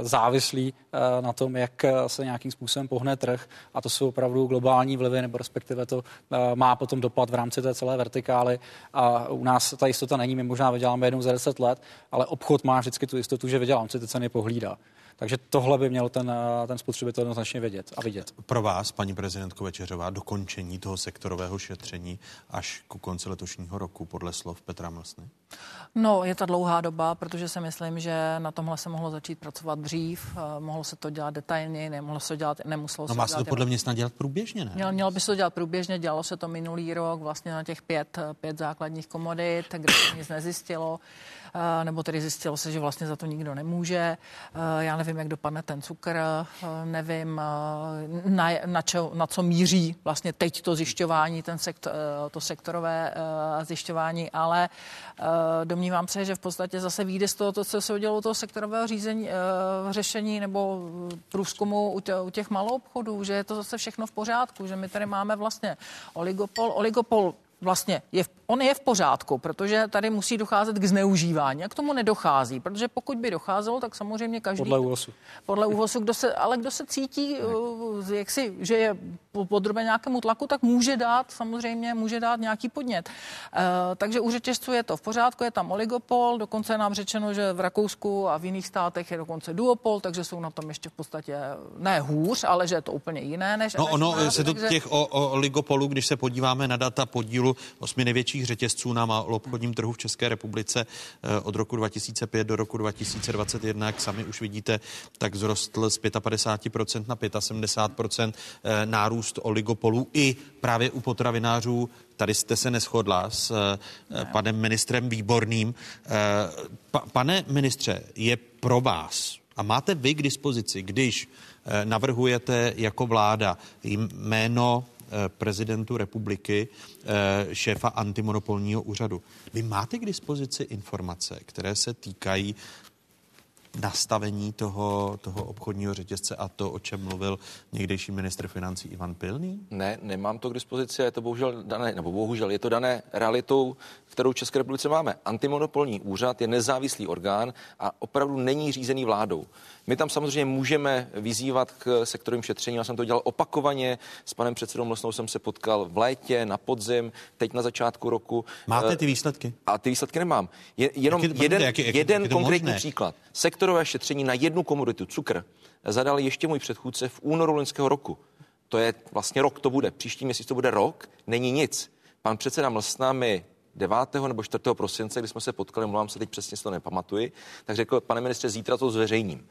závislí na tom, jak se nějakým způsobem pohne trh. A to jsou opravdu globální vlivy, nebo respektive to má potom dopad v rámci té celé vertikály a u nás ta jistota není, my možná vyděláme jednou za 10 let, ale obchod má vždycky tu jistotu, že vydělám, si ty ceny pohlídá. Takže tohle by měl ten, ten spotřebitel jednoznačně vědět a vidět. Pro vás, paní prezidentko Večeřová, dokončení toho sektorového šetření až ku konci letošního roku, podle slov Petra Mlsny? No, je to dlouhá doba, protože si myslím, že na tomhle se mohlo začít pracovat dřív, eh, mohlo se to dělat detailně, nemohlo se to dělat, nemuselo no, se má se to podle mě snad dělat průběžně, ne? Mělo, mělo by se to dělat průběžně, dělalo se to minulý rok vlastně na těch pět, pět základních komodit, kde se nic nezjistilo. Eh, nebo tedy zjistilo se, že vlastně za to nikdo nemůže. Eh, já nevím, jak dopadne ten cukr, eh, nevím, na, na, čo, na co míří vlastně teď to zjišťování, ten sektor, to sektorové zjišťování, ale domnívám se, že v podstatě zase vyjde z toho, to, co se udělalo toho sektorového řízení, řešení nebo průzkumu u těch malou obchodů, že je to zase všechno v pořádku, že my tady máme vlastně oligopol. Oligopol vlastně je, on je v pořádku, protože tady musí docházet k zneužívání a k tomu nedochází, protože pokud by docházelo, tak samozřejmě každý... Podle úhosu. Podle úhosu, kdo se, ale kdo se cítí, uh, jak si, že je podroben nějakému tlaku, tak může dát, samozřejmě může dát nějaký podnět. Uh, takže u řetězců je to v pořádku, je tam oligopol, dokonce je nám řečeno, že v Rakousku a v jiných státech je dokonce duopol, takže jsou na tom ještě v podstatě ne hůř, ale že je to úplně jiné než... No než ono se to takže... těch o, o oligopolů, když se podíváme na data podílu osmi největších řetězců na obchodním trhu v České republice eh, od roku 2005 do roku 2021, jak sami už vidíte, tak vzrostl z 55% na 75% eh, nárůst oligopolů i právě u potravinářů Tady jste se neschodla s ne. Eh, panem ministrem Výborným. Pa, pane ministře, je pro vás a máte vy k dispozici, když navrhujete jako vláda jméno prezidentu republiky, eh, šéfa antimonopolního úřadu. Vy máte k dispozici informace, které se týkají nastavení toho, toho obchodního řetězce a to, o čem mluvil někdejší ministr financí Ivan Pilný? Ne, nemám to k dispozici je to bohužel dané, nebo bohužel je to dané realitou, kterou v České republice máme. Antimonopolní úřad je nezávislý orgán a opravdu není řízený vládou. My tam samozřejmě můžeme vyzývat k sektorovým šetřením. Já jsem to dělal opakovaně. S panem předsedou Mlsnou jsem se potkal v létě, na podzim, teď na začátku roku. Máte ty výsledky? A ty výsledky nemám. Je, jenom jak je, jeden, jak je, jak jeden je to konkrétní možné? příklad. Sektorové šetření na jednu komoditu, cukr, zadal ještě můj předchůdce v únoru loňského roku. To je vlastně rok, to bude. Příští měsíc to bude rok, není nic. Pan předseda Mlsna mi 9. nebo 4. prosince, kdy jsme se potkali, mluvám se teď přesně, si to nepamatuji, tak řekl, pane ministře, zítra to zveřejním.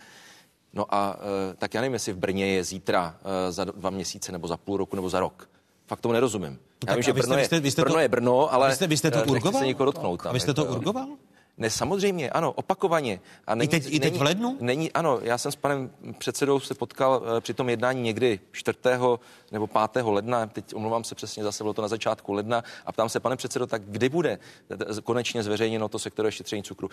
No a e, tak já nevím, jestli v Brně je zítra e, za dva měsíce, nebo za půl roku, nebo za rok. Fakt tomu nerozumím. Já vím, že Brno, jste- je, vy jste Brno to- je Brno, ale vy jste- vy jste to e, urgoval? se nikoho dotknout. A tam, vy jste to jako- urgoval? Ne, samozřejmě, ano, opakovaně. A není, teď- i teď není, v lednu? Není, ano, já jsem s panem předsedou se potkal e, při tom jednání někdy 4. nebo 5. ledna, teď omlouvám se přesně, zase bylo to na začátku ledna, a ptám se, pane předsedo, tak kdy bude konečně zveřejněno to sektorové šetření cukru?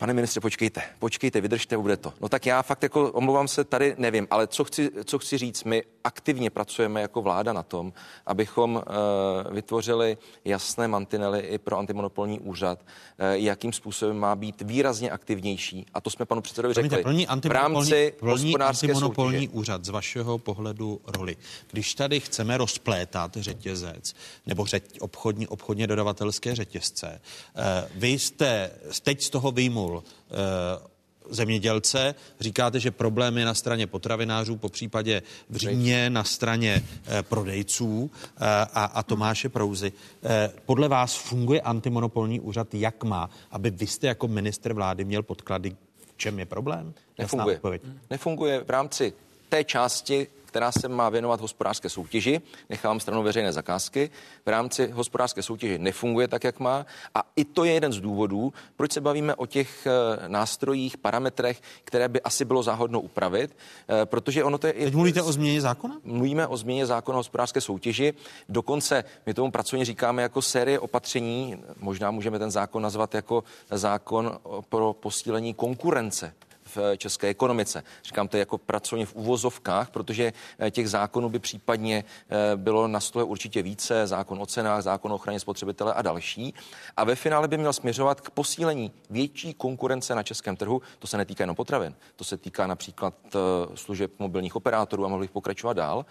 Pane ministře, počkejte, počkejte, vydržte, bude to. No tak já fakt jako omlouvám se, tady nevím, ale co chci, co chci říct, my aktivně pracujeme jako vláda na tom, abychom uh, vytvořili jasné mantinely i pro antimonopolní úřad, uh, jakým způsobem má být výrazně aktivnější. A to jsme panu předsedovi řekli. plní v antimonopolní, rámci plní antimonopolní soutěže. úřad z vašeho pohledu roli. Když tady chceme rozplétat řetězec nebo řeť, obchodní, obchodně dodavatelské řetězce, eh, vy jste teď z toho vyjmul eh, zemědělce, říkáte, že problém je na straně potravinářů, po případě v Římě na straně eh, prodejců eh, a, a Tomáše Prouzy. Eh, podle vás funguje antimonopolní úřad, jak má, aby vy jste jako minister vlády měl podklady, v čem je problém? Nefunguje. Nefunguje v rámci té části, která se má věnovat hospodářské soutěži, nechám stranou veřejné zakázky, v rámci hospodářské soutěže nefunguje tak, jak má. A i to je jeden z důvodů, proč se bavíme o těch eh, nástrojích, parametrech, které by asi bylo záhodno upravit, eh, protože ono to je... Teď mluvíte o změně zákona? Mluvíme o změně zákona o hospodářské soutěži. Dokonce my tomu pracovně říkáme jako série opatření, možná můžeme ten zákon nazvat jako zákon pro posílení konkurence v české ekonomice. Říkám to jako pracovně v uvozovkách, protože eh, těch zákonů by případně eh, bylo na stole určitě více, zákon o cenách, zákon o ochraně spotřebitele a další. A ve finále by měl směřovat k posílení větší konkurence na českém trhu. To se netýká jenom potravin, to se týká například eh, služeb mobilních operátorů a mohl bych pokračovat dál,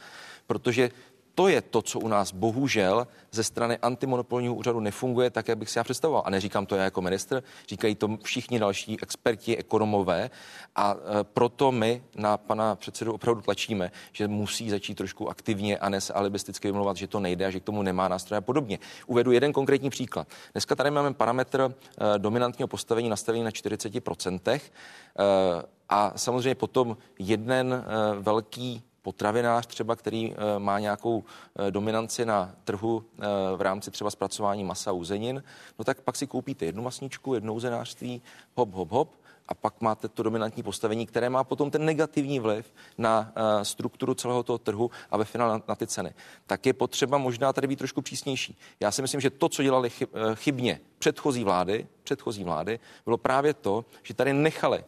protože to je to, co u nás bohužel ze strany antimonopolního úřadu nefunguje tak, jak bych si já představoval. A neříkám to já jako minister, říkají to všichni další experti, ekonomové. A e, proto my na pana předsedu opravdu tlačíme, že musí začít trošku aktivně a ne se alibisticky vymlouvat, že to nejde a že k tomu nemá nástroje a podobně. Uvedu jeden konkrétní příklad. Dneska tady máme parametr e, dominantního postavení nastavený na 40%. E, a samozřejmě potom jeden velký potravinář třeba, který eh, má nějakou eh, dominanci na trhu eh, v rámci třeba zpracování masa uzenin, no tak pak si koupíte jednu masničku, jedno uzenářství, hop, hop, hop, a pak máte to dominantní postavení, které má potom ten negativní vliv na strukturu celého toho trhu a ve finále na ty ceny. Tak je potřeba možná tady být trošku přísnější. Já si myslím, že to, co dělali chybně předchozí vlády, předchozí vlády, bylo právě to, že tady nechali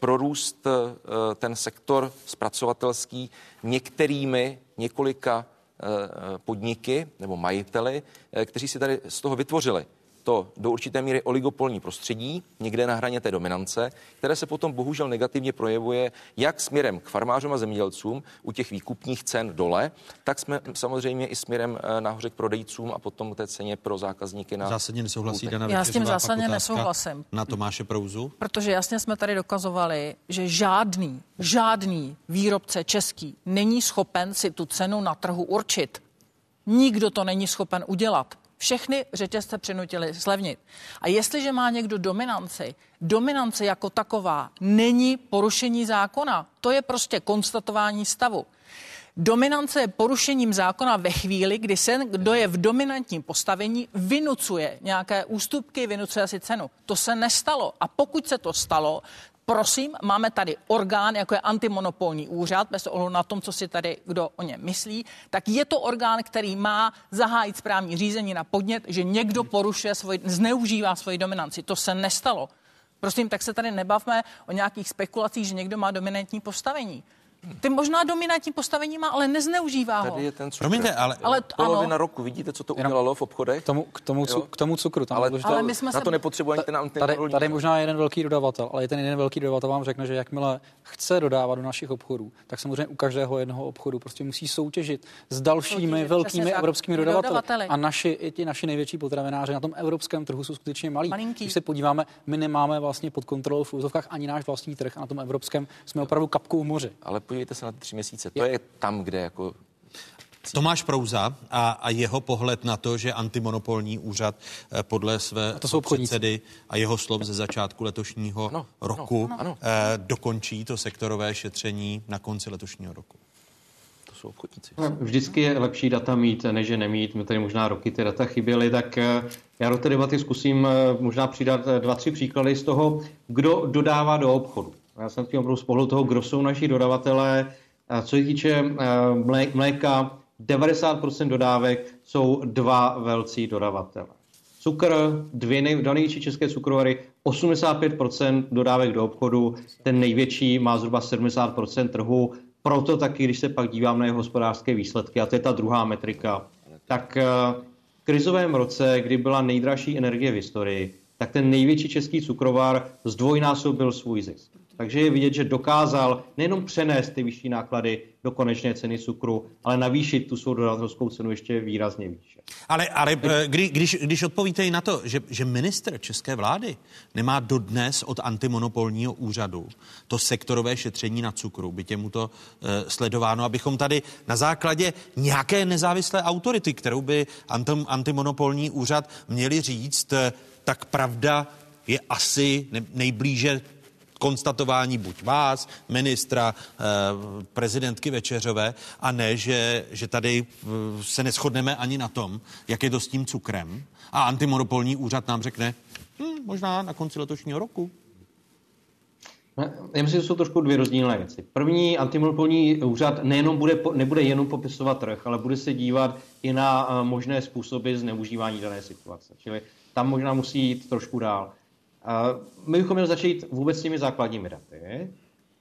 prorůst eh, ten sektor zpracovatelský některými několika eh, podniky nebo majiteli, kteří si tady z toho vytvořili to do určité míry oligopolní prostředí, někde na hraně té dominance, které se potom bohužel negativně projevuje jak směrem k farmářům a zemědělcům u těch výkupních cen dole, tak jsme samozřejmě i směrem eh, nahoře k prodejcům a potom té ceně pro zákazníky na. Zásadně nesouhlasí Dana Já s tím zásadně nesouhlasím. Na Tomáše Prouzu? Protože jasně jsme tady dokazovali, že žádný, žádný výrobce český není schopen si tu cenu na trhu určit. Nikdo to není schopen udělat všechny řetězce přinutili zlevnit. A jestliže má někdo dominanci, dominance jako taková není porušení zákona. To je prostě konstatování stavu. Dominance je porušením zákona ve chvíli, kdy se, kdo je v dominantním postavení, vynucuje nějaké ústupky, vynucuje si cenu. To se nestalo. A pokud se to stalo, prosím, máme tady orgán, jako je antimonopolní úřad, bez ohledu na tom, co si tady kdo o něm myslí, tak je to orgán, který má zahájit správní řízení na podnět, že někdo porušuje svoj, zneužívá svoji dominanci. To se nestalo. Prosím, tak se tady nebavme o nějakých spekulacích, že někdo má dominantní postavení. Ty možná dominantní postavení má, ale nezneužívá ho. Tady je ten cukr. Promiňte, ale, ale polovina ano. roku, vidíte, co to udělalo v obchodech? K tomu, k tomu, cu, k tomu cukru. Tam ale, ale my jsme na se... to nepotřebuje ani ten tady, tady možná jeden velký dodavatel, ale ten jeden velký dodavatel vám řekne, že jakmile chce dodávat do našich obchodů, tak samozřejmě u každého jednoho obchodu prostě musí soutěžit s dalšími soutěžit, velkými evropskými dodavateli. dodavateli. A naši, i ti naši největší potravináři na tom evropském trhu jsou skutečně malí. Malinký. Když se podíváme, my nemáme vlastně pod kontrolou v úzovkách ani náš vlastní trh a na tom evropském jsme opravdu kapkou v moři. Ale podívejte se na ty tři měsíce. To je tam, kde jako Tomáš Prouza a, a jeho pohled na to, že antimonopolní úřad eh, podle své to jsou předsedy a jeho slov ze začátku letošního ano, roku ano, ano. Eh, dokončí to sektorové šetření na konci letošního roku. To jsou obchodníci. No, vždycky je lepší data mít, než je nemít. My tady možná roky ty data chyběly, tak eh, já do té debaty zkusím možná přidat dva, tři příklady z toho, kdo dodává do obchodu. Já jsem tím opravdu z pohledu toho, kdo jsou naši dodavatelé, co se týče eh, mléka, 90% dodávek jsou dva velcí dodavatele. Cukr, dvě největší české cukrovary, 85% dodávek do obchodu, ten největší má zhruba 70% trhu, proto taky, když se pak dívám na jeho hospodářské výsledky, a to je ta druhá metrika, tak eh, v krizovém roce, kdy byla nejdražší energie v historii, tak ten největší český cukrovar zdvojnásobil svůj zisk. Takže je vidět, že dokázal nejenom přenést ty vyšší náklady do konečné ceny cukru, ale navýšit tu svou dodavatelskou cenu ještě výrazně výše. Ale, ale eh, kdy, když, když odpovíte i na to, že, že minister české vlády nemá dodnes od antimonopolního úřadu to sektorové šetření na cukru, by těmu to uh, sledováno, abychom tady na základě nějaké nezávislé autority, kterou by antim, antimonopolní úřad měli říct, eh, tak pravda je asi nejblíže konstatování buď vás, ministra, eh, prezidentky Večeřové, a ne, že, že tady eh, se neschodneme ani na tom, jak je to s tím cukrem. A antimonopolní úřad nám řekne, hm, možná na konci letošního roku. Já myslím, že jsou trošku dvě rozdílné věci. První, antimonopolní úřad nejenom bude, nebude jenom popisovat trh, ale bude se dívat i na eh, možné způsoby zneužívání dané situace. Čili tam možná musí jít trošku dál. My bychom měli začít vůbec s těmi základními daty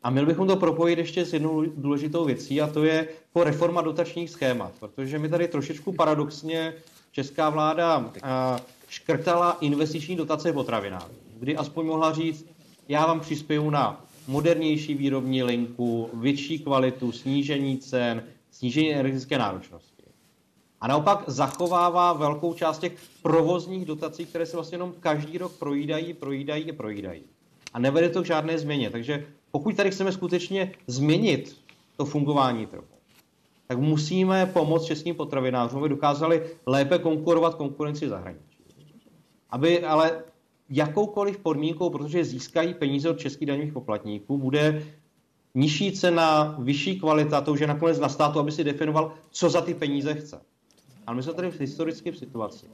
a měli bychom to propojit ještě s jednou důležitou věcí a to je po reforma dotačních schémat, protože mi tady trošičku paradoxně česká vláda škrtala investiční dotace potravinářů, kdy aspoň mohla říct, já vám přispěju na modernější výrobní linku, větší kvalitu, snížení cen, snížení energetické náročnosti. A naopak zachovává velkou část těch provozních dotací, které se vlastně jenom každý rok projídají, projídají a projídají. A nevede to k žádné změně. Takže pokud tady chceme skutečně změnit to fungování trhu, tak musíme pomoct českým potravinářům, aby dokázali lépe konkurovat konkurenci zahraničí. Aby ale jakoukoliv podmínkou, protože získají peníze od českých daňových poplatníků, bude nižší cena, vyšší kvalita, to už je nakonec na státu, aby si definoval, co za ty peníze chce. Ale my jsme tady v historické situaci,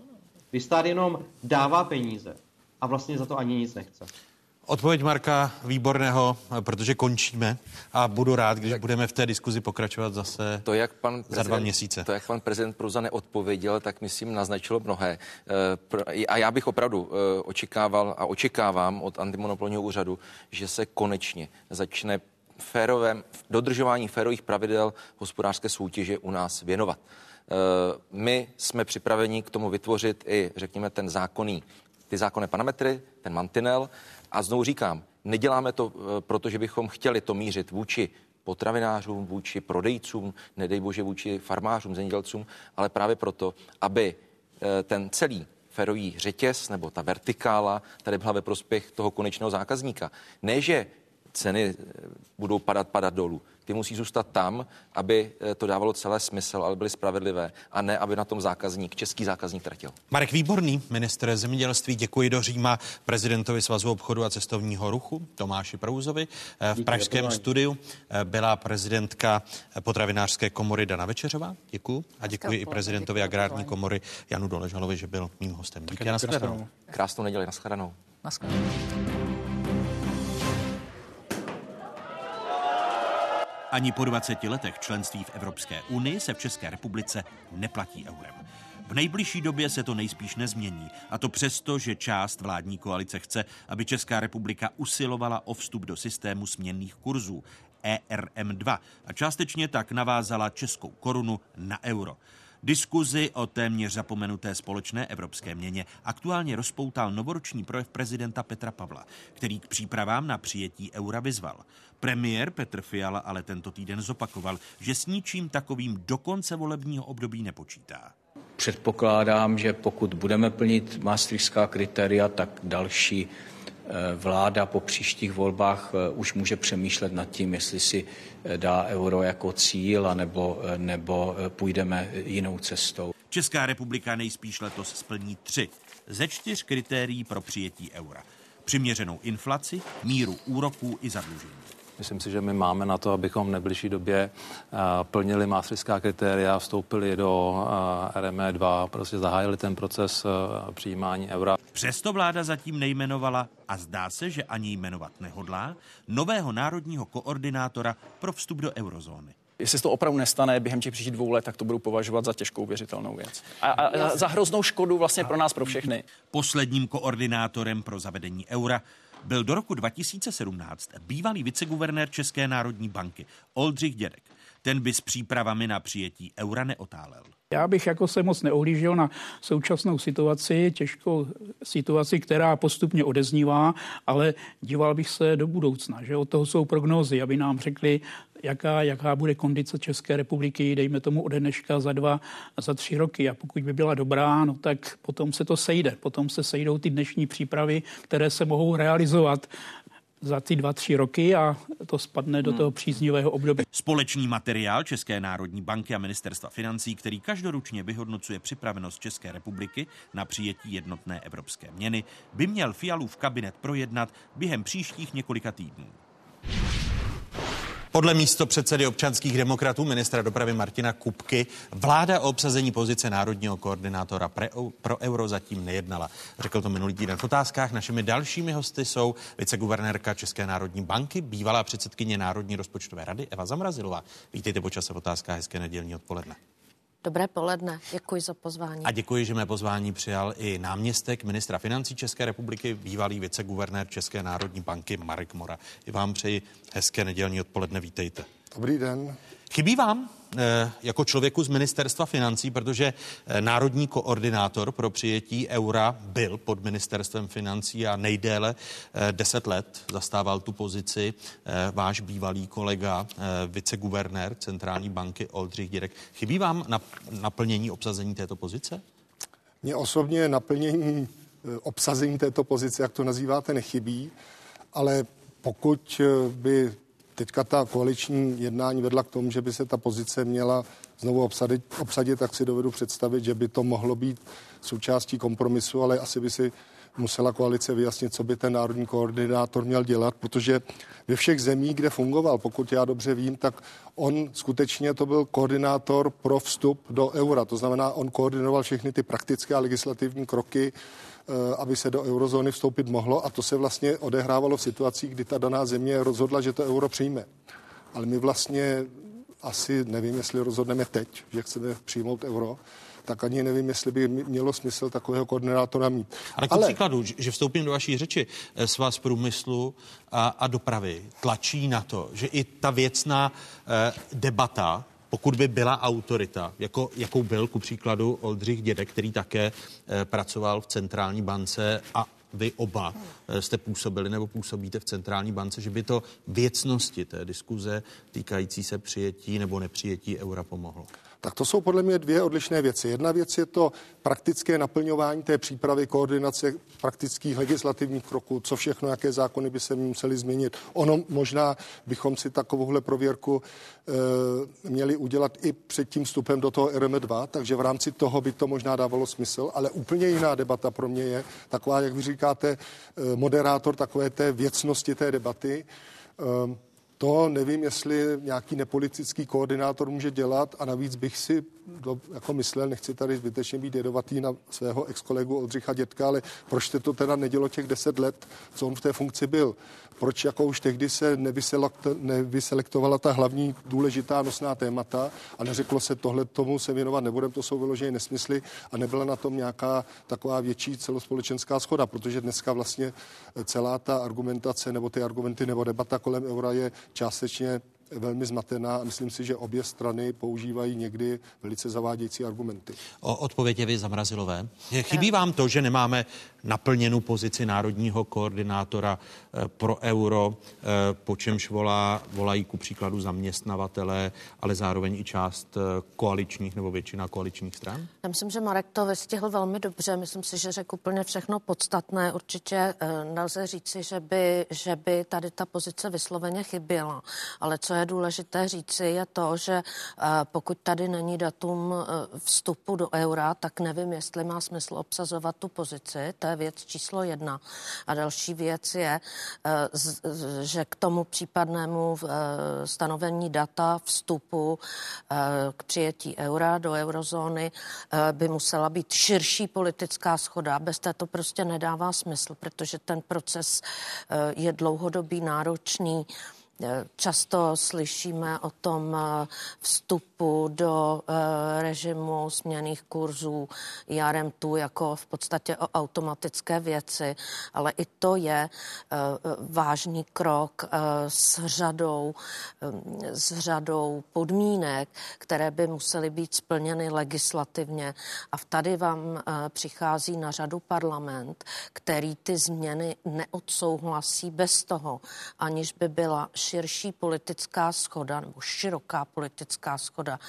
kdy stát jenom dává peníze a vlastně za to ani nic nechce. Odpověď Marka Výborného, protože končíme a budu rád, když budeme v té diskuzi pokračovat zase to, jak pan za dva měsíce. To, jak pan prezident Pruza neodpověděl, tak myslím naznačilo mnohé. Eh, a já bych opravdu eh, očekával a očekávám od antimonopolního úřadu, že se konečně začne férovém, dodržování férových pravidel hospodářské soutěže u nás věnovat. Eh, my jsme připraveni k tomu vytvořit i, řekněme, ten zákonný, ty zákonné parametry, ten mantinel, a znovu říkám, neděláme to, eh, protože bychom chtěli to mířit vůči potravinářům, vůči prodejcům, nedej bože vůči farmářům, zemědělcům, ale právě proto, aby eh, ten celý ferový řetěz nebo ta vertikála tady byla ve prospěch toho konečného zákazníka. Ne, že ceny budou padat, padat dolů ty musí zůstat tam, aby eh, to dávalo celé smysl, ale byly spravedlivé a ne, aby na tom zákazník, český zákazník tratil. Marek Výborný, ministr zemědělství, děkuji do Říma prezidentovi Svazu obchodu a cestovního ruchu Tomáši Prouzovi. Eh, v pražském studiu eh, byla prezidentka potravinářské komory Dana Večeřová. Děkuji. A děkuji i prezidentovi agrární komory Janu Doležalovi, že byl mým hostem. Díky, nashledanou. Krásnou neděli, nashledanou. Nashledanou. Ani po 20 letech členství v Evropské unii se v České republice neplatí eurem. V nejbližší době se to nejspíš nezmění, a to přesto, že část vládní koalice chce, aby Česká republika usilovala o vstup do systému směnných kurzů ERM2 a částečně tak navázala českou korunu na euro. Diskuzi o téměř zapomenuté společné evropské měně aktuálně rozpoutal novoroční projev prezidenta Petra Pavla, který k přípravám na přijetí eura vyzval. Premiér Petr Fiala ale tento týden zopakoval, že s ničím takovým do konce volebního období nepočítá. Předpokládám, že pokud budeme plnit maastrichtská kritéria, tak další eh, vláda po příštích volbách eh, už může přemýšlet nad tím, jestli si eh, dá euro jako cíl, anebo, nebo půjdeme jinou cestou. Česká republika nejspíš letos splní tři ze čtyř kritérií pro přijetí eura. Přiměřenou inflaci, míru úroků i zadlužení. Myslím si, že my máme na to, abychom v nejbližší době eh, plnili maastrichtská kritéria, vstoupili do eh, RME 2, prostě zahájili ten proces eh, přijímání eura. Přesto vláda zatím nejmenovala a zdá se, že ani jmenovat nehodlá nového národního koordinátora pro vstup do eurozóny. Jestli se to opravdu nestane během těch příštích dvou let, tak to budu považovat za těžkou věřitelnou věc. A, a za hroznou škodu vlastně pro nás, pro všechny. Posledním koordinátorem pro zavedení eura byl do roku 2017 bývalý viceguvernér České národní banky Oldřich Dědek. Ten by s přípravami na přijetí eura neotálel. Já bych jako se moc neohlížel na současnou situaci, těžkou situaci, která postupně odeznívá, ale díval bych se do budoucna, že od toho jsou prognózy, aby nám řekli, jaká, jaká bude kondice České republiky, dejme tomu ode dneška za dva, za tři roky. A pokud by byla dobrá, no tak potom se to sejde. Potom se sejdou ty dnešní přípravy, které se mohou realizovat za ty dva, tři roky a to spadne do hmm. toho příznivého období. Společný materiál České národní banky a ministerstva financí, který každoručně vyhodnocuje připravenost České republiky na přijetí jednotné evropské měny, by měl Fialův kabinet projednat během příštích několika týdnů. Podle místo předsedy občanských demokratů ministra dopravy Martina Kupky vláda o obsazení pozice národního koordinátora pro euro zatím nejednala. Řekl to minulý týden v otázkách. Našimi dalšími hosty jsou viceguvernérka České národní banky, bývalá předsedkyně Národní rozpočtové rady Eva Zamrazilová. Vítejte počas v otázkách, hezké nedělní odpoledne. Dobré poledne, děkuji za pozvání. A děkuji, že mé pozvání přijal i náměstek ministra financí České republiky, bývalý viceguvernér České národní banky Marek Mora. I vám přeji hezké nedělní odpoledne, vítejte. Dobrý den. Chybí vám jako člověku z ministerstva financí, protože eh, národní koordinátor pro přijetí eura byl pod ministerstvem financí a nejdéle 10 let zastával tu pozici váš bývalý kolega, viceguvernér centrální banky Oldřich Dědek. Chybí vám naplnění obsazení této pozice? Mně osobně naplnění obsazení této pozice, jak to nazýváte, nechybí, ale pokud by teďka ta koaliční jednání vedla k tomu, že by se ta pozice měla znovu obsadit, obsadit, tak si dovedu představit, že by to mohlo být součástí kompromisu, ale asi by si musela koalice vyjasnit, co by ten národní koordinátor měl dělat, protože ve všech zemích, kde fungoval, pokud já dobře vím, tak on skutečně to byl koordinátor pro vstup do eura. To znamená, on koordinoval všechny ty praktické a legislativní kroky, aby se do eurozóny vstoupit mohlo a to se vlastně odehrávalo v situacích, kdy ta daná země rozhodla, že to euro přijme. Ale my vlastně asi nevím, jestli rozhodneme teď, že chceme přijmout euro, tak ani nevím, jestli by mělo smysl takového koordinátora mít. Ale k Ale... příkladu, že vstoupím do vaší řeči, eh, svaz průmyslu a, a dopravy tlačí na to, že i ta věcná eh, debata pokud by byla autorita, jako, jakou byl ku příkladu Oldřich Dědek, který také e, pracoval v centrální bance a vy oba e, jste působili nebo působíte v centrální bance, že by to věcnosti té diskuze týkající se přijetí nebo nepřijetí eura pomohlo. Tak to jsou podle mě dvě odlišné věci. Jedna věc je to praktické naplňování té přípravy, koordinace praktických legislativních kroků, co všechno, jaké zákony by se museli změnit. Ono možná bychom si takovouhle prověrku e, měli udělat i před tím vstupem do toho RM2, takže v rámci toho by to možná dávalo smysl, ale úplně jiná debata pro mě je taková, jak vy říkáte, e, moderátor takové té věcnosti té debaty. E, to nevím, jestli nějaký nepolitický koordinátor může dělat a navíc bych si do, jako myslel, nechci tady zbytečně být jedovatý na svého ex-kolegu Oldřicha Dětka, ale proč jste to teda nedělo těch deset let, co on v té funkci byl? Proč jako už tehdy se nevyselektovala ta hlavní důležitá nosná témata a neřeklo se tohle tomu se věnovat nebudem, to jsou vyložené nesmysly a nebyla na tom nějaká taková větší celospolečenská schoda, protože dneska vlastně celá ta argumentace nebo ty argumenty nebo debata kolem eura je částečně velmi zmatená a myslím si, že obě strany používají někdy velice zavádějící argumenty. O odpověď je vy zamrazilové. Chybí vám to, že nemáme naplněnou pozici národního koordinátora eh, pro euro, eh, po čemž volá, volají ku příkladu zaměstnavatele, ale zároveň i část eh, koaličních nebo většina koaličních stran? Já myslím, že Marek to vystihl velmi dobře. Myslím si, že řekl úplně všechno podstatné. Určitě nelze říci, že by, že by tady ta pozice vysloveně chyběla. Ale co je důležité říci, je to, že pokud tady není datum vstupu do eura, tak nevím, jestli má smysl obsazovat tu pozici. To je věc číslo jedna. A další věc je, eh, že k tomu případnému eh, stanovení data vstupu eh, k přijetí eura do eurozóny by musela být širší politická schoda. Bez té to prostě nedává smysl, protože ten proces je dlouhodobý, náročný. Často slyšíme o tom eh, vstupu do eh, režimu směných kurzů jarem tu jako v podstatě o automatické věci, ale i to je eh, vážný krok s řadou, s řadou podmínek, které by musely být splněny legislativně. A tady vám přichází na řadu parlament, který ty změny neodsouhlasí bez toho, aniž by byla širší politická schoda nebo široká politická schoda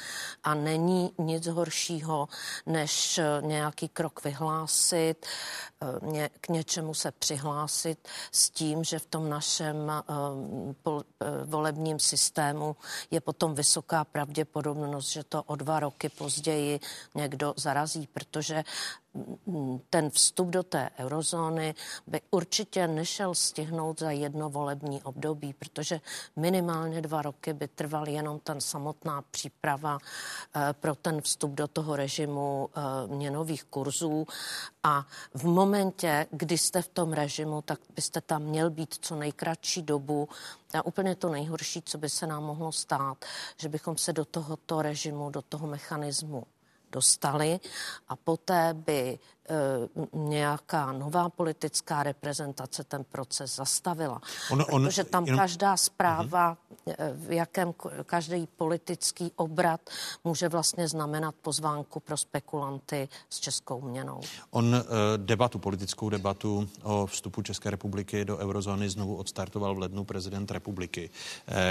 a není nic horšího, než eh, nějaký krok vyhlásit, eh, k něčemu se přihlásit s tím, že v tom našem eh, volebním systému je potom vysoká pravděpodobnost, že to o dva roky později někdo zarazí, protože ten vstup do té eurozóny by určitě nešel stihnout za jedno volební období, protože minimálně dva roky by trval jenom ten samotná příprava eh, pro ten vstup do toho režimu eh, měnových kurzů. A v momentě, kdy jste v tom režimu, tak byste tam měl být co nejkratší dobu. A úplně to nejhorší, co by se nám mohlo stát, že bychom se do tohoto režimu, do toho mechanismu dostali a poté by nějaká nová politická reprezentace ten proces zastavila. On, on, protože tam jenom... každá zpráva, uh-huh. v jakém každý politický obrat může vlastně znamenat pozvánku pro spekulanty s českou měnou. On uh, debatu, politickou debatu o vstupu České republiky do eurozóny znovu odstartoval v lednu prezident republiky,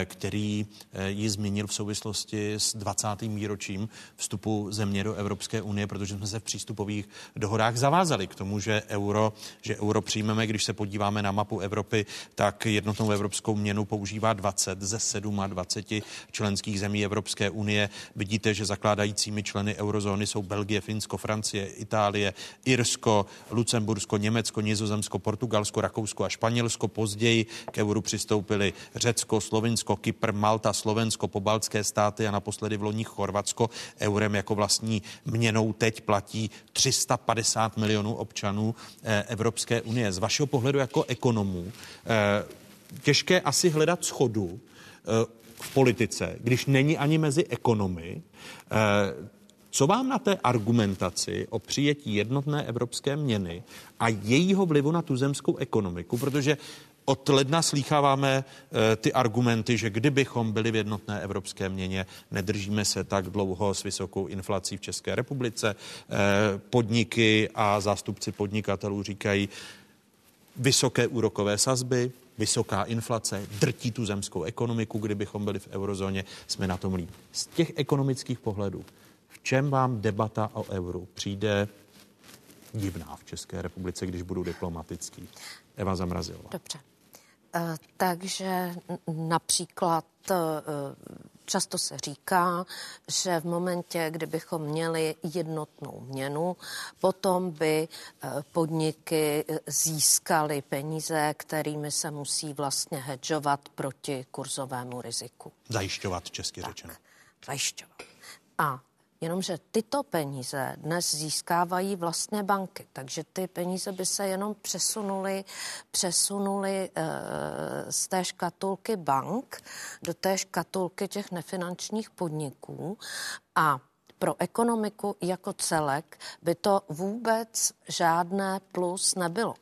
který ji zmínil v souvislosti s 20. výročím vstupu země do Evropské unie, protože jsme se v přístupových dohodách zavázali k tomu, že euro, že euro přijmeme, když se podíváme na mapu Evropy, tak jednotnou evropskou měnu používá 20 ze 27 členských zemí Evropské unie. Vidíte, že zakládajícími členy eurozóny jsou Belgie, Finsko, Francie, Itálie, Irsko, Lucembursko, Německo, Nizozemsko, Portugalsko, Rakousko a Španělsko. Později k euru přistoupili Řecko, Slovinsko, Kypr, Malta, Slovensko, pobaltské státy a naposledy v loních Chorvatsko. Eurem jako vlastní měnou teď platí 350 milionů občanů eh, Evropské unie. Z vašeho pohledu jako ekonomů eh, těžké asi hledat schodu eh, v politice, když není ani mezi ekonomy. Co vám na té argumentaci o přijetí jednotné evropské měny a jejího vlivu na tuzemskou ekonomiku, protože od ledna slýcháváme e, ty argumenty, že kdybychom byli v jednotné evropské měně, nedržíme se tak dlouho s vysokou inflací v České republice. E, podniky a zástupci podnikatelů říkají, vysoké úrokové sazby, vysoká inflace, drtí tu zemskou ekonomiku, kdybychom byli v eurozóně, jsme na tom líp. Z těch ekonomických pohledů, v čem vám debata o euru přijde divná v České republice, když budu diplomatický? Eva Zamrazilová. Dobře. Eh, takže například eh, často se říká, že v momentě, kdybychom měli jednotnou měnu, potom by eh, podniky získaly peníze, kterými se musí vlastně hedžovat proti kurzovému riziku. Zajišťovat, česky tak, řečeno. Zajišťovat. A Jenomže tyto peníze dnes získávají vlastně banky, takže ty peníze by se jenom přesunuly, přesunuly e, z té škatulky bank do té škatulky těch nefinančních podniků. A pro ekonomiku jako celek by to vůbec žádné plus nebylo.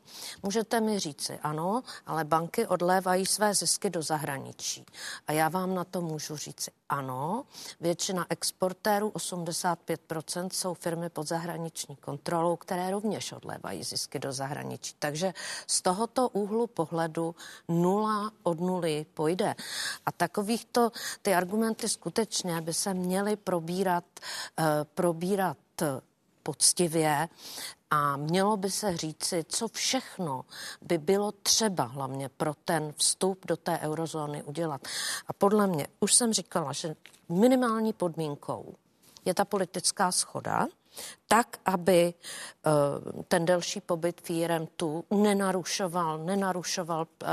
Můžete mi říci, ano, ale banky odlévají své zisky do zahraničí. A já vám na to můžu říci, ano, většina exportérů, 85%, jsou firmy pod zahraniční kontrolou, které rovněž odlévají zisky do zahraničí. Takže z tohoto úhlu pohledu nula od nuly pojde. A takovýchto ty argumenty skutečně by se měly probírat, probírat poctivě a mělo by se říci, co všechno by bylo třeba hlavně pro ten vstup do té eurozóny udělat. A podle mě, už jsem říkala, že minimální podmínkou je ta politická schoda, tak, aby eh, ten delší pobyt v tu nenarušoval, nenarušoval, eh,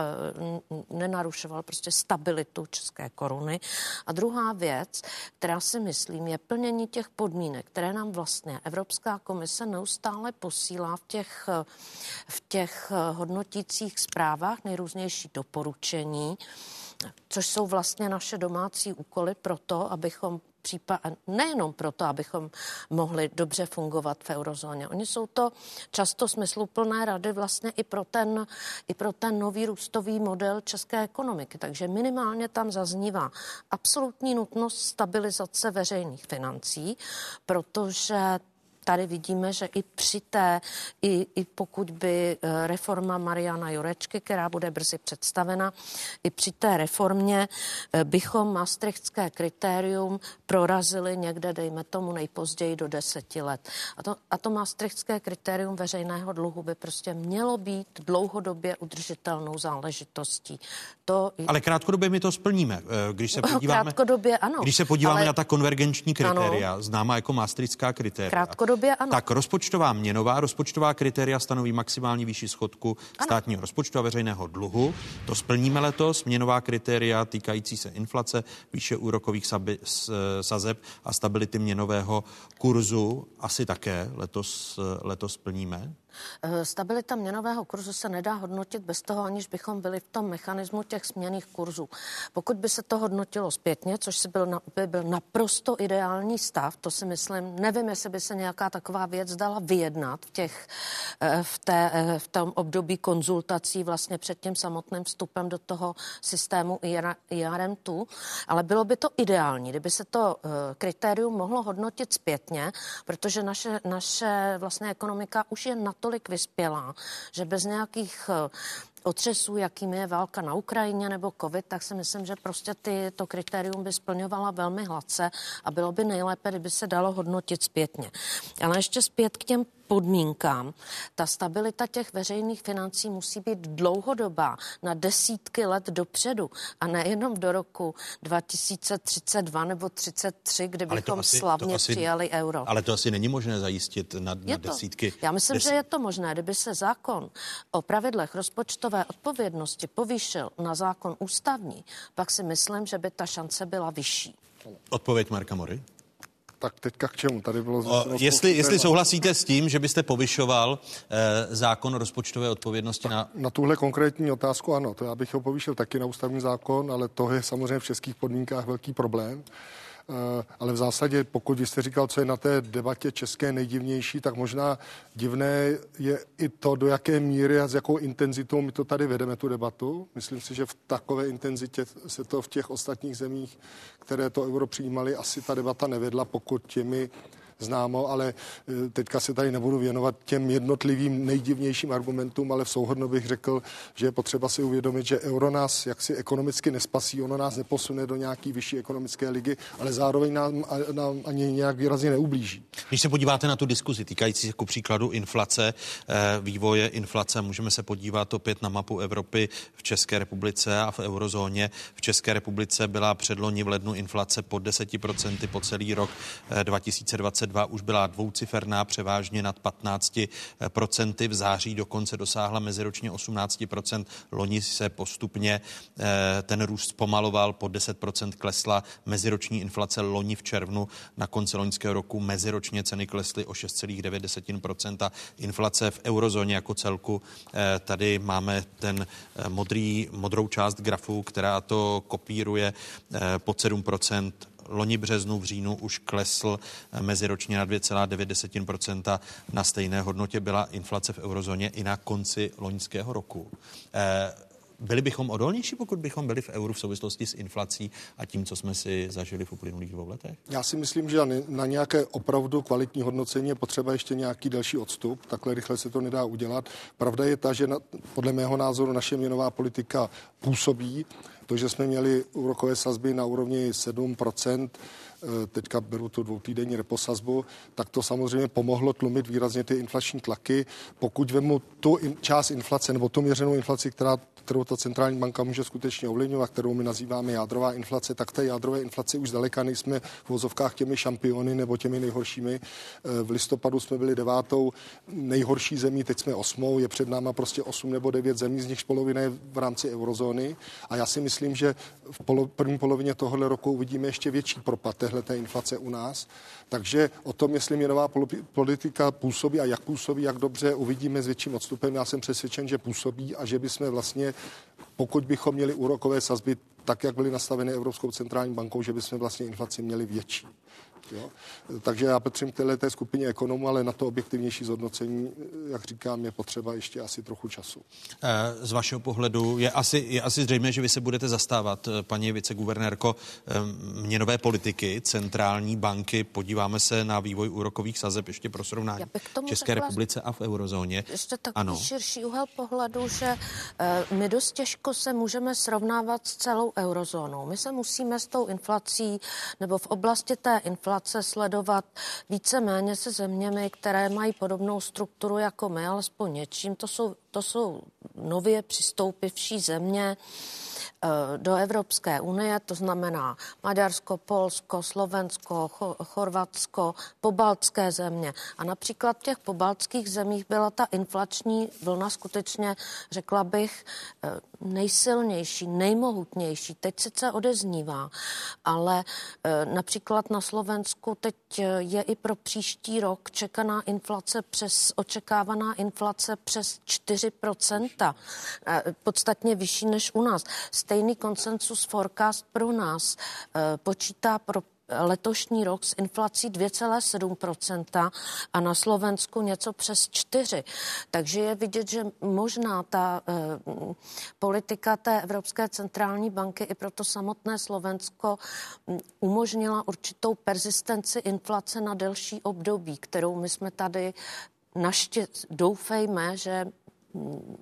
nenarušoval prostě stabilitu české koruny. A druhá věc, která si myslím, je plnění těch podmínek, které nám vlastně Evropská komise neustále posílá v těch, v těch hodnotících zprávách, nejrůznější doporučení, což jsou vlastně naše domácí úkoly pro to, abychom případ, nejenom proto, abychom mohli dobře fungovat v eurozóně. Oni jsou to často smysluplné rady vlastně i pro ten, i pro ten nový růstový model české ekonomiky. Takže minimálně tam zaznívá absolutní nutnost stabilizace veřejných financí, protože tady vidíme, že i při té, i, i pokud by eh, reforma Mariana Jurečky, která bude brzy představena, i při té reformě eh, bychom maastrichtské kritérium prorazili někde, dejme tomu, nejpozději do deseti let. A to, a to maastrichtské kritérium veřejného dluhu by prostě mělo být dlouhodobě udržitelnou záležitostí. To... Ale krátkodobě my to splníme. Eh, když se [laughs] podíváme, krátkodobě ano. Když se podíváme ale... na ta konvergenční kritéria, ano. známá jako maastrichtská kritéria. Krátkodobě dlouhodobě ano. Tak rozpočtová měnová, rozpočtová kritéria stanoví maximální výši schodku ano. státního rozpočtu a veřejného dluhu. To splníme letos. Měnová kritéria týkající se inflace, výše úrokových sabi, sazeb a stability měnového kurzu asi také letos, letos splníme. Eh, stabilita měnového kurzu se nedá hodnotit bez toho, aniž bychom byli v tom mechanismu těch směných kurzů. Pokud by se to hodnotilo zpětně, což by byl naprosto ideální stav, to si myslím, nevím, jestli by se nějaká nějaká taková věc dala vyjednat v, těch, eh, v, té, eh, v tom období konzultací vlastně před tím samotným vstupem do toho systému IRM2, ale bylo by to ideální, kdyby se to kritérium mohlo hodnotit zpětně, protože naše, naše vlastně ekonomika už je natolik vyspělá, že bez nějakých otřesů, jakým je válka na Ukrajině nebo covid, tak si myslím, že prostě ty, to kritérium by splňovala velmi hladce a bylo by nejlépe, kdyby se dalo hodnotit zpětně. Ale ještě zpět k těm podmínkám. Ta stabilita těch veřejných financí musí být dlouhodobá, na desítky let dopředu a nejenom do roku 2032 nebo 33, kdy bychom asi, slavně asi, přijali euro. Ale to asi není možné zajistit na, na to. desítky. Já myslím, des... že je to možné. Kdyby se zákon o pravidlech rozpočtové odpovědnosti povýšil na zákon ústavní, pak si myslím, že by ta šance byla vyšší. Odpověď Marka Mory? Tak teďka k čemu? Tady bylo o, jestli, jestli souhlasíte s tím, že byste povyšoval eh, zákon rozpočtové odpovědnosti na... Na tuhle konkrétní otázku ano, to já bych ho povýšil taky na ústavní zákon, ale to je samozřejmě v českých podmínkách velký problém. Eh, ale v zásadě, pokud jste říkal, co je na té debatě české nejdivnější, tak možná divné je i to, do jaké míry a s jakou intenzitou my to tady vedeme, tu debatu. Myslím si, že v takové intenzitě se to v těch ostatních zemích, které to euro přijímali, asi ta debata nevedla, pokud těmi známo, ale eh, teďka se tady nebudu věnovat těm jednotlivým nejdivnějším argumentům, ale v souhodno bych řekl, že je potřeba si uvědomit, že euro nás jaksi ekonomicky nespasí, ono nás neposune do nějaký vyšší ekonomické ligy, ale zároveň nám, nám ani nějak výrazně neublíží. Když se podíváte na tu diskuzi týkající ku příkladu inflace, eh, vývoje inflace, můžeme se podívat opět na mapu Evropy v České republice a v eurozóně. V České republice byla předloni v lednu inflace pod 10% po celý rok 2022 eh, 2022 už byla dvouciferná, převážně nad 15%. V září dokonce dosáhla meziročně 18%. Loni se postupně eh, ten růst zpomaloval, po 10% klesla meziroční inflace loni v červnu. Na konci loňského roku meziročně ceny klesly o 6,9%. Inflace v eurozóně jako celku, eh, tady máme ten eh, modrý, modrou část grafu, která to kopíruje pod 7% loni březnu, v říjnu už klesl eh, meziročně na 2,9%. Na stejné hodnotě byla inflace v eurozóně i na konci loňského roku. Byli bychom odolnější, pokud bychom byli v euru v souvislosti s inflací a tím, co jsme si zažili v uplynulých dvou letech? Já si myslím, že na nějaké opravdu kvalitní hodnocení je potřeba ještě nějaký další odstup. Takhle rychle se to nedá udělat. Pravda je ta, že na, podle mého názoru naše měnová politika působí. To, že jsme měli úrokové sazby na úrovni 7 Eh, teďka beru tu dvoutýdenní reposazbu, tak to samozřejmě pomohlo tlumit výrazně ty inflační tlaky. Pokud vemu tu in, část inflace nebo tu měřenou inflaci, která, kterou ta centrální banka může skutečně ovlivňovat, kterou my nazýváme jádrová inflace, tak té jádrové inflace už zdaleka nejsme v vozovkách těmi šampiony nebo těmi nejhoršími. Eh, v listopadu jsme byli devátou nejhorší zemí, teď jsme osmou, je před náma prostě osm nebo devět zemí, z nichž polovina je v rámci eurozóny. A já si myslím, že v polo, první polovině tohohle roku uvidíme ještě větší propad téhleté inflace u nás. Takže o tom, jestli měnová politika působí a jak působí, jak dobře, uvidíme s větším odstupem. Já jsem přesvědčen, že působí a že bychom vlastně, pokud bychom měli úrokové sazby tak, jak byly nastaveny Evropskou centrální bankou, že bychom vlastně inflaci měli větší. Jo? Takže já patřím k této skupině ekonomů, ale na to objektivnější zhodnocení, jak říkám, je potřeba ještě asi trochu času. Eh, z vašeho pohledu je asi, je asi zřejmé, že vy se budete zastávat, eh, paní viceguvernérko, eh, měnové politiky, centrální banky. Podíváme se na vývoj úrokových sazeb ještě pro srovnání v České republice a v eurozóně. Ještě takový ano. širší úhel pohledu, že my dost těžko se můžeme srovnávat s celou eurozónou. My se musíme s tou inflací nebo v oblasti té inflace sledovat více-méně se zeměmi, které mají podobnou strukturu jako my, alespoň něčím. To jsou, to jsou nově přistoupivší země, do Evropské unie, to znamená Maďarsko, Polsko, Slovensko, Chorvatsko, pobaltské země. A například v těch pobaltských zemích byla ta inflační vlna skutečně, řekla bych, eh, nejsilnější, nejmohutnější. Teď sice odeznívá, ale eh, například na Slovensku teď je i pro příští rok čekaná inflace přes, očekávaná inflace přes 4%, podstatně vyšší než u nás. Stejný konsensus forecast pro nás eh, počítá pro letošní rok s inflací 2,7% a na Slovensku něco přes 4. Takže je vidět, že možná ta uh, politika té Evropské centrální banky i pro to samotné Slovensko um, umožnila určitou persistenci inflace na delší období, kterou my jsme tady naště doufejme, že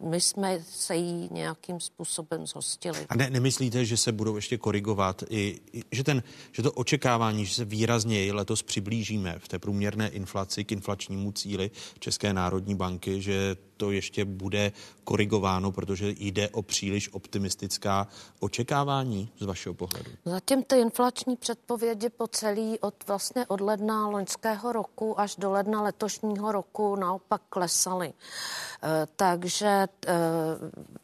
my jsme se jí nějakým způsobem zhostili. A ne, nemyslíte, že se budou ještě korigovat, i, i, že, ten, že to očekávání, že se výrazněji letos přiblížíme v té průměrné inflaci k inflačnímu cíli České národní banky, že to ještě bude korigováno, protože jde o příliš optimistická očekávání z vašeho pohledu? Zatím ty inflační předpovědi po celý od vlastně od ledna loňského roku až do ledna letošního roku naopak klesaly. E, takže e,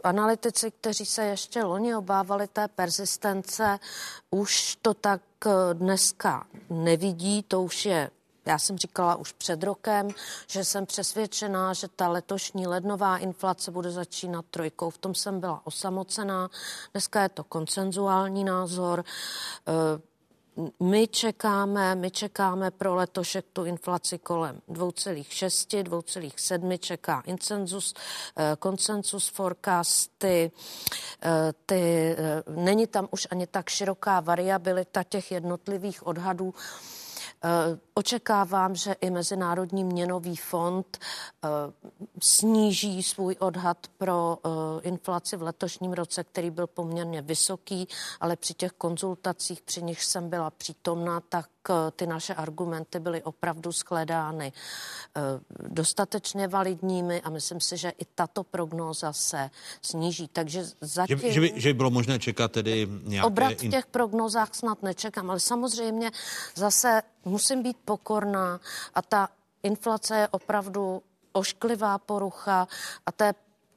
analytici, kteří se ještě loni obávali té persistence, už to tak e, dneska nevidí, to už je já jsem říkala už před rokem, že jsem přesvědčená, že ta letošní lednová inflace bude začínat trojkou. V tom jsem byla osamocená. Dneska je to koncenzuální názor. Eh, my čekáme, my čekáme pro letošek tu inflaci kolem 2,6, 2,7 čeká incenzus, eh, konsensus forecasty, eh, ty, není tam už ani tak široká variabilita těch jednotlivých odhadů. Eh, očekávám, že i Mezinárodní měnový fond eh, sníží svůj odhad pro eh, inflaci v letošním roce, který byl poměrně vysoký, ale při těch konzultacích, při nich jsem byla přítomna, tak ty naše argumenty byly opravdu shledány dostatečně validními a myslím si, že i tato prognóza se sníží. Takže zatím... Že, že, by, že by bylo možné čekat tedy nějaké... Obrat v těch prognózách snad nečekám, ale samozřejmě zase musím být pokorná a ta inflace je opravdu ošklivá porucha a té,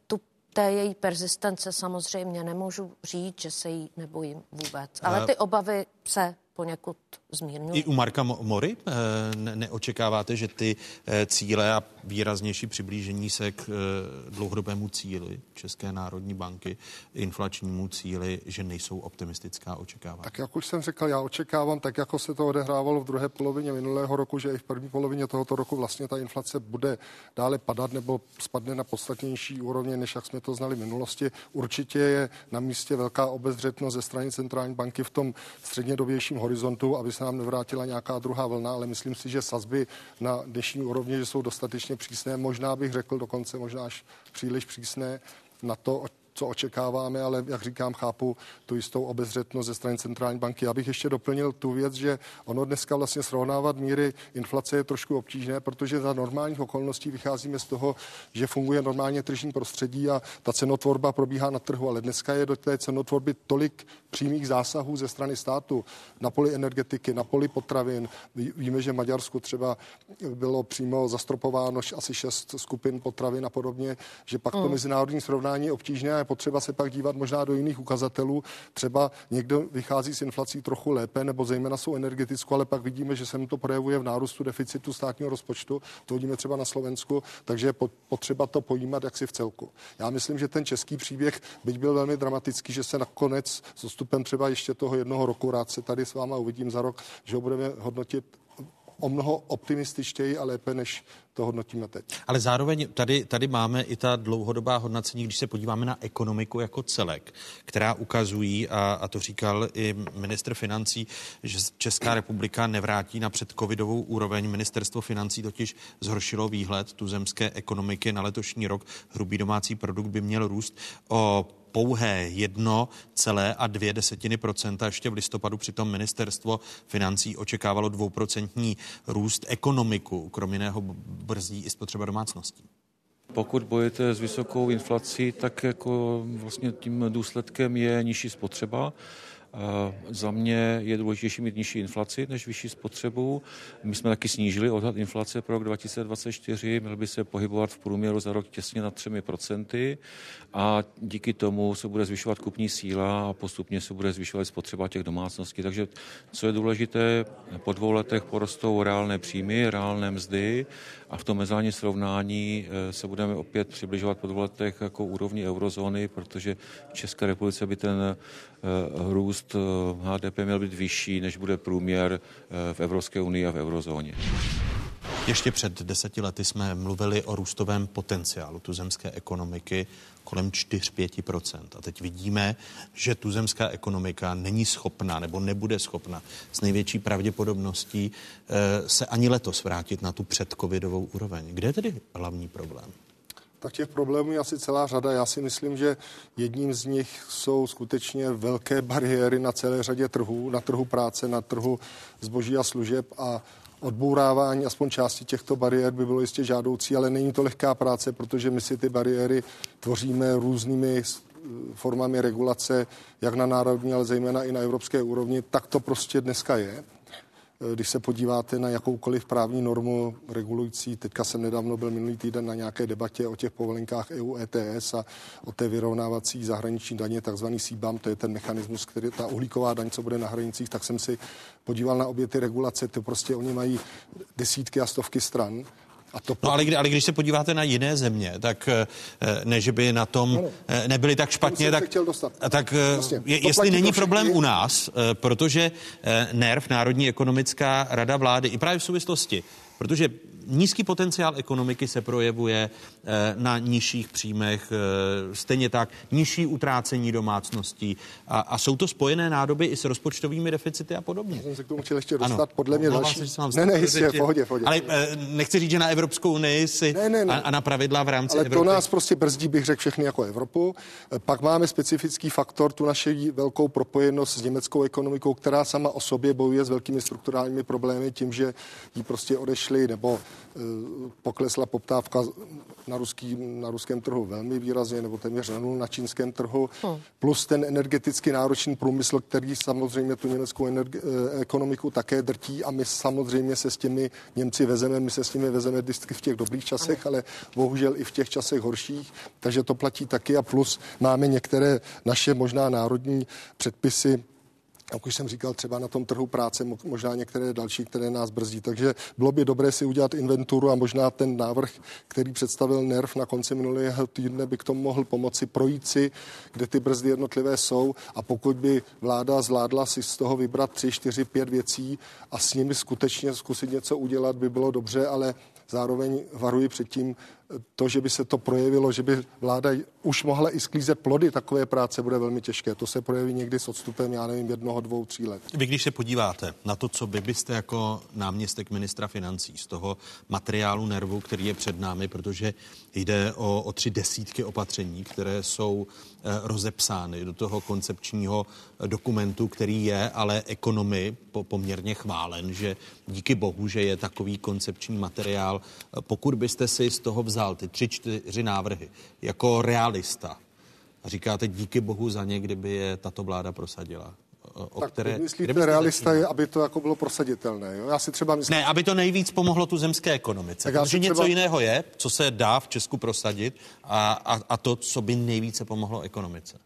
tu, té její persistence samozřejmě nemůžu říct, že se jí nebojím vůbec. Ale ty obavy se poněkud zmírňují. I u Marka Mory eh, ne- neočekáváte, že ty eh, cíle a výraznější přiblížení se k eh, dlouhodobému cíli České národní banky, inflačnímu cíli, že nejsou optimistická očekávání? Tak jak už jsem řekl, já očekávám, tak jako se to odehrávalo v druhé polovině minulého roku, že i v první polovině tohoto roku vlastně ta inflace bude dále padat nebo spadne na podstatnější úrovně, než jak jsme to znali v minulosti. Určitě je na místě velká obezřetnost ze strany centrální banky v tom střednědobějším horizontu, aby se nám nevrátila nějaká druhá vlna, ale myslím si, že sazby na dnešní úrovni že jsou dostatečně přísné. Možná bych řekl dokonce možná až příliš přísné na to, co očekáváme, ale jak říkám, chápu tu jistou obezřetnost ze strany centrální banky. Já bych ještě doplnil tu věc, že ono dneska vlastně srovnávat míry inflace je trošku obtížné, protože za normálních okolností vycházíme z toho, že funguje normálně tržní prostředí a ta cenotvorba probíhá na trhu, ale dneska je do té cenotvorby tolik přímých zásahů ze strany státu na poli energetiky, na poli potravin. Víme, že v Maďarsku třeba bylo přímo zastropováno asi šest skupin potravin a podobně, že pak to mm. mezinárodní srovnání je obtížné potřeba se pak dívat možná do jiných ukazatelů. Třeba někdo vychází s inflací trochu lépe, nebo zejména jsou energetickou, ale pak vidíme, že se mu to projevuje v nárůstu deficitu státního rozpočtu. To vidíme třeba na Slovensku, takže je potřeba to pojímat jaksi v celku. Já myslím, že ten český příběh, byť byl velmi dramatický, že se nakonec s odstupem třeba ještě toho jednoho roku, rád se tady s váma uvidím za rok, že ho budeme hodnotit o mnoho optimističtěji a lépe, než to hodnotíme teď. Ale zároveň tady, tady máme i ta dlouhodobá hodnocení, když se podíváme na ekonomiku jako celek, která ukazují, a, a to říkal i ministr financí, že Česká republika nevrátí na předcovidovou úroveň. Ministerstvo financí totiž zhoršilo výhled tuzemské ekonomiky na letošní rok. Hrubý domácí produkt by měl růst o pouhé jedno celé a dvě desetiny procenta. Ještě v listopadu přitom ministerstvo financí očekávalo dvouprocentní růst ekonomiku, kromě jiného brzdí i spotřeba domácností. Pokud bojujete s vysokou inflací, tak jako vlastně tím důsledkem je nižší spotřeba. Za mě je důležitější mít nižší inflaci než vyšší spotřebu. My jsme taky snížili odhad inflace pro rok 2024, měl by se pohybovat v průměru za rok těsně nad 3% a díky tomu se bude zvyšovat kupní síla a postupně se bude zvyšovat spotřeba těch domácností. Takže co je důležité, po dvou letech porostou reálné příjmy, reálné mzdy a v tom mezinárodním srovnání eh, se budeme opět přibližovat po dvou letech jako úrovni eurozóny, protože v České republice by ten eh, růst růst HDP měl být vyšší, než bude průměr v Evropské unii a v eurozóně. Ještě před deseti lety jsme mluvili o růstovém potenciálu tuzemské ekonomiky kolem 4-5 A teď vidíme, že tuzemská ekonomika není schopná nebo nebude schopna s největší pravděpodobností eh, se ani letos vrátit na tu předcovidovou úroveň. Kde je tedy hlavní problém? Tak těch problémů je asi celá řada. Já si myslím, že jedním z nich jsou skutečně velké bariéry na celé řadě trhů, na trhu práce, na trhu zboží a služeb a odbourávání aspoň části těchto bariér by bylo jistě žádoucí, ale není to lehká práce, protože my si ty bariéry tvoříme různými formami regulace, jak na národní, ale zejména i na evropské úrovni. Tak to prostě dneska je. Když se podíváte na jakoukoliv právní normu regulující, teďka jsem nedávno byl minulý týden na nějaké debatě o těch povolenkách EU ETS a o té vyrovnávací zahraniční daně, takzvaný CBAM, to je ten mechanismus, který ta uhlíková daň, co bude na hranicích, tak jsem si podíval na obě ty regulace, to prostě oni mají desítky a stovky stran a to no ale, kdy, ale když se podíváte na jiné země, tak eh, ne, že by na tom ano. Eh, nebyli tak špatně, tak, tak vlastně, je, jestli není problém u nás, protože NERV, Národní ekonomická rada vlády, i právě v souvislosti, protože nízký potenciál ekonomiky se projevuje eh, na nižších příjmech, eh, stejně tak nižší utrácení domácností a, a jsou to spojené nádoby i s rozpočtovými deficity a podobně. Já jsem se k tomu chtěl ještě dostat, ano. podle mě další. Ne, ne, jistě, pohodě, pohodě. Ale eh, nechci říct, že na Evropskou unii si ne, ne, ne. A, a na pravidla v rámci Ale Evropy. to nás prostě brzdí, bych řekl, všechny jako Evropu. Pak máme specifický faktor, tu naši velkou propojenost s německou ekonomikou, která sama o sobě bojuje s velkými strukturálními problémy tím, že jí prostě odešly nebo Eh, poklesla poptávka na, ruský, na ruském trhu velmi výrazně, nebo téměř na na čínském trhu, hmm. plus ten energeticky náročný průmysl, který samozřejmě tu německou energi- eh, ekonomiku také drtí a my samozřejmě se s těmi Němci vezeme, my se s nimi vezeme vždycky v těch dobrých časech, ale bohužel i v těch časech horších, takže to platí taky a plus máme některé naše možná národní předpisy, jak už jsem říkal, třeba na tom trhu práce, možná některé další, které nás brzdí. Takže bylo by dobré si udělat inventuru a možná ten návrh, který představil NERV na konci minulého týdne, by k tomu mohl pomoci projít si, kde ty brzdy jednotlivé jsou a pokud by vláda zvládla si z toho vybrat tři, čtyři, pět věcí a s nimi skutečně zkusit něco udělat, by bylo dobře, ale zároveň varuji před tím, to, že by se to projevilo, že by vláda už mohla i sklízet plody takové práce, bude velmi těžké. To se projeví někdy s odstupem, já nevím, jednoho, dvou, tří let. Vy, když se podíváte na to, co by byste jako náměstek ministra financí z toho materiálu nervu, který je před námi, protože jde o, o tři desítky opatření, které jsou rozepsány do toho koncepčního dokumentu, který je ale ekonomy po, poměrně chválen, že díky bohu, že je takový koncepční materiál. Pokud byste si z toho vzal ty tři, čtyři návrhy jako realista a říkáte díky bohu za ně, kdyby je tato vláda prosadila. O tak které, myslíte, realista je, aby to jako bylo prosaditelné. Jo? Já si třeba myslím... Ne, aby to nejvíc pomohlo tu zemské ekonomice. Tak protože třeba... něco jiného je, co se dá v Česku prosadit a, a, a to, co by nejvíce pomohlo ekonomice.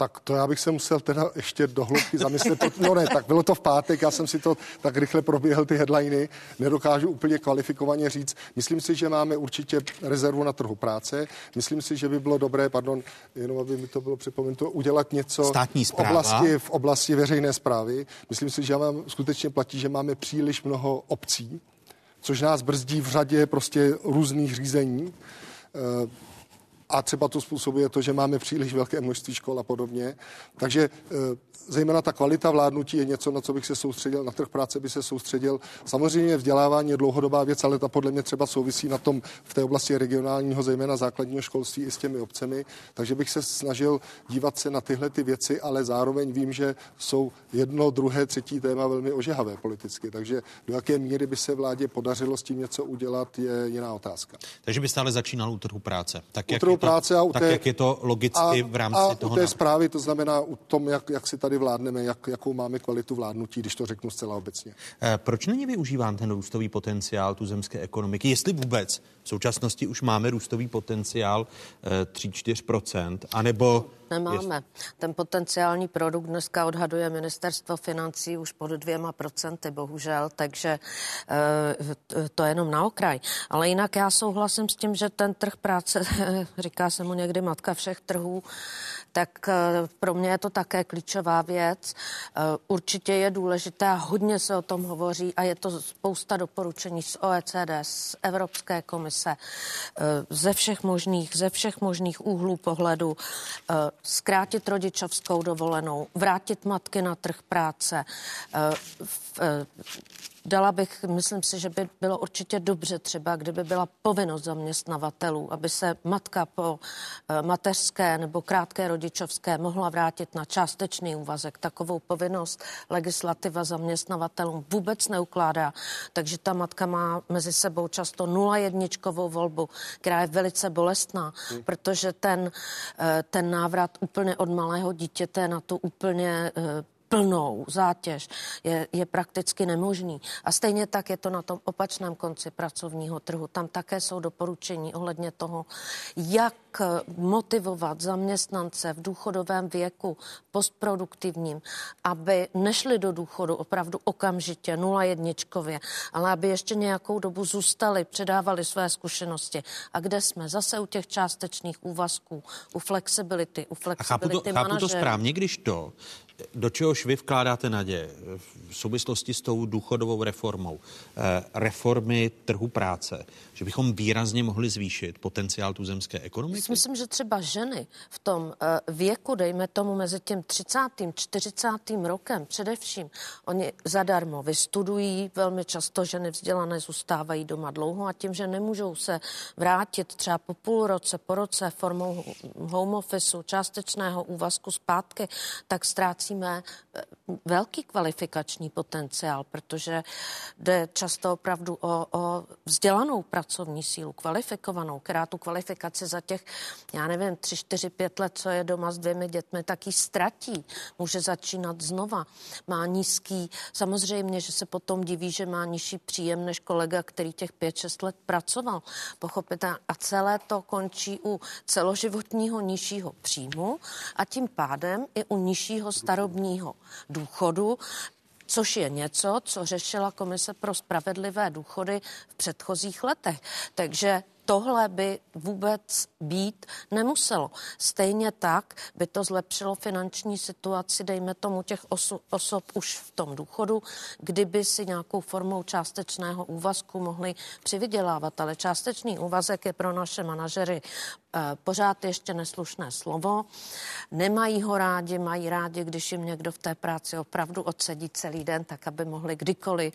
Tak to já bych se musel teda ještě do hloubky zamyslet. No ne, tak bylo to v pátek, já jsem si to tak rychle proběhl ty headliny, nedokážu úplně kvalifikovaně říct. Myslím si, že máme určitě rezervu na trhu práce. Myslím si, že by bylo dobré, pardon, jenom aby mi to bylo připomenuto, udělat něco Státní v oblasti, v oblasti veřejné zprávy. Myslím si, že mám, skutečně platí, že máme příliš mnoho obcí, což nás brzdí v řadě prostě různých řízení. A třeba to způsobuje to, že máme příliš velké množství škol a podobně. Takže eh, zejména ta kvalita vládnutí je něco, na co bych se soustředil, na trh práce by se soustředil. Samozřejmě vzdělávání je dlouhodobá věc, ale ta podle mě třeba souvisí na tom v té oblasti regionálního, zejména základního školství i s těmi obcemi. Takže bych se snažil dívat se na tyhle ty věci, ale zároveň vím, že jsou jedno, druhé, třetí téma velmi ožehavé politicky. Takže do jaké míry by se vládě podařilo s tím něco udělat, je jiná otázka. Takže byste ale začínal u trhu práce. Tak, u jak, trhu je to, práce a u tak té, jak je to logicky a, v rámci a toho u té zprávy, to znamená u tom, jak, jak si tady vládneme, jak, jakou máme kvalitu vládnutí, když to řeknu zcela obecně. Eh, proč není využíván ten růstový potenciál tu zemské ekonomiky? Jestli vůbec současnosti už máme růstový potenciál 3-4%, eh, anebo... Nemáme. Jest... Ten potenciální produkt dneska odhaduje ministerstvo financí už pod dvěma procenty, bohužel, takže e, to je jenom na okraj. Ale jinak já souhlasím s tím, že ten trh práce, [laughs] říká se mu někdy matka všech trhů, tak pro mě je to také klíčová věc. Eh, určitě je důležité a hodně se o tom hovoří a je to spousta doporučení z OECD, z Evropské komise, eh, ze všech možných, ze všech možných úhlů pohledu, eh, zkrátit rodičovskou dovolenou, vrátit matky na trh práce, Dala bych, myslím si, že by bylo určitě dobře třeba, kdyby byla povinnost zaměstnavatelů, aby se matka po eh, mateřské nebo krátké rodičovské mohla vrátit na částečný úvazek. Takovou povinnost legislativa zaměstnavatelům vůbec neukládá, takže ta matka má mezi sebou často nula jedničkovou volbu, která je velice bolestná, hmm. protože ten, eh, ten návrat úplně od malého dítěte na tu úplně eh, plnou zátěž je, je prakticky nemožný. A stejně tak je to na tom opačném konci pracovního trhu. Tam také jsou doporučení ohledně toho, jak motivovat zaměstnance v důchodovém věku postproduktivním, aby nešli do důchodu opravdu okamžitě, nula jedničkově, ale aby ještě nějakou dobu zůstali, předávali své zkušenosti. A kde jsme? Zase u těch částečných úvazků, u flexibility, u flexibility A chápu to, chápu to správně, když to, do čehož vy vkládáte naděje v souvislosti s tou důchodovou reformou, eh, reformy trhu práce, že bychom výrazně mohli zvýšit potenciál tuzemské ekonomiky? Myslím, že třeba ženy v tom eh, věku, dejme tomu mezi tím 30. 40. rokem především, oni zadarmo vystudují, velmi často ženy vzdělané zůstávají doma dlouho a tím, že nemůžou se vrátit třeba po půl roce, po roce formou home officeu, částečného úvazku zpátky, tak ztrácíme eh, velký kvalifikační potenciál, protože jde často opravdu o, o vzdělanou pracovní sílu, kvalifikovanou, která tu kvalifikaci za těch, já nevím, tři, čtyři, pět let, co je doma s dvěmi dětmi, tak ji ztratí. Může začínat znova. Má nízký, samozřejmě, že se potom diví, že má nižší příjem než kolega, který těch pět, šest let pracoval. Pochopitelně. A celé to končí u celoživotního nižšího příjmu a tím pádem i u nižšího starobního důchodu což je něco, co řešila Komise pro spravedlivé důchody v předchozích letech. Takže tohle by vůbec být nemuselo. Stejně tak by to zlepšilo finanční situaci, dejme tomu těch osu, osob už v tom důchodu, kdyby si nějakou formou částečného úvazku mohli přivydělávat. Ale částečný úvazek je pro naše manažery eh, pořád ještě neslušné slovo. Nemají ho rádi, mají rádi, když jim někdo v té práci opravdu odsedí celý den, tak aby mohli kdykoliv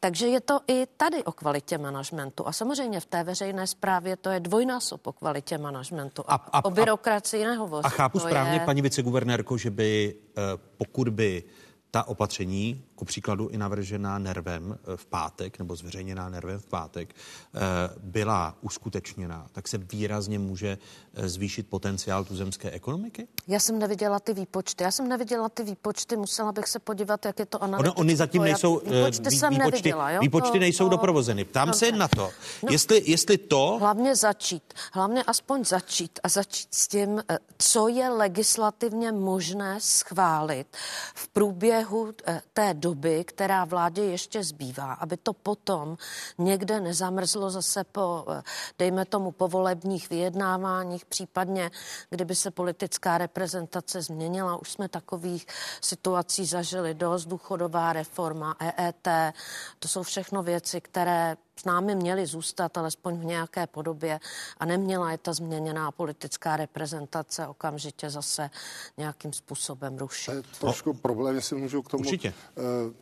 takže je to i tady o kvalitě manažmentu. A samozřejmě v té veřejné správě to je dvojnásob o kvalitě manažmentu. A, a, o byrokracii nehovoří. A chápu to správně, je... paní viceguvernérko, že by eh, pokud by ta opatření, ku příkladu i navržená nervem eh, v pátek, nebo zveřejněná nervem v pátek, eh, byla uskutečněna, tak se výrazně může eh, zvýšit potenciál tuzemské ekonomiky? Já jsem neviděla ty výpočty. Já jsem neviděla ty výpočty, musela bych se podívat, jak je to analytické. Ono, oni zatím nejsou, výpočty, jsem výpočty, neviděla, jo? výpočty to, nejsou to, doprovozeny. Ptám se na to, no, jestli, jestli to... Hlavně začít, hlavně aspoň začít a začít s tím, co je legislativně možné schválit v průběhu té doby, která vládě ještě zbývá, aby to potom někde nezamrzlo zase po, eh, dejme tomu, povolebních vyjednáváních, případně kdyby se politická reprezentace změnila. Už jsme takových situací zažili dost, důchodová reforma, EET, to jsou všechno věci, které s námi měli zůstat alespoň v nějaké podobě a neměla je ta změněná politická reprezentace okamžitě zase nějakým způsobem rušit. To je trošku problém, jestli můžu k tomu. Určitě. Uh,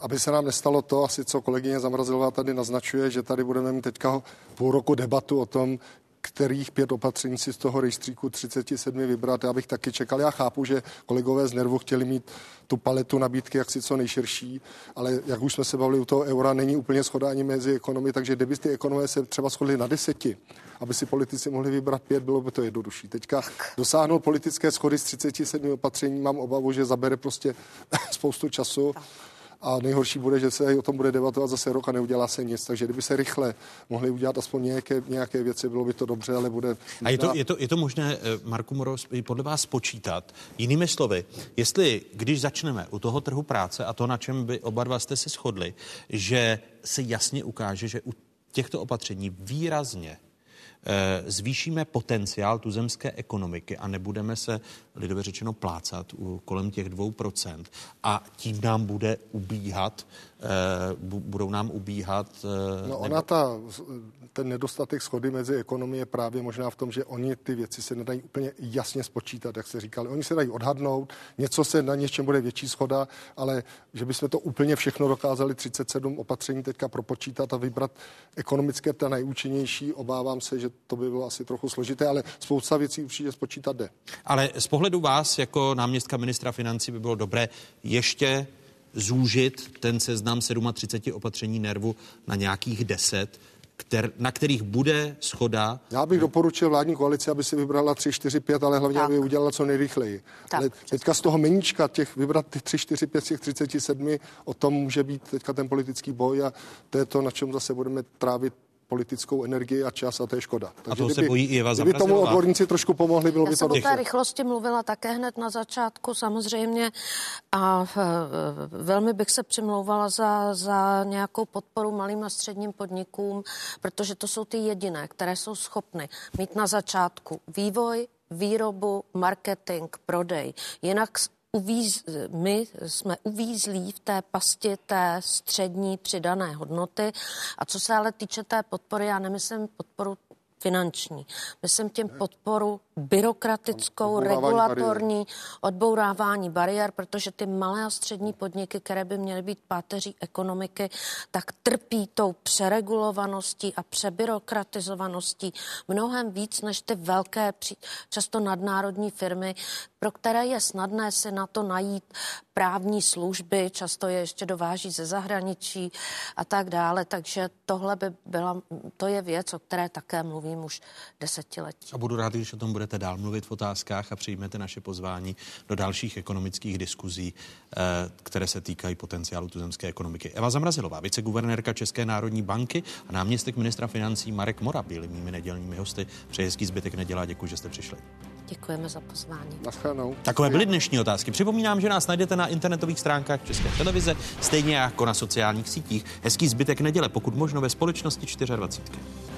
aby se nám nestalo to, asi co kolegyně Zamrazilová tady naznačuje, že tady budeme mít teďka půl roku debatu o tom, kterých pět opatření si z toho rejstříku 37 vybrat. Já bych taky čekal. Já chápu, že kolegové z Nervu chtěli mít tu paletu nabídky jaksi co nejširší, ale jak už jsme se bavili u toho eura, není úplně schoda ani mezi ekonomy, takže kdyby ty ekonomie se třeba shodly na deseti, aby si politici mohli vybrat pět, bylo by to jednodušší. Teďka dosáhnout politické schody z 37 opatření, mám obavu, že zabere prostě [laughs] spoustu času. A nejhorší bude, že se o tom bude debatovat zase rok a neudělá se nic. Takže kdyby se rychle mohli udělat aspoň nějaké, nějaké věci, bylo by to dobře, ale bude... A je to, je to, je to možné, eh, Marku Moros, podle vás počítat? Jinými slovy, jestli když začneme u toho trhu práce a to, na čem by oba dva jste se shodli, že se jasně ukáže, že u těchto opatření výrazně zvýšíme potenciál tuzemské ekonomiky a nebudeme se lidově řečeno plácat kolem těch 2% a tím nám bude ubíhat, budou nám ubíhat... No ona ta, ten nedostatek schody mezi ekonomie je právě možná v tom, že oni ty věci se nedají úplně jasně spočítat, jak se říkali. Oni se dají odhadnout, něco se na něčem bude větší schoda, ale že bychom to úplně všechno dokázali 37 opatření teďka propočítat a vybrat ekonomické ta nejúčinnější, obávám se, že to by bylo asi trochu složité, ale spousta věcí určitě spočítat jde. Ale z pohledu vás jako náměstka ministra financí by bylo dobré ještě zúžit ten seznam 37 opatření nervu na nějakých 10, kter, na kterých bude schoda. Já bych doporučil vládní koalici, aby si vybrala 3, 4, 5, ale hlavně, tak. aby udělala co nejrychleji. Tak. Ale teďka z toho meníčka těch vybrat ty 3, 4, 5 z těch 37, o tom může být teďka ten politický boj a to je to, na čem zase budeme trávit politickou energii a čas a to je škoda. Takže a to kdyby, se bojí i Eva Kdyby tomu odborníci trošku pomohli, bylo Já by to Já jsem o té rychlosti mluvila také hned na začátku samozřejmě a e, velmi bych se přimlouvala za, za nějakou podporu malým a středním podnikům, protože to jsou ty jediné, které jsou schopny mít na začátku vývoj, výrobu, marketing, prodej. Jinak uvíz, my jsme uvízlí v té pasti té střední přidané hodnoty. A co se ale týče té podpory, já nemyslím podporu finanční. Myslím tím podporu byrokratickou, odbourávání regulatorní, bariér. odbourávání bariér, protože ty malé a střední podniky, které by měly být páteří ekonomiky, tak trpí tou přeregulovaností a přebyrokratizovaností mnohem víc než ty velké, často nadnárodní firmy, pro které je snadné si na to najít právní služby, často je ještě dováží ze zahraničí a tak dále. Takže tohle by byla, to je věc, o které také mluvím už desetiletí. A budu rád, když o tom budete dál mluvit v otázkách a přijmete naše pozvání do dalších ekonomických diskuzí, eh, které se týkají potenciálu tuzemské ekonomiky. Eva Zamrazilová, viceguvernérka České národní banky a náměstek ministra financí Marek Mora byli mými nedělními hosty. Přeji hezký zbytek nedělá, děkuji, že jste přišli. Děkujeme za pozvání. Naschledanou. Takové byly dnešní otázky. Připomínám, že nás najdete na internetových stránkách České televize, stejně jako na sociálních sítích. Hezký zbytek neděle, pokud možno ve společnosti 24.